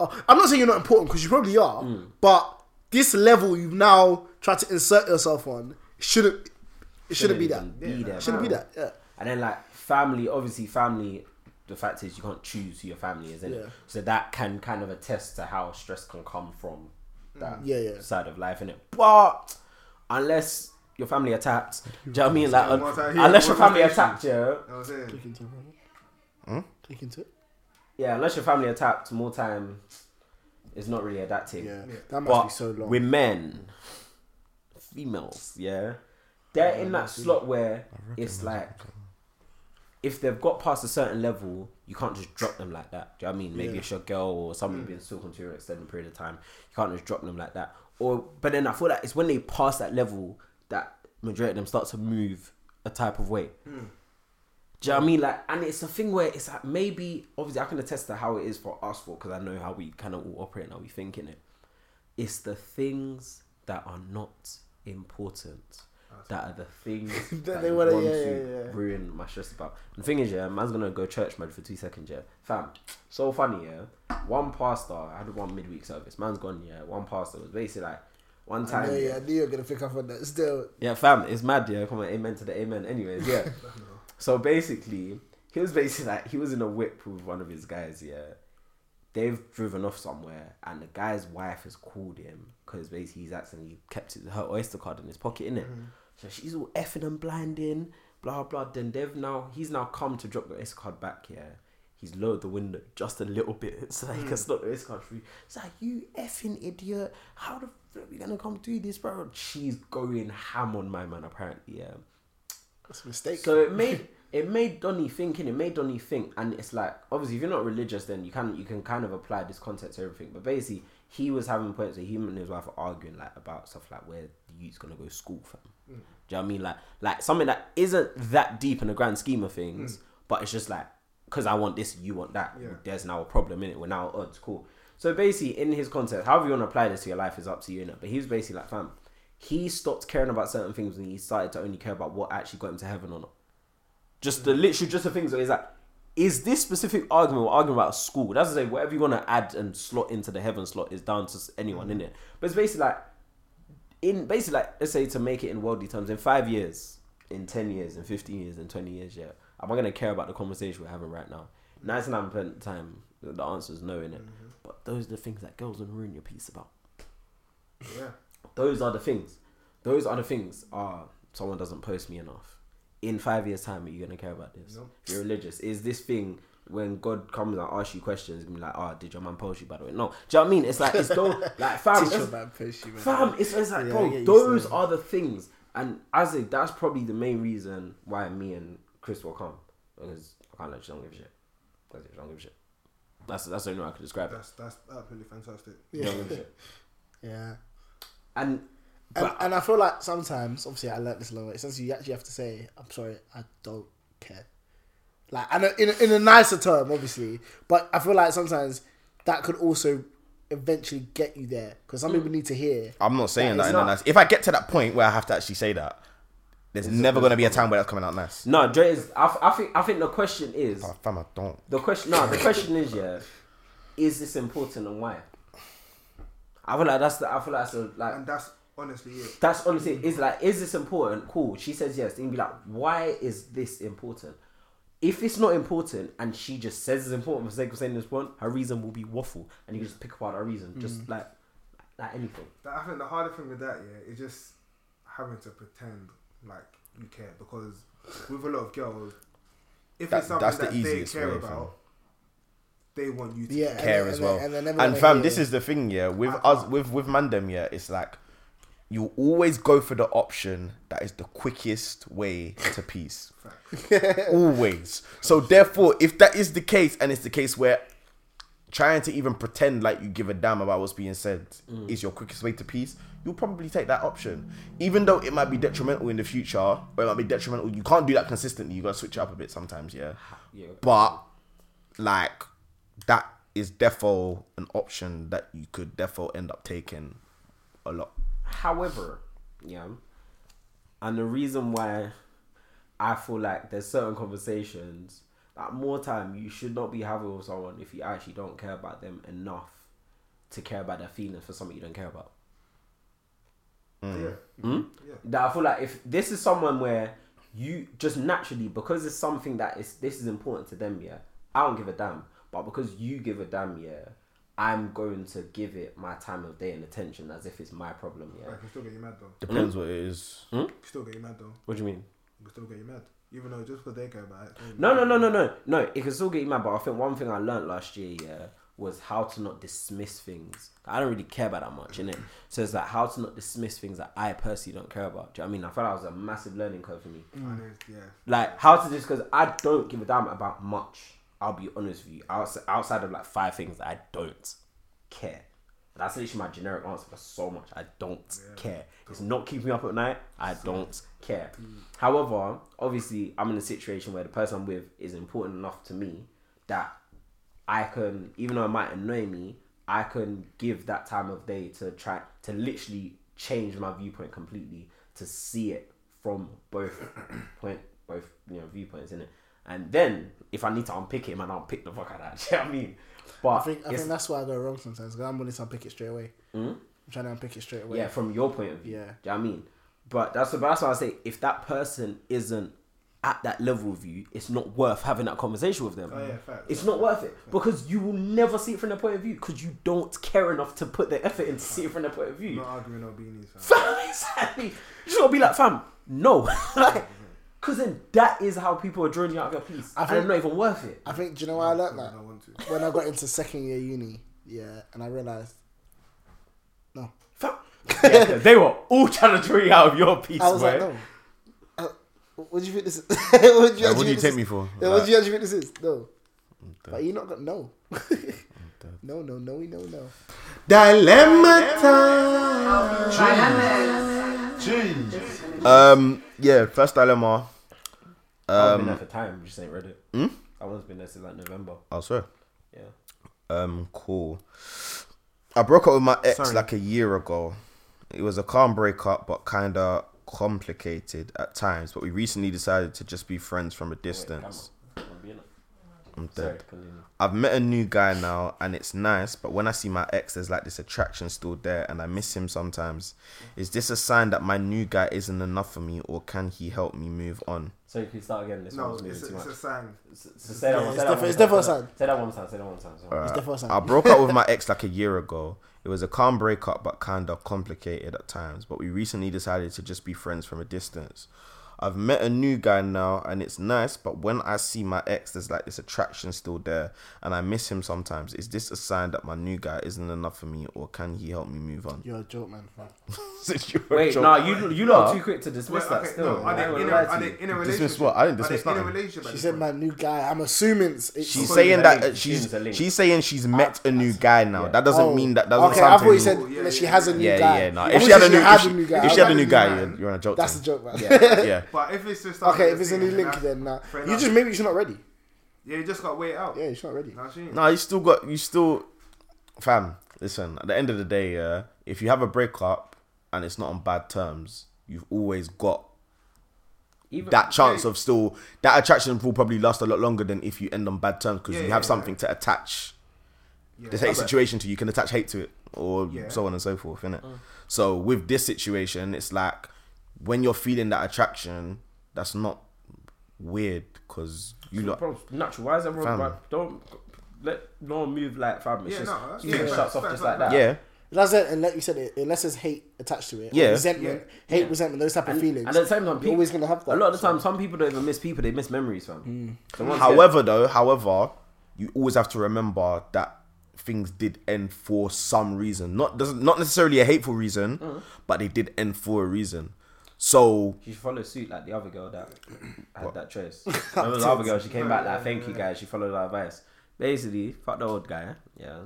Are, I'm not saying you're not important because you probably are, Mm. but this level you've now tried to insert yourself on shouldn't. It shouldn't, be that. even Be there, Shouldn't be that. Yeah. And then like family, obviously family. The fact is you can't choose who your family is, innit? Yeah. So that can kind of attest to how stress can come from that Yeah, yeah. side of life, innit? But unless your family attacked, do you know what I mean? Like un- more time here, unless your family station. attacked, yeah, You know what I'm saying? Click into it. Hmm? Click into it. Yeah, unless your family attacked, more time is not really adapting. Yeah. Yeah. That must But be so long. with men, females, yeah, they're in that slot where it's like if they've got past a certain level, you can't just drop them like that. Do you know what I mean? Maybe Yeah. it's your girl or someone you've mm. been talking to for an extended period of time. You can't just drop them like that. Or but then I feel like it's when they pass that level that majority of them start to move a type of way. Mm. Do you know what I mean? Like, and it's a thing where it's like maybe obviously I can attest to how it is for us for because I know how we kind of all operate and how we think in it. It's the things that are not important that are the things That that they wanna- want yeah, to yeah, yeah. ruin my stress about. And the thing is, yeah, man's gonna go church mode for two seconds, yeah. Fam, so funny, yeah. One pastor, I had one midweek service. Man's gone, yeah. One pastor was basically like, one I time, know, yeah, yeah, I knew you were gonna pick up on that. Still, yeah, fam, it's mad, yeah. Come on, amen to the amen. Anyways, yeah. so basically, he was basically like he was in a whip with one of his guys, yeah. They've driven off somewhere, and the guy's wife has called him because basically he's accidentally kept his, her oyster card in his pocket, innit? Mm-hmm. So she's all effing and blinding, blah blah. Then they've now he's now come to drop the oyster card back, yeah. He's lowered the window just a little bit so that he can oyster card free. It's like you effing idiot! How the flip are you gonna come do this, bro? She's going ham on my man apparently, yeah. That's a mistake. So it made it made Donny thinking. It made Donny think, and it's like obviously if you're not religious, then you can you can kind of apply this concept to everything. But basically, he was having points where him and his wife are arguing like about stuff like where the youth's gonna go to school from. Hmm. Do you know what I mean? Like like something that isn't that deep in the grand scheme of things, hmm. but it's just like because I want this, you want that. Yeah. There's now a problem in it. We're now odds. Cool. So basically, in his context, however you want to apply this to your life is up to you, innit? But he was basically like, fam, he stopped caring about certain things and he started to only care about what actually got him to heaven or not. Just the mm. literally just the things where he's like, is this specific argument we're arguing about school? That's to say, whatever you want to add and slot into the heaven slot is down to anyone mm. in it. But it's basically like, in basically like, let's say to make it in worldly terms, in five years, in ten years, in fifteen years, in twenty years, yeah, am I gonna care about the conversation we're having right now? Ninety nine percent of the time, the the answer is no in it. Mm-hmm. But those are the things that girls will ruin your piece about. Yeah. Those are the things. Those are the things. Ah, someone doesn't post me enough. In five years' time, are you gonna care about this? Nope. If you're religious, is this thing when God comes and asks you questions, be like, "Ah, did your man post you?" By the way, no. Do you know what I mean? It's like it's those like fam. Teach your man push you. Fam, it's, it's like, Yeah, bro, those are the things. And as a, that's probably the main reason why me and Chris will come. Because I can't let you don't give a shit. That's it, don't give a shit. That's, that's the only way I can describe it. That's that's absolutely fantastic. You don't give a shit. Yeah. And, And, but, and I feel like sometimes, obviously, I learned this a long way. Sometimes you actually have to say, "I'm sorry, I don't care." Like, and in a, in a nicer term, obviously, but I feel like sometimes that could also eventually get you there because some mm. people need to hear. I'm not saying That that, is in a not- nice. If I get to that point where I have to actually say that, there's never gonna be a time where that's coming out nice. no, Dre is, I, I think, I think the question is, Oh, fam, I don't. the question, no, the question is, yeah, is this important and why? I feel like that's the, I feel like that's a, like, And that's honestly it. That's honestly is like, is this important? Cool. She says yes. Then be like, why is this important? If it's not important and she just says it's important for the sake of saying this important, her reason will be waffle, and you can just pick apart her reason, just mm. like like anything. I think the harder thing with that, yeah, is just having to pretend like you care because with a lot of girls, if That- it's something that's the that they easiest care way, about, they want you to Yeah, care. and as then- well. and And, fam, this is the thing, yeah. With us, with with Mandem, yeah, it's like you always go for the option that is the quickest way to peace. always. So therefore, if that is the case, and it's the case where trying to even pretend like you give a damn about what's being said Mm. is your quickest way to peace, you'll probably take that option. Even though it might be detrimental in the future, or it might be detrimental. You can't do that consistently. You gotta switch it up a bit sometimes, yeah. Yeah. But like that is defo an option that you could defo end up taking a lot. However, yeah, and the reason why I feel like there's certain conversations that more time you should not be having with someone if you actually don't care about them enough to care about their feelings for something you don't care about. Yeah. Hmm? That I feel like if this is someone where you just naturally because it's something that is this is important to them, yeah. I don't give a damn, but because you give a damn, yeah, I'm going to give it my time of day and attention as if it's my problem, yeah. I can still get you mad though. Depends what it is. Hmm? Hmm? Can still get you mad though. What do you mean? I can still get you mad. Even though just because they care about it. No, no, no, no, no, no. It can still get you mad, but I think one thing I learned last year, yeah, was how to not dismiss things. I don't really care about that much, innit? So it's like how to not dismiss things that I personally don't care about. Do you know what I mean? I felt that was a massive learning curve for me. Mm. And it's- yeah. Like how to just because I don't give a damn about much. I'll be honest with you. Outside, outside of like five things I don't care. That's literally my generic answer for so much. I don't care. It's not keeping me up at night. I don't care. Mm. However, obviously, I'm in a situation where the person I'm with is important enough to me that I can, even though it might annoy me, I can give that time of day to try to literally change my viewpoint completely to see it from both point, both you know viewpoints in it. And then if I need to unpick it, man, I'll pick the fuck out of that. Do you know what I mean? But I think I think that's why I go wrong sometimes. Cause I'm willing to unpick it straight away. Hmm? I'm trying to unpick it straight away. yeah, from your point of view. Yeah. Do you know what I mean? But that's that's why I say if that person isn't at that level with you, it's not worth having that conversation with them. Oh, yeah, facts. It's not worth it because you will never see it from their point of view because you don't care enough to put the effort in to see it from their point of view. Not arguing or beanies. Fam, exactly. You just gotta be like, fam, no. like, cause then that is how people are drawing you out of your piece. I and it's think- not even worth it. I think. Do you know why I learned I that? don't want to. When I got into second year uni, yeah, and I realized, no, Fam. Yeah, they were all trying to draw you out of your piece, I was boy. like, no. Uh, what do you think this is? what do you, Like, what do you take is? me for? Yeah, Like- what do you actually think this is? No. But you not got no. no, no, no, no, no. Dilemma time. Um, yeah, first dilemma. I've been there Um, for time, just ain't read it. Hmm? That one's been there since like November. oh, sorry. Yeah. Um, cool. I broke up with my ex Sorry. like a year ago. It was a calm breakup, but kind of complicated at times. But we recently decided to just be friends from a distance. Wait, camera. Wanna be in it? I'm Sorry, dead. continue. I've met a new guy now, and it's nice. But when I see my ex, there's like this attraction still there, and I miss him sometimes. Is this a sign that my new guy isn't enough for me, or can he help me move on? So you can start again. This No, one's moving it's too a, it's much. a sign. So so say that one. it's Say that defi- one. it's definitely a Say sign. that- Say that one more time. Say that one more time. sorry. It's the first time. I broke up with my ex like a year ago. It was a calm breakup, but kind of complicated at times. But we recently decided to just be friends from a distance. I've met a new guy now, and it's nice. But when I see my ex, there's like this attraction still there, and I miss him sometimes. Is this a sign that my new guy isn't enough for me, or can he help me move on? You're a joke, man. Since you're Wait, joke. no, you you lot are too quick to dismiss Wait, that. okay, Still, no, are they in a, gonna lie to are they in a Dismiss what? I didn't Are they dismiss in a nothing. relationship. She said, "My new guy." I'm assuming it's. it's She's Because saying that uh, she's It's a link. she's saying she's met a new guy now. That doesn't Oh. mean that doesn't Okay, sound I thought to you said Yeah, that she has a new yeah, guy. yeah, yeah, no. If she had a new, if she, guy, if she had a new guy, you're, you're on a joke. That's a joke, man. Yeah, yeah. But if it's just Okay, if it's a new link, then then nah. you just maybe she's not ready. yeah, you just got to wait it out. Yeah, she's not ready. Nah, she ain't. No, you still got you still, fam. Listen, at the end of the day, yeah, if you have a breakup and it's not on bad terms, you've always got Even, that chance of still that attraction will probably last a lot longer than if you end on bad terms because Yeah, you yeah, have yeah. something to attach Yeah. the hate situation to. You can attach hate to it or Yeah. so on and so forth, innit? Mm. So with this situation, it's like when you're feeling that attraction, that's not weird because you lot. Bro, natural. Why is everyone Fam. like, don't let no one move like fam? It's Yeah, just no, that's- yeah, yeah, shuts facts, off just like facts. that. Yeah, That's it, and like you said, it unless there's hate attached to it, Yeah. resentment, hate, resentment, those type of feelings. and at the same time, people, always gonna have that. A lot of the time, some people don't even miss people; they miss memories, fam. Hmm. So once However, though, however, you always have to remember that things did end for some reason. Not doesn't not necessarily a hateful reason, but they did end for a reason. So She should follow suit like the other girl that had that choice. Remember the other girl? She came back like, "Thank you guys." She followed our advice. basically, fuck the old guy. Yeah,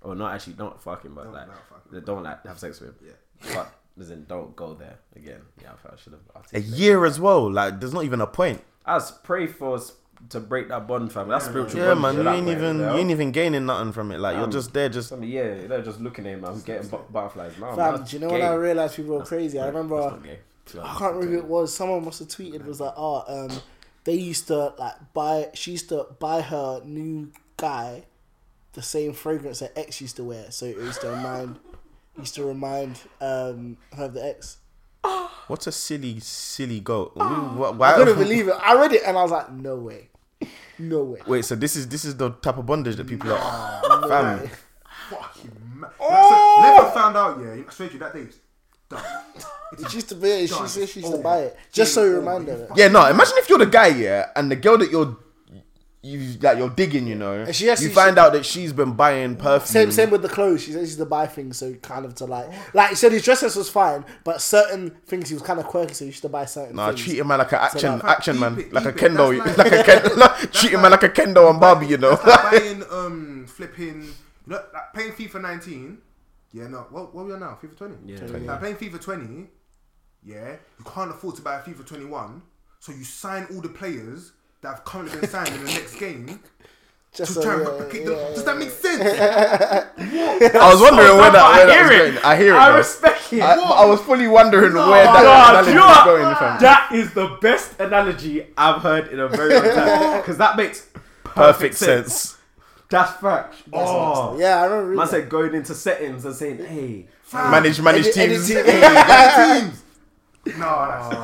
or not actually, don't fuck him, but Don't- like, no, fuck him. they don't like have sex with him. Yeah. But listen, don't go there again. Yeah, I I should have. A articulated. year as well. Like, there's not even a point. As just pray for us to break that bond, fam. That's spiritual. Yeah, bond, man. You ain't even you ain't even gaining nothing from it. Like, you're Um, just there, just Some, yeah, they're just looking at him. I'm getting bu- butterflies. No, Fam, that's do you know gay. when I realized people were crazy? I remember not gay. I can't remember who it was. Someone must have tweeted was like, "Oh, um, they used to like buy. She used to buy her new guy the same fragrance that ex used to wear, so it used to remind used to remind um her of the ex. What a silly, silly goat? Why? I couldn't believe it. I read it and I was like, "No way, no way." Wait, so this is this is the type of bondage that people are. No Fucking man. Oh! Never found out, yeah. I swear to you, that day's done. She used to buy it. She Done. said she used to buy it just so you remind her. Yeah, no. Imagine if you're the guy, yeah, and the girl that you're you like you're digging, you know, And she actually- you find out that she's been buying perfume. Same, same with the clothes. She said she used to buy things, so kind of to like, like he said his dress sense was fine, but certain things he was kind of quirky, so he used to buy certain Nah, things. treating man like an action, like, action keep man, it, like a keep it. kendo, That's like, a ken, treating man like a Ken doll and Barbie, you know. That's like buying, um, flipping, you know, like playing FIFA 19. Yeah, no, what, what are we on now? FIFA 20? Yeah. Like playing FIFA 20, yeah, you can't afford to buy a FIFA 21, so you sign all the players that have currently been signed in the next game just to so, try and replicate yeah, them. yeah, Does that make sense? what? I was wondering where that, I that hear was it. going. I hear it. I bro. respect it. I, I was fully wondering where that God, analogy you was going from. That is the best analogy I've heard in a very long time because that makes perfect, Perfect sense. sense. That's fact. Oh, Yeah, I remember. reading man that. said going into settings and saying, "Hey, Manage, manage Edit- teams. edit- no, that's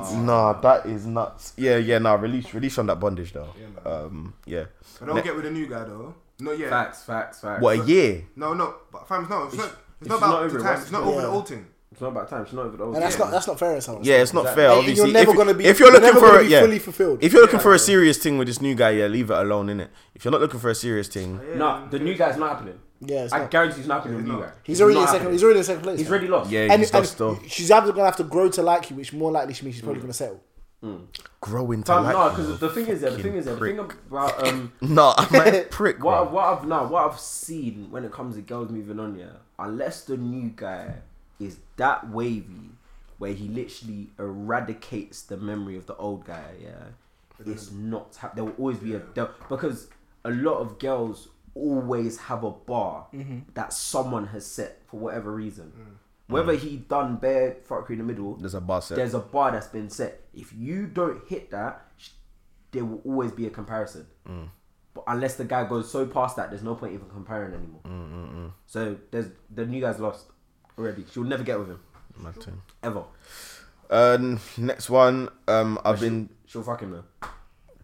crazy. Nah, that is nuts. Yeah, yeah. Nah, release, release on that bondage though. man. Um, yeah. But don't get with a new guy though. Not yet. facts, facts, facts." What a year. No, no, but fam, no, it's, not. It's, it's not not about over the it, time. It's not over the Yeah. old thing. It's not about time. It's not even over. and that's not that's not fair as hell. Yeah, it's not Exactly. fair. And Obviously, you're never if, gonna be. if you're looking never for gonna a, be yeah, fully fulfilled. if you're looking for a serious thing with this new guy, yeah, leave it alone, innit? If you're not looking for a serious thing, No, the new guy's not happening. yeah, it's I not. guarantee he's not happening. with He's the new guy. he's already not in second. happening. He's already in second place. He's already lost. yeah, and, he's and lost though. she's either gonna have to grow to like you, which more likely she means she's probably gonna settle. Grow into Fam, like no, because the thing is, yeah, the thing is, yeah, the thing about um, No, I'm a prick, what bro. what I've now what I've seen when it comes to girls moving on, yeah, unless the new guy is that wavy, where he literally eradicates the memory of the old guy, yeah, it's not. hap- there will always be a there, because a lot of girls always have a bar mm-hmm. that someone has set for whatever reason. Mm. Whether mm. he done bare fuckery in the middle, There's a bar set. there's a bar that's been set. If you don't hit that, sh- there will always be a comparison. Mm. But unless the guy goes so past that, there's no point even comparing anymore. So there's the new guy's lost already. She'll never get with him Mad thing. ever. Um, next one. Um, I've been She'll fuck him though.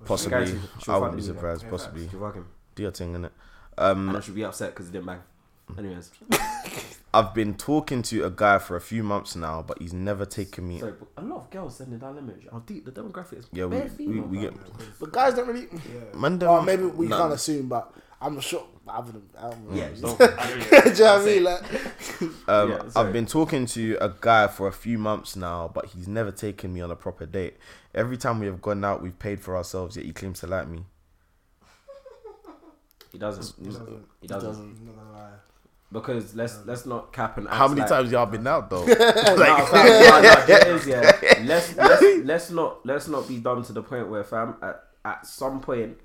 possibly. She'll I wouldn't be the new surprised. Possibly. She'll fuck him, Do your thing, innit? Um, and then she'll be upset because he didn't bang. Anyways, I've been talking to a guy for a few months now, but he's never taken me. sorry, but a lot of girls sending that image. Our deep, the demographic is Yeah, we, bare we, female, we get. But guys don't really. Man, Oh, don't- maybe we Nah. can't assume, but I'm sure. I wouldn't. I wouldn't Yeah, Do you know don't- what I mean? Like, Um, Yeah, sorry. I've been talking to a guy for a few months now, but he's never taken me on a proper date. Every time we have gone out, we've paid for ourselves, yet he claims to like me. He doesn't. He doesn't. He doesn't. I'm not gonna lie. Because let's let's not cap and. How many like- times y'all been out though? no, fam, no, no, it is, yeah. Let's, let's let's not let's not be dumb to the point where fam at, at some point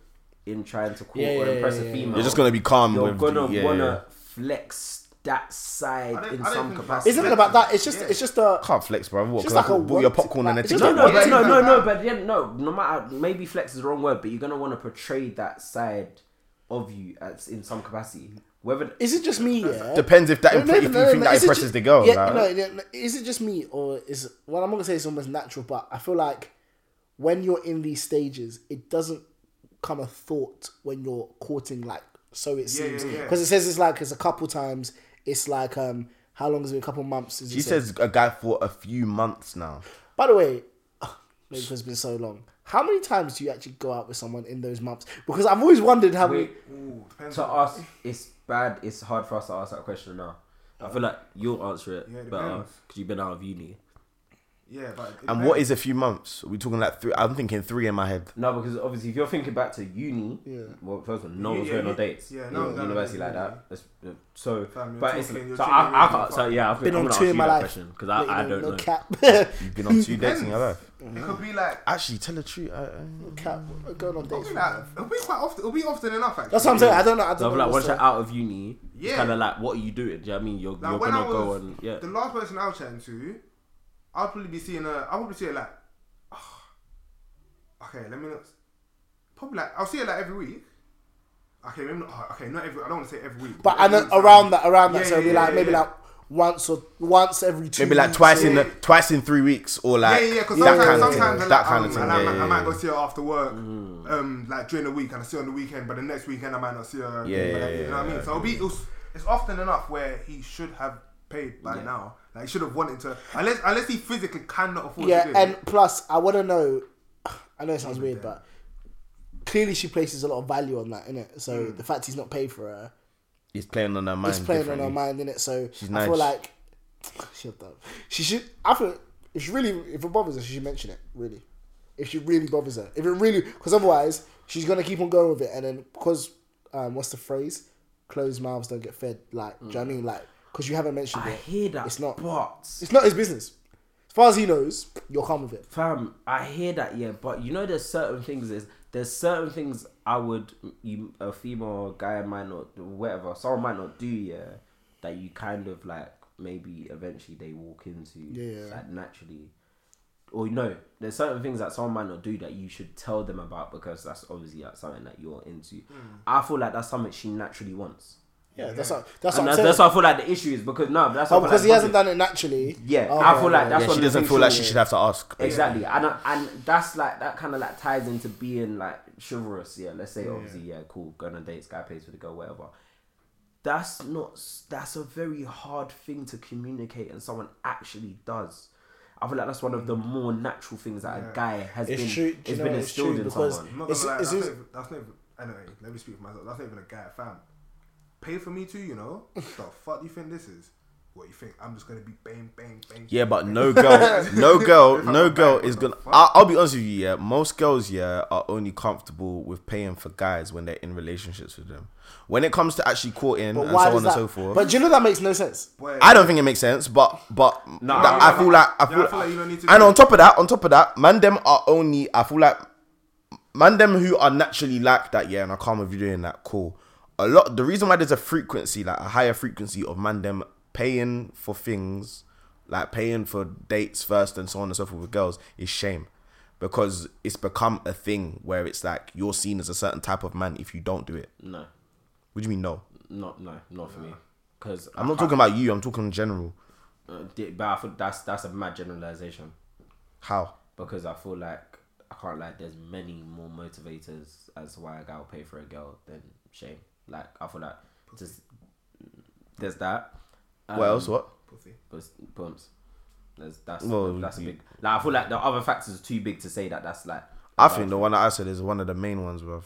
in trying to court Yeah, or impress yeah, a yeah, female, You're just gonna be calm you're with gonna yeah, wanna yeah. flex that side in some capacity. it's not it about that. It's just. Yeah. It's just a. Can't flex, bro. What? Just Just like a bought your want- popcorn and a like- ticket. No, no, no, no, no, but yeah, no. No matter, maybe flex is the wrong word, but you're gonna want to portray that side of you as in some capacity. Whether Is it just me? Yeah. Depends if that No, impre- no, if you no, think no, that is impresses ju- the girl. Yeah, like. no, no, no, is it just me or is well? I'm not gonna say it's almost natural, but I feel like when you're in these stages, it doesn't come a thought when you're courting. Like so, it Yeah, seems yeah, because yeah. it says it's like it's a couple times. It's like um, how long has it been? A couple months. Is She it said? says a guy for a few months now. By the way, maybe because it's been so long. How many times do you actually go out with someone in those months? Because I've always wondered how we. Wait, Ooh, to on- us, it's bad. It's hard for us to ask that question now. I feel like you'll answer it Yeah, it better depends. because you've been out of uni. Yeah, but it And what is a few months? Are we talking like three? I'm thinking three in my head. No, because obviously, if you're thinking back to uni, Yeah. well, first of all, no Yeah, one's yeah, going on dates. Yeah, no no one's going on university dates, like yeah. that. That's, so, Fam, you're but it's talking- you're so treating I, I me can't. like So yeah, I've Been I'm on gonna two ask in you my that life. because I, I don't no know. cap. You've been on two dates in your life. It could be like. Actually, tell the truth. I, I, cap. Going on dates. like, it'll be quite often. It'll be often enough. Actually. That's what I'm saying. I don't know. I don't know. like once you're out of uni, Yeah. kind of like what are you doing? Do you know what I mean? You're, Like you're gonna I go was and yeah. the last person I was chatting to, I'll probably be seeing a. I'll probably see it like. okay, let me not. Probably like I'll see it like every week. Okay, maybe not. oh, Okay, not every. I don't want to say every week. But every and then week sounds- around that, around that, Yeah, so it'll be yeah, like yeah, maybe yeah. like once or once every two. maybe like weeks twice or- in the twice in three weeks or like yeah, yeah, because that sometimes, kind of sometimes. I That kind um, of thing. and I, Yeah, might, I might go see her after work, um, like during the week, and I see her on the weekend. But the next weekend, I might not see her. Yeah, But, yeah, you know yeah, what I mean. So it'll be it's, it's often enough where he should have paid by Yeah. now. Like he should have wanted to, unless unless he physically cannot afford Yeah, to and it. plus, I want to know. I know it sounds weird, but clearly she places a lot of value on that, innit? So Mm. the fact he's not paid for her, He's playing on her mind. He's playing on her mind, innit? So She's I feel like shut up. She should. I feel if she really, if it bothers her, she should mention it. Really, if she really bothers her, if it really, because otherwise she's gonna keep on going with it, and then because um, what's the phrase? Closed mouths don't get fed. Like, do you know what I mean? Like, because you haven't mentioned I it, hear that, It's not. but It's not his business. As far as he knows, you're calm with it. Fam, I hear that, yeah, but you know, there's certain things. Is there's certain things I would you a female guy might not whatever someone might not do, yeah, that you kind of like maybe eventually they walk into, Yeah. like naturally. Or no, there's certain things that someone might not do that you should tell them about because that's obviously like, something that you're into. Hmm. I feel like that's something she naturally wants. Yeah, that's what, that's and what I'm that's, that's what I feel like the issue is because no, that's Oh, what I feel because like he hasn't done it naturally. Yeah, Okay, I feel like okay. that's Yeah, what she doesn't feel like she- she should have to ask. Exactly, and and that's like that kind of like ties into being like chivalrous. Yeah, let's say obviously yeah, cool, going on dates, guy pays for the girl, whatever. That's not. That's a very hard thing to communicate, and someone actually does. I feel like that's one of the mm. more natural things that Yeah. a guy has It's been. true, do you It's know been what, it's instilled true, in someone. I'm not It's- gonna it's that's, just- not, even- that's not even. Anyway, let me speak for myself. That's not even a guy, fam. Pay for me too, you know. the fuck do you think this is? What you think? I'm just gonna be bang, bang, bang. Yeah, but bang, no girl, no girl, no girl bang, is gonna. I'll, I'll be honest with you. Yeah, most girls, yeah, are only comfortable with paying for guys when they're in relationships with them. When it comes to actually courting and why so does on that? and so forth, But do you know that makes no sense? Boy, I don't think it makes sense. But but Nah, that- I- I feel like I yeah, feel, I feel like you don't need to and on top of that, on top of that, man, them are only. I feel like man, them who are naturally like that, yeah, and I can't with you doing that. Cool. A lot. The reason why there's a frequency, like a higher frequency of man, them paying for things, like paying for dates first and so on and so forth with girls, is shame. Because it's become a thing where it's like you're seen as a certain type of man if you don't do it. No, What do you mean no? not no, not for me. Because I'm not talking about you. I'm talking in general. Uh, but I feel that's that's a mad generalization. How? because I feel like I can't like there's many more motivators as to why a guy will pay for a girl than shame. Like I feel like just there's that. Um, What else? What? Pussy. Bus- There's that's Well, that's a big. Like I feel like the other factors are too big to say that that's like. I think the one that I said is one of the main ones, bro.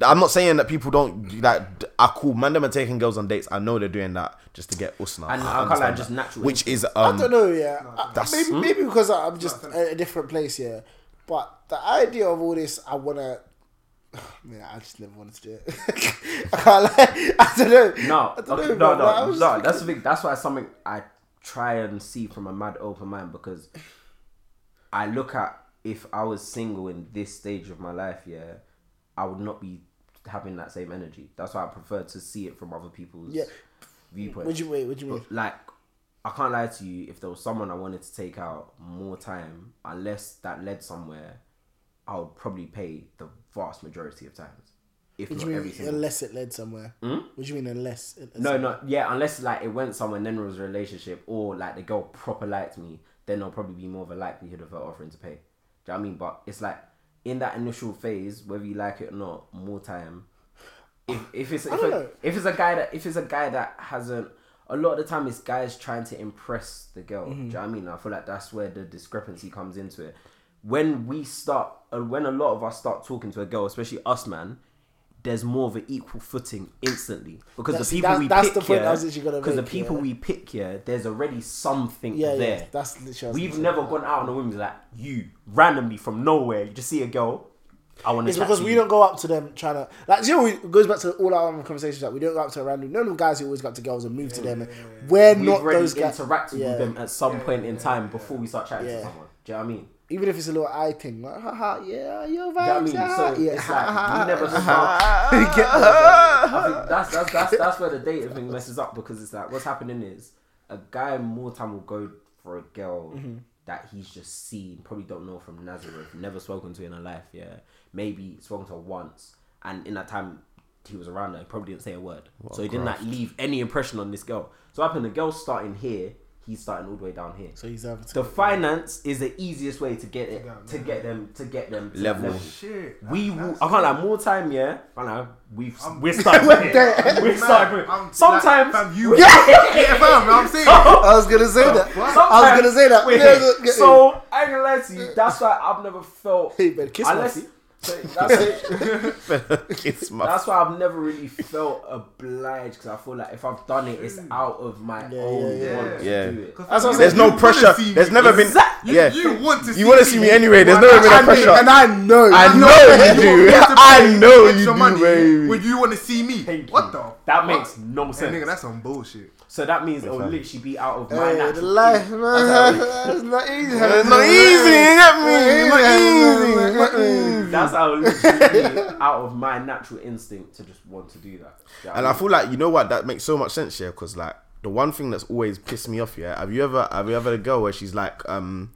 I'm not saying that people don't like I cool. Man, them are taking girls on dates. I know they're doing that just to get usna. And I can't like just natural Which is I um, don't know. Yeah, I- that's- maybe maybe because I'm just at a different place Yeah, But the idea of all this, I wanna. Man, I just never wanted to do it. I can't lie. I don't know. No, don't okay, know, no, no, no. just That's the thing. That's why it's something I try and see from a mad open mind because I look at if I was single in this stage of my life, yeah, I would not be having that same energy. That's why I prefer to see it from other people's Yeah. viewpoint. Would you wait? Do you mean? like I can't lie to you, if there was someone I wanted to take out more time, unless that led somewhere, I would probably pay the vast majority of times. If not do every mean? single Unless it led somewhere. What do you mean? Unless? It, no, no, yeah, unless like it went somewhere and then there was a relationship or like the girl proper liked me, then there'll probably be more of a likelihood of her offering to pay. Do you know what I mean? But it's like in that initial phase, whether you like it or not, more time. If if it's if, don't a, know. if it's a guy that if it's a guy that hasn't a lot of the time it's guys trying to impress the girl. Mm-hmm. Do you know what I mean? I feel like that's where the discrepancy comes into it. When we start, uh, when a lot of us start talking to a girl, especially us, man, there's more of an equal footing instantly because That's- the people that- we that's pick the point here, was literally gonna because the people yeah. we pick here, there's already something Yeah, there. yeah. That's literally. We've was never gone out on a whim like you randomly from nowhere. You just see a girl. I want to. It's because we don't go up to them trying to like. You know, it goes back to all our conversations that we don't go up to a random. None of guys who always go up to girls and move to them. And we're We've not already those guys. interacted Yeah. with them at some point in time before we start chatting Yeah. to someone. Do you know what I mean? Even if it's a little eye thing, like, haha, yeah, your Do you know what I vibes, mean? yeah, So yeah. it's like we never start. Get that. I think that's that's that's that's where the dating thing messes up because it's like what's happening is a guy more time will go for a girl Mm-hmm. that he's just seen, probably don't know from Nazareth, never spoken to in her life, yeah. Maybe spoken to her once, and in that time he was around her, he probably didn't say a word. so he didn't like leave any impression on this girl. So what happened, the girl's starting here, he's starting all the way down here. So he's having to. The finance is the easiest way to get it to get them to get them to that Level. Shit. we will, I can't like more time, yeah. I know we've I'm- we're starting. We're there. we're starting. I'm- Sometimes like, fam, you. yeah, fam. I'm saying. I was gonna say that. Sometimes, I was gonna say that. Wait, Yeah, yeah, yeah. so I ain't gonna lie to you. That's why I've never felt. Hey, man, kiss my unless, feet. So that's, it. Kiss my that's why I've never really felt obliged because I feel like if I've done it, it's mm. out of my Yeah, own yeah, want to yeah. do it. That's what There's saying. no pressure. There's never been. Exactly. Yeah. You want to see You want to see me anyway. There's never been a pressure. and I know. I know you do. I know extra you do, money baby. When you want to see me. What the? That makes no sense. nigga, that's some bullshit. So that means it will literally be out of my Hey, the natural. life, man. It's not easy. It's not easy. You get me? Not easy. It's not easy. That's how it literally be out of my natural instinct to just want to do that. Do you know And I feel like you know what that makes so much sense, yeah. Because like the one thing that's always pissed me off, yeah. Have you ever have you ever had a girl where she's like, um,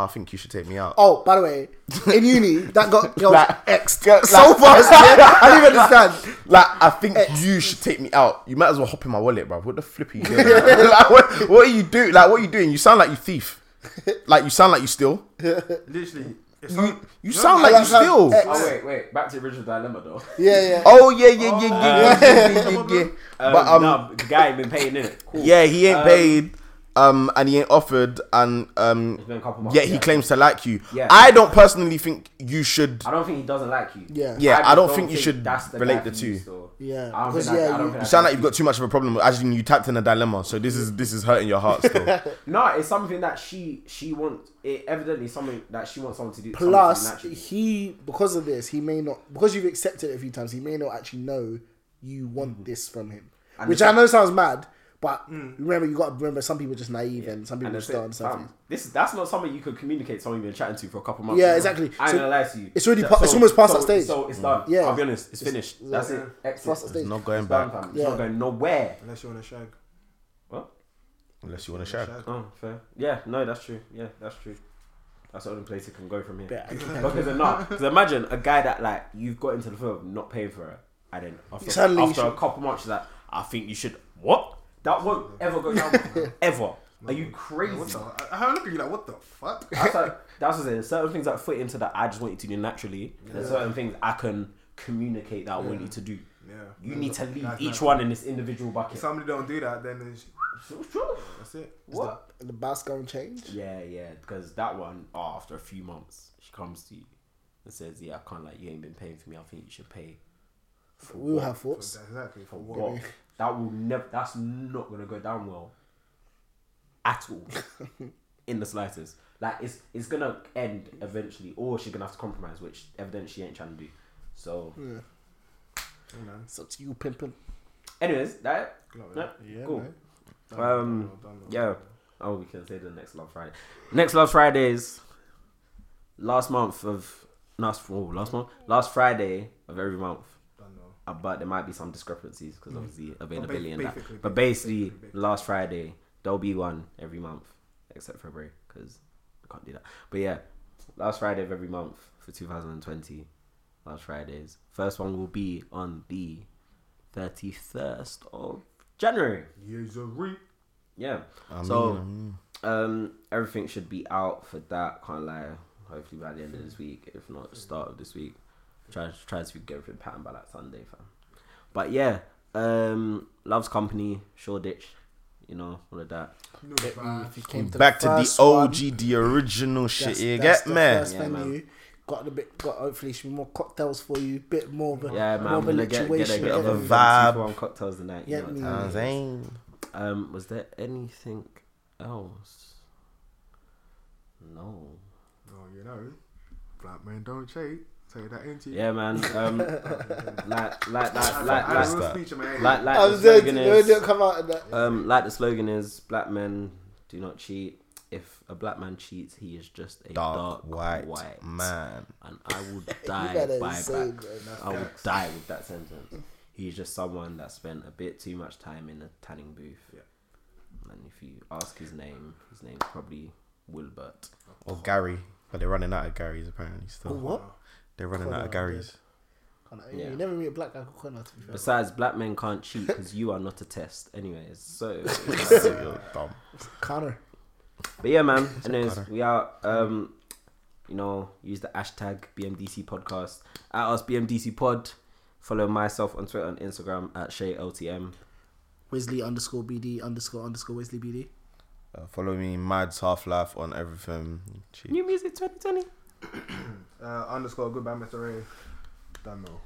oh, I think you should take me out. Oh, by the way, in uni, that got girls Like- exed like- so fast. Yeah? I don't even understand. Like I think you should take me out. You might as well hop in my wallet, bro. What the flip are you doing? like, what, what are you doing? Like what are you doing? You sound like you thief. Like you sound like you steal. Literally. It's You, you sound like I you sound steal. ex- Oh wait, wait. Back to the original dilemma though. Yeah, yeah. Oh yeah, yeah, yeah, yeah, yeah, yeah, yeah, yeah. Um, But um, no, the guy ain't been paying in it. Cool. yeah, he ain't Um, paid. Um, and he ain't offered, and um, It's been a couple months. yet he claims to like you. Yeah. I don't personally think you should. I don't think he doesn't like you. Yeah. Yeah, just I don't think you should that's the relate the two. still. Yeah, I don't because, think yeah, I don't you- You sound like you've got too much of a problem. As in, you tapped in a dilemma. So this is this is hurting your heart still. No, it's something that she she wants. It evidently something that she wants someone to do. someone to do Plus, he because of this, he may not because you've accepted it a few times. He may not actually know you want this from him, And which I know sounds mad. But hmm. remember, you got to remember some people are just naive and some people And just that's don't understand. This that's not something you could communicate. Someone you've been chatting to for a couple months. Yeah, now. exactly. I ain't So gonna lie to you. it's already So- pa- it's almost past so- that stage. So it's done. Yeah. I'll be honest. It's, It's- finished. yeah. That's it. Past Exit. that stage. not going It's done, back. It's not going nowhere. Unless you want to shag. What? Unless you want to shag. Oh, fair. Yeah, no, that's true. Yeah, that's true. That's the only place it can go from here. Yeah, because not. Because imagine a guy that like you've got into the film not paying for it, and then after, Suddenly you after a should- couple months, that like, I think you should. What? That won't ever go down. ever. Are you crazy? What the? I, I look at you like, what the fuck? That's like that's what I'm saying. Certain things that fit into that I just want you to do naturally. There's certain things I can communicate that I want you to do. Yeah. You need to leave That's each not- one in this individual bucket. If somebody don't do that, then it's, that's it. What? the bass gonna change. Yeah, yeah. Because that one, oh, after a few months, she comes to you and says, "Yeah, I can't like you ain't been paying for me. I think you should pay." For We will have thoughts. Exactly. For what? What? That will never. That's not gonna go down well. At all. in the slightest. Like it's it's gonna end eventually, or she's gonna have to compromise, which evidently she ain't trying to do. So, Hey, man. It's up to you, pimping. anyways, that Good no. Yeah, cool. Done, Um, done, done, done. Yeah. Oh, we can say the next Love Friday. Next Love Fridays. Last month of last oh, last month last Friday of every month. Done, though. Uh, but there might be some discrepancies because obviously availability and that. basically, But basically, basically, basically. last Friday there'll be one every month except February because I can't do that. But yeah, last Friday of every month for 2020. Last Fridays. First one will be on the 31st of January. Years of re. Yeah. I so mean, um, everything should be out for that. Can't lie. Hopefully by the end of this week, if not the start of this week. Try try to get everything patterned by like Sunday, fam. But yeah, um, Love's Company, Shoreditch, you know all of that. You know If you came to back to the first one, OG, the original shit. that's- You that's get the me? first Yeah, man. venue. got a bit. Got hopefully some more cocktails for you. Bit more of a Yeah, man. more I'm of a gonna get, get, a, lituation, get of a a vibe. Two for one cocktails tonight. Yeah, you know what me- time I'm saying. Um, was there anything else? No. Oh, you know, black men don't cheat. Say that into you. Yeah, man. Um, like, like, like, I, like, I, like, will that. speech in my head. like, like the slogan to- It is, didn't come out in that. um, like the slogan is, black men do not cheat. If a black man cheats, he is just a Dark, dark, white, white, man. and I will die by say, that. bro, I will die with that sentence. He's just someone that spent a bit too much time in a tanning booth. Yeah. And if you ask his name, his name's probably Wilbert. Or Gary. But they're running out of Garys apparently still. Oh, what? They're running Connor, out of Garys. Connor, Yeah. You never meet a black guy called Connor. To be fair. Besides, black men can't cheat because you are not a test. Anyways, so. You're dumb. Connor. But yeah, man. Anyways, we are. Um, you know, use the hashtag BMDC podcast at us BMDC pod. Follow myself on Twitter and Instagram at Shay LTM. Wesley underscore BD underscore underscore Wesley BD. Uh, follow me, Mads Half Life on everything. Cheap. New music 2020. Uh, underscore goodbye, Mr. Ray. Don't know.